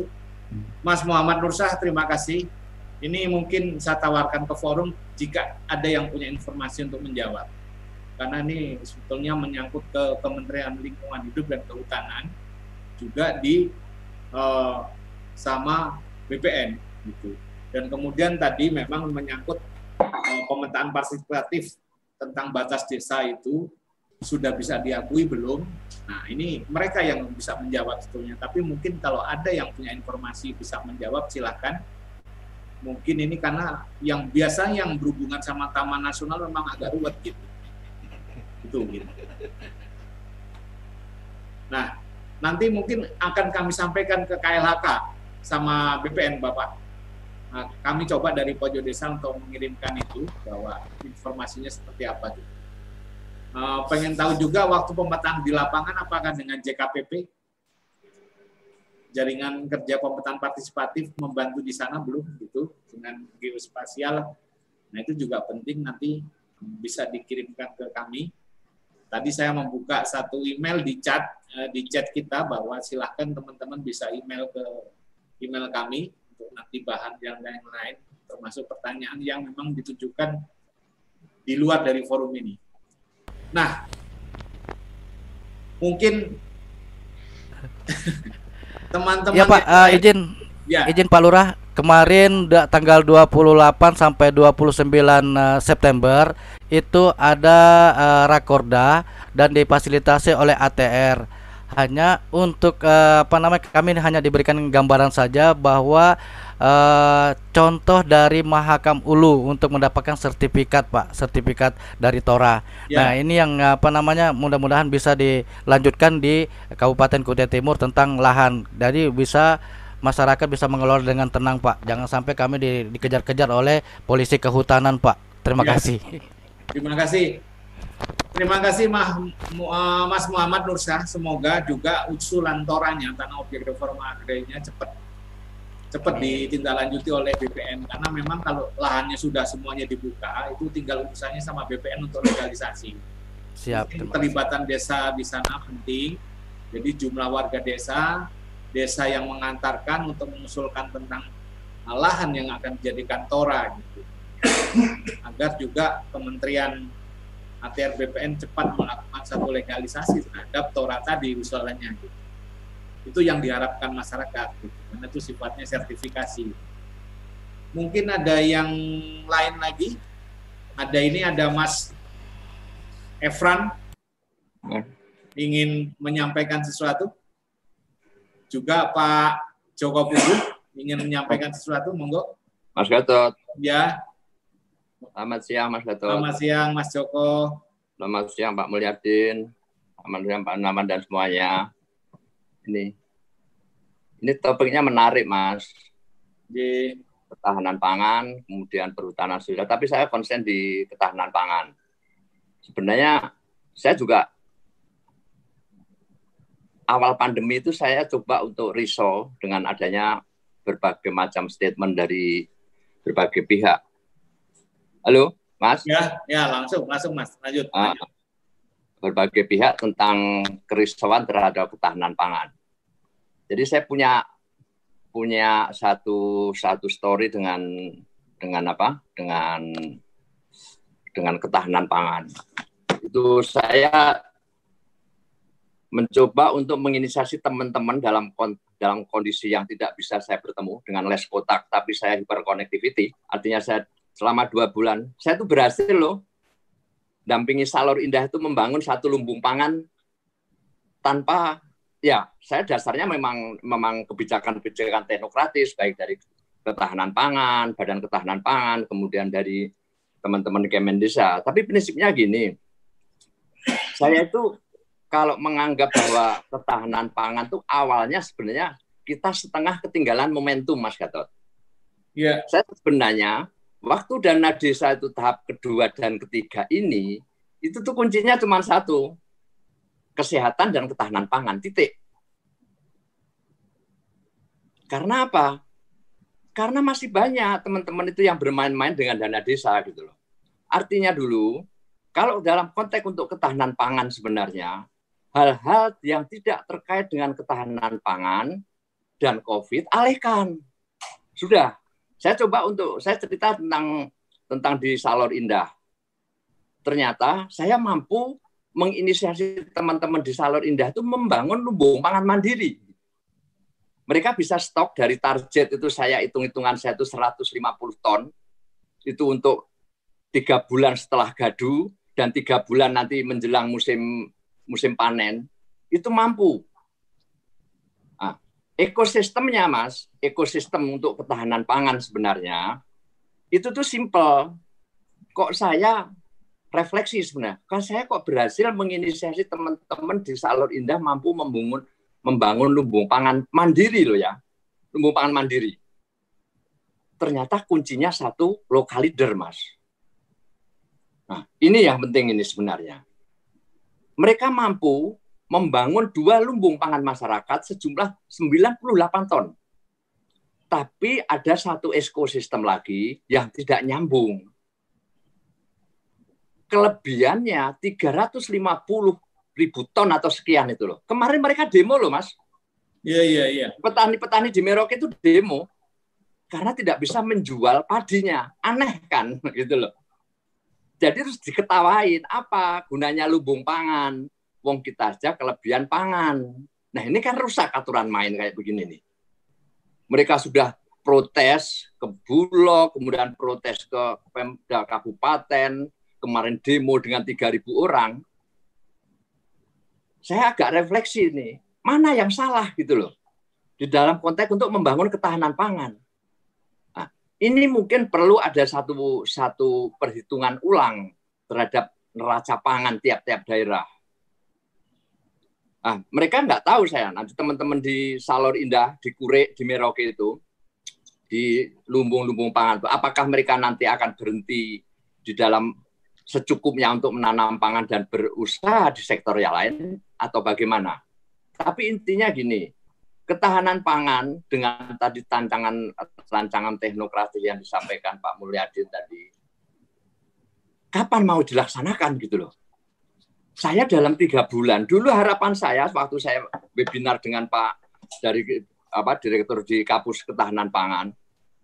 Mas Muhammad Nursah, terima kasih ini mungkin saya tawarkan ke forum jika ada yang punya informasi untuk menjawab. Karena ini sebetulnya menyangkut ke Kementerian Lingkungan Hidup dan Kehutanan, juga di uh, sama BPN gitu. Dan kemudian tadi memang menyangkut uh, pemetaan partisipatif tentang batas desa itu sudah bisa diakui belum? Nah, ini mereka yang bisa menjawab sebetulnya. Tapi mungkin kalau ada yang punya informasi bisa menjawab, silakan mungkin ini karena yang biasa yang berhubungan sama Taman Nasional memang agak ruwet gitu. Itu gitu. Nah, nanti mungkin akan kami sampaikan ke KLHK sama BPN Bapak. Nah, kami coba dari pojok desa untuk mengirimkan itu bahwa informasinya seperti apa gitu. Uh, pengen tahu juga waktu pemetaan di lapangan apakah dengan JKPP jaringan kerja pemetaan partisipatif membantu di sana belum gitu dengan geospasial. Nah itu juga penting nanti bisa dikirimkan ke kami. Tadi saya membuka satu email di chat eh, di chat kita bahwa silahkan teman-teman bisa email ke email kami untuk nanti bahan yang lain-lain termasuk pertanyaan yang memang ditujukan di luar dari forum ini. Nah, mungkin teman-teman ya Pak uh, izin ya. izin Pak Lurah kemarin tanggal 28 sampai 29 uh, September itu ada uh, rakorda dan difasilitasi oleh ATR hanya untuk uh, apa namanya kami hanya diberikan gambaran saja bahwa uh, contoh dari Mahakam Ulu untuk mendapatkan sertifikat Pak, sertifikat dari Tora. Ya. Nah, ini yang apa namanya mudah-mudahan bisa dilanjutkan di Kabupaten Kutai Timur tentang lahan. Jadi bisa masyarakat bisa mengelola dengan tenang Pak. Jangan sampai kami di, dikejar-kejar oleh polisi kehutanan Pak. Terima ya. kasih. Terima kasih. Terima kasih Mas Muhammad Nursah. Semoga juga usulan toranya tanah objek reforma agrarnya cepat cepat ditindaklanjuti oleh BPN karena memang kalau lahannya sudah semuanya dibuka itu tinggal urusannya sama BPN untuk legalisasi. Siap. Terlibatan desa di sana penting. Jadi jumlah warga desa, desa yang mengantarkan untuk mengusulkan tentang lahan yang akan dijadikan tora gitu. Agar juga Kementerian ATR BPN cepat melakukan satu legalisasi terhadap tora tadi usulannya gitu itu yang diharapkan masyarakat gitu. karena itu sifatnya sertifikasi mungkin ada yang lain lagi ada ini ada Mas Efran ingin menyampaikan sesuatu? Juga Pak Joko Pugu ingin menyampaikan sesuatu, monggo. Mas Gatot. Ya. Selamat siang Mas Gatot. Selamat siang Mas Joko. Selamat siang Pak Mulyadin. Selamat siang Pak Naman dan semuanya. Ini ini topiknya menarik Mas. Di ketahanan pangan, kemudian perhutanan sosial, tapi saya konsen di ketahanan pangan. Sebenarnya saya juga awal pandemi itu saya coba untuk risau dengan adanya berbagai macam statement dari berbagai pihak. Halo, Mas? Ya, ya langsung, langsung Mas, lanjut. Uh, berbagai pihak tentang kerisauan terhadap ketahanan pangan. Jadi saya punya punya satu satu story dengan dengan apa? Dengan dengan ketahanan pangan. Itu saya mencoba untuk menginisiasi teman-teman dalam dalam kondisi yang tidak bisa saya bertemu dengan les kotak, tapi saya hyperconnectivity. Artinya saya selama dua bulan, saya itu berhasil loh dampingi Salur Indah itu membangun satu lumbung pangan tanpa ya saya dasarnya memang memang kebijakan-kebijakan teknokratis baik dari ketahanan pangan, badan ketahanan pangan, kemudian dari teman-teman Kemendesa. Tapi prinsipnya gini, saya itu kalau menganggap bahwa ketahanan pangan itu awalnya sebenarnya kita setengah ketinggalan momentum, Mas Gatot. Iya. Saya sebenarnya waktu dana desa itu tahap kedua dan ketiga ini, itu tuh kuncinya cuma satu, kesehatan dan ketahanan pangan, titik. Karena apa? Karena masih banyak teman-teman itu yang bermain-main dengan dana desa gitu loh. Artinya dulu, kalau dalam konteks untuk ketahanan pangan sebenarnya, hal-hal yang tidak terkait dengan ketahanan pangan dan COVID alihkan. Sudah, saya coba untuk saya cerita tentang tentang di Salor Indah. Ternyata saya mampu menginisiasi teman-teman di Salor Indah itu membangun lumbung pangan mandiri. Mereka bisa stok dari target itu saya hitung-hitungan saya itu 150 ton. Itu untuk tiga bulan setelah gadu dan tiga bulan nanti menjelang musim musim panen itu mampu. Nah, ekosistemnya, Mas, ekosistem untuk ketahanan pangan sebenarnya itu tuh simple. Kok saya refleksi sebenarnya, kan saya kok berhasil menginisiasi teman-teman di Salur Indah mampu membangun membangun lumbung pangan mandiri loh ya, lumbung pangan mandiri. Ternyata kuncinya satu lokal leader, Mas. Nah, ini yang penting ini sebenarnya mereka mampu membangun dua lumbung pangan masyarakat sejumlah 98 ton. Tapi ada satu ekosistem lagi yang tidak nyambung. Kelebihannya 350 ribu ton atau sekian itu loh. Kemarin mereka demo loh mas. Iya, iya, iya. Petani-petani di Merauke itu demo. Karena tidak bisa menjual padinya. Aneh kan gitu loh. Jadi terus diketawain apa gunanya lubung pangan. Wong kita aja kelebihan pangan. Nah ini kan rusak aturan main kayak begini nih. Mereka sudah protes ke Bulog, kemudian protes ke Pemda Kabupaten, kemarin demo dengan 3.000 orang. Saya agak refleksi nih, mana yang salah gitu loh. Di dalam konteks untuk membangun ketahanan pangan ini mungkin perlu ada satu satu perhitungan ulang terhadap neraca pangan tiap-tiap daerah. Nah, mereka nggak tahu saya nanti teman-teman di Salor Indah, di Kure, di Merauke itu, di lumbung-lumbung pangan, apakah mereka nanti akan berhenti di dalam secukupnya untuk menanam pangan dan berusaha di sektor yang lain atau bagaimana? Tapi intinya gini, ketahanan pangan dengan tadi tantangan rancangan teknokratis yang disampaikan Pak Mulyadi tadi, kapan mau dilaksanakan gitu loh? Saya dalam tiga bulan, dulu harapan saya waktu saya webinar dengan Pak dari apa direktur di Kapus Ketahanan Pangan,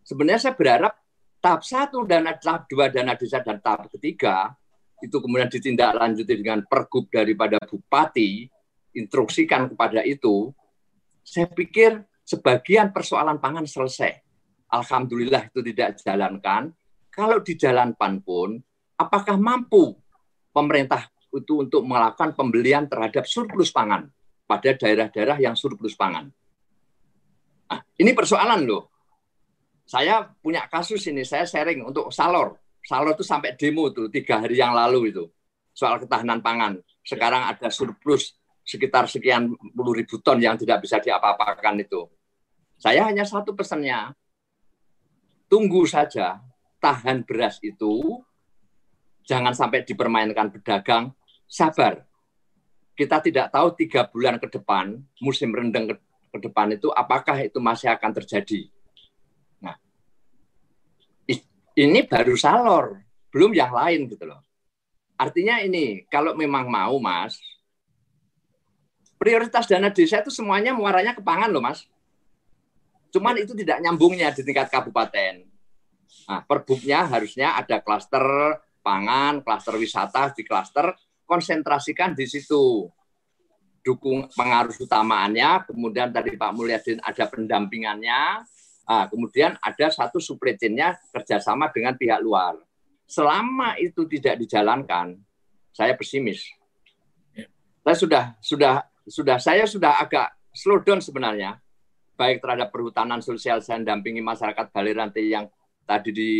sebenarnya saya berharap tahap satu dana tahap dua dana desa dan tahap ketiga itu kemudian ditindaklanjuti dengan pergub daripada bupati instruksikan kepada itu saya pikir sebagian persoalan pangan selesai. Alhamdulillah itu tidak jalankan. Kalau dijalankan pun, apakah mampu pemerintah itu untuk melakukan pembelian terhadap surplus pangan pada daerah-daerah yang surplus pangan. Nah, ini persoalan loh. Saya punya kasus ini, saya sharing untuk Salor. Salor itu sampai demo tuh tiga hari yang lalu itu soal ketahanan pangan. Sekarang ada surplus sekitar sekian puluh ribu ton yang tidak bisa diapa-apakan itu. Saya hanya satu pesannya, tunggu saja, tahan beras itu, jangan sampai dipermainkan pedagang, sabar. Kita tidak tahu tiga bulan ke depan, musim rendeng ke, depan itu, apakah itu masih akan terjadi. Nah, ini baru salor, belum yang lain gitu loh. Artinya ini, kalau memang mau mas, prioritas dana desa itu semuanya muaranya ke pangan loh mas. Cuman itu tidak nyambungnya di tingkat kabupaten. Nah, perbuknya harusnya ada klaster pangan, klaster wisata di klaster, konsentrasikan di situ. Dukung pengaruh utamaannya, kemudian tadi Pak Mulyadin ada pendampingannya, nah, kemudian ada satu supply chain-nya kerjasama dengan pihak luar. Selama itu tidak dijalankan, saya pesimis. Saya sudah sudah sudah saya sudah agak slow down sebenarnya baik terhadap perhutanan sosial saya dampingi masyarakat Baliranti yang tadi di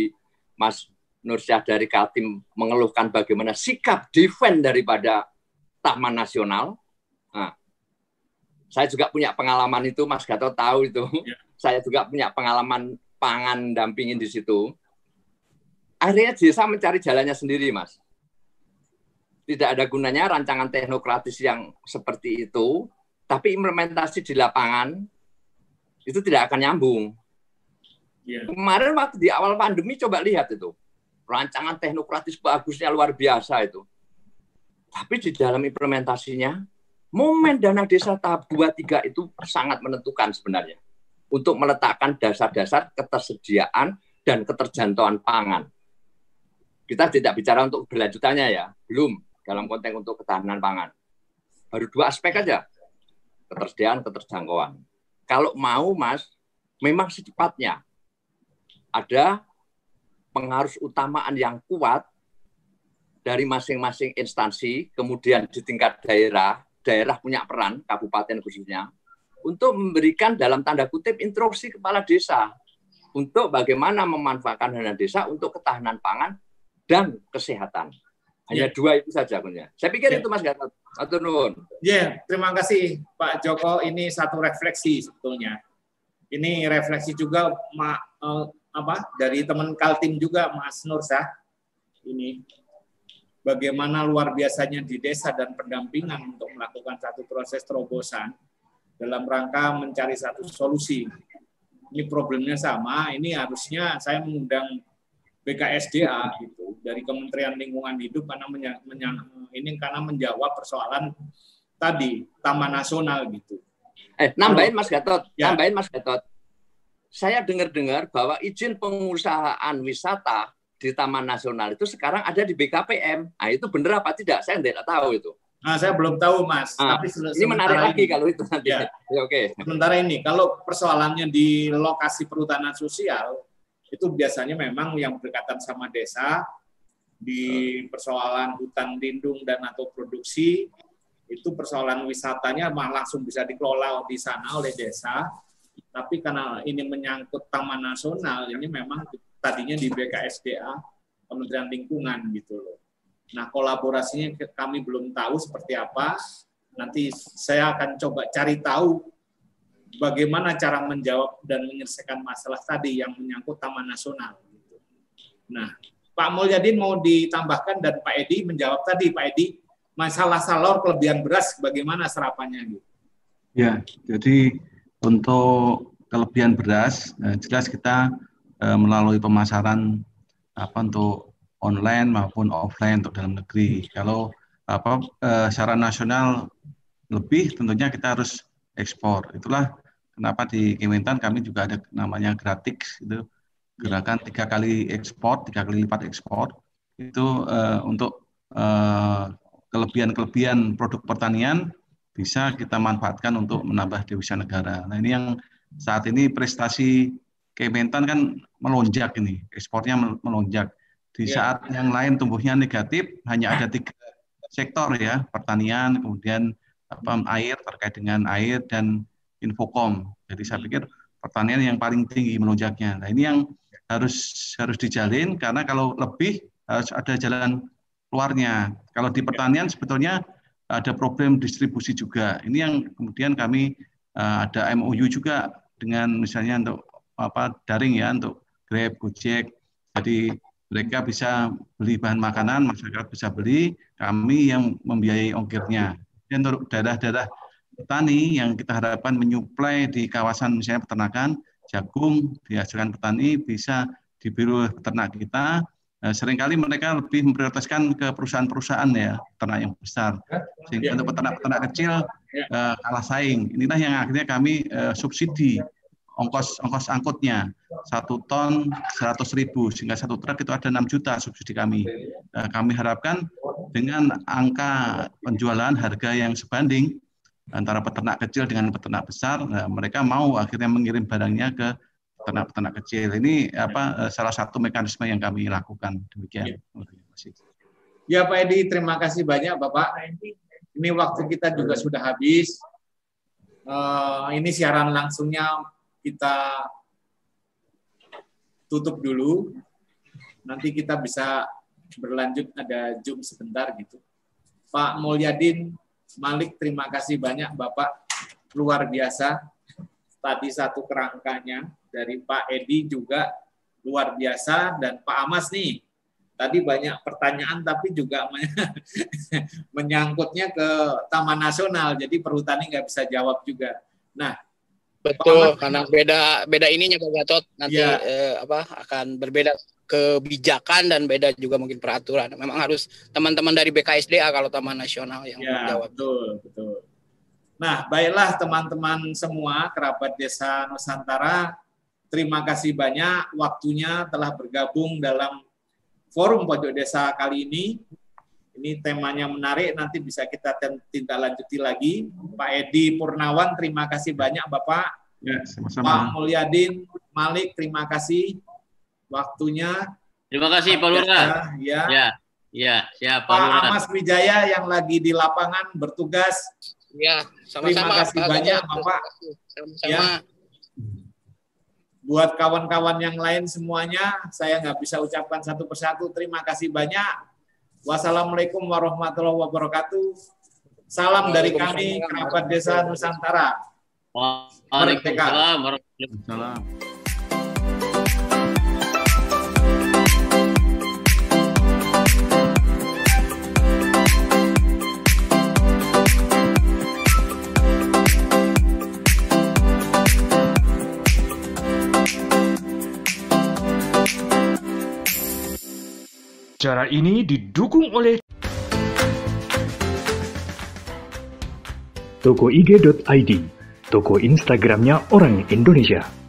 Mas Nursyah dari Kaltim mengeluhkan bagaimana sikap defend daripada Taman Nasional. Nah, saya juga punya pengalaman itu, Mas Gatot tahu itu. Ya. Saya juga punya pengalaman pangan dampingin di situ. Akhirnya desa mencari jalannya sendiri, Mas. Tidak ada gunanya rancangan teknokratis yang seperti itu, tapi implementasi di lapangan itu tidak akan nyambung. Yeah. Kemarin waktu di awal pandemi coba lihat itu. Rancangan teknokratis bagusnya luar biasa itu. Tapi di dalam implementasinya, momen dana desa tahap 2 3 itu sangat menentukan sebenarnya untuk meletakkan dasar-dasar ketersediaan dan keterjangkauan pangan. Kita tidak bicara untuk berlanjutannya ya, belum dalam konteks untuk ketahanan pangan. Baru dua aspek aja, ketersediaan, keterjangkauan kalau mau Mas, memang secepatnya ada pengaruh utamaan yang kuat dari masing-masing instansi, kemudian di tingkat daerah, daerah punya peran, kabupaten khususnya, untuk memberikan dalam tanda kutip instruksi kepala desa untuk bagaimana memanfaatkan dana desa untuk ketahanan pangan dan kesehatan. Hanya ya. dua itu saja punya. Saya pikir ya. itu Mas Gatot. Atau nuhun. Ya, terima kasih Pak Joko. Ini satu refleksi sebetulnya. Ini refleksi juga ma, eh, apa dari teman Kaltim juga Mas Nursah. Ini bagaimana luar biasanya di desa dan pendampingan untuk melakukan satu proses terobosan dalam rangka mencari satu solusi. Ini problemnya sama, ini harusnya saya mengundang BKSDA gitu dari Kementerian Lingkungan Hidup karena menya, menya, ini karena menjawab persoalan tadi Taman Nasional gitu. Eh, nambahin Mas Gatot, ya. nambahin Mas Gatot. Saya dengar-dengar bahwa izin pengusahaan wisata di Taman Nasional itu sekarang ada di BKPM. Nah, itu benar apa tidak? Saya tidak tahu itu. Nah, saya belum tahu, Mas. Nah, Tapi ini menarik ini, lagi kalau itu nanti. Ya. ya Oke. Okay. Sementara ini, kalau persoalannya di lokasi perhutanan sosial, itu biasanya memang yang berdekatan sama desa di persoalan hutan lindung dan atau produksi itu persoalan wisatanya malah langsung bisa dikelola di sana oleh desa tapi karena ini menyangkut taman nasional ini memang tadinya di BKSDA Kementerian Lingkungan gitu loh. Nah kolaborasinya kami belum tahu seperti apa. Nanti saya akan coba cari tahu bagaimana cara menjawab dan menyelesaikan masalah tadi yang menyangkut Taman Nasional. Nah, Pak Mulyadin mau ditambahkan dan Pak Edi menjawab tadi, Pak Edi, masalah salor kelebihan beras bagaimana serapannya gitu. Ya, jadi untuk kelebihan beras eh, jelas kita eh, melalui pemasaran apa untuk online maupun offline untuk dalam negeri. Kalau apa eh, secara nasional lebih tentunya kita harus ekspor. Itulah kenapa di Kementan kami juga ada namanya gratis itu gerakan tiga kali ekspor, tiga kali lipat ekspor itu uh, untuk uh, kelebihan-kelebihan produk pertanian bisa kita manfaatkan untuk menambah devisa negara. Nah ini yang saat ini prestasi Kementan kan melonjak ini, ekspornya melonjak. Di ya. saat yang lain tumbuhnya negatif, hanya ada tiga sektor ya, pertanian, kemudian apa air terkait dengan air dan infokom. Jadi saya pikir pertanian yang paling tinggi melonjaknya. Nah ini yang harus harus dijalin karena kalau lebih harus ada jalan keluarnya. Kalau di pertanian sebetulnya ada problem distribusi juga. Ini yang kemudian kami uh, ada MOU juga dengan misalnya untuk apa daring ya untuk Grab, Gojek. Jadi mereka bisa beli bahan makanan, masyarakat bisa beli, kami yang membiayai ongkirnya. Dan untuk daerah-daerah petani yang kita harapkan menyuplai di kawasan misalnya peternakan, jagung dihasilkan petani bisa diburu peternak kita, Nah, sering kali mereka lebih memprioritaskan ke perusahaan-perusahaan ya, ternak yang besar. Sehingga ya. untuk peternak-peternak kecil ya. uh, kalah saing. Inilah yang akhirnya kami uh, subsidi ongkos ongkos angkutnya satu ton seratus ribu sehingga satu truk itu ada 6 juta subsidi kami. Kami harapkan dengan angka penjualan harga yang sebanding antara peternak kecil dengan peternak besar, nah, mereka mau akhirnya mengirim barangnya ke peternak-peternak kecil. Ini apa eh, salah satu mekanisme yang kami lakukan demikian. Ya. ya Pak Edi, terima kasih banyak Bapak. Ini waktu kita juga sudah habis. Uh, ini siaran langsungnya kita tutup dulu. Nanti kita bisa berlanjut ada Zoom sebentar gitu. Pak Mulyadin Malik, terima kasih banyak Bapak. Luar biasa. Tadi satu kerangkanya dari Pak Edi juga luar biasa dan Pak Amas nih tadi banyak pertanyaan tapi juga menyangkutnya ke Taman Nasional jadi perhutani nggak bisa jawab juga. Nah betul karena beda beda ininya Pak Gatot nanti ya. eh, apa akan berbeda kebijakan dan beda juga mungkin peraturan. Memang harus teman-teman dari BKSDA kalau Taman Nasional yang ya, menjawab. Betul betul. Nah baiklah teman-teman semua kerabat desa Nusantara Terima kasih banyak waktunya telah bergabung dalam forum pojok desa kali ini. Ini temanya menarik, nanti bisa kita tindak lanjuti lagi. Pak Edi Purnawan, terima kasih banyak Bapak. Ya, sama-sama. Pak Mulyadin Malik, terima kasih waktunya. Terima kasih Pak Lurah. Ya. Ya, ya siap Pak Lurah. Amas Wijaya yang lagi di lapangan bertugas. Ya, sama-sama. Terima kasih Pak banyak Bapak. Sama-sama. Ya buat kawan-kawan yang lain semuanya, saya nggak bisa ucapkan satu persatu. Terima kasih banyak. Wassalamualaikum warahmatullahi wabarakatuh. Salam dari kami, kerabat desa Nusantara. Waalaikumsalam warahmatullahi wabarakatuh. Cara ini didukung oleh Toko IG.id, toko Instagramnya orang Indonesia.